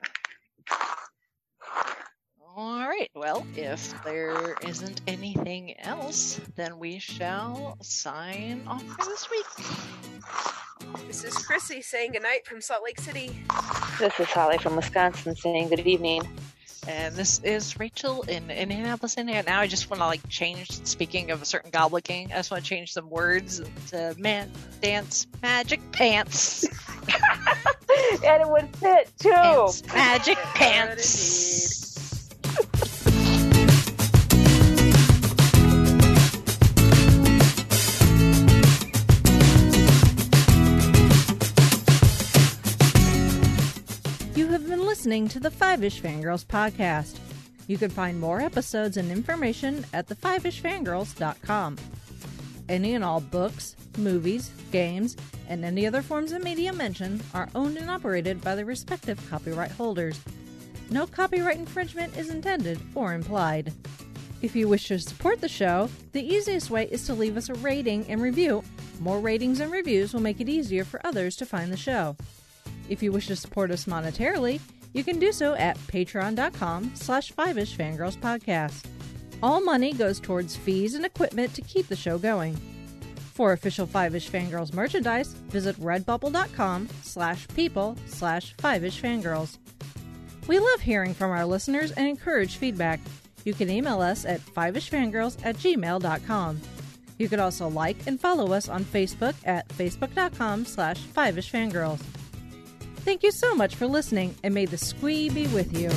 All right. Well, if there isn't anything else, then we shall sign off for this week. This is Chrissy saying goodnight from Salt Lake City. This is Holly from Wisconsin saying good evening. And this is Rachel in Indianapolis, Indiana. Now I just want to like change. Speaking of a certain Goblin King, I just want to change some words to man dance magic pants. and it would fit too. Pants, magic Yeah, pants. You have been listening to the Five Ish Fangirls podcast. You can find more episodes and information at thefiveishfangirls.com. Any and all books, movies, games, and any other forms of media mentioned are owned and operated by the respective copyright holders. No copyright infringement is intended or implied. If you wish to support the show, the easiest way is to leave us a rating and review More ratings and reviews will make it easier for others to find the show. If you wish to support us monetarily, you can do so at patreon.com slash 5ish fangirls podcast. All money goes towards fees and equipment to keep the show going. For official 5ish fangirls merchandise, visit redbubble.com slash people slash 5ish fangirls. We love hearing from our listeners and encourage feedback. You can email us at 5ishfangirls at gmail.com. You can also like and follow us on Facebook at facebook.com slash 5ishfangirls. Thank you so much for listening, and may the squee be with you.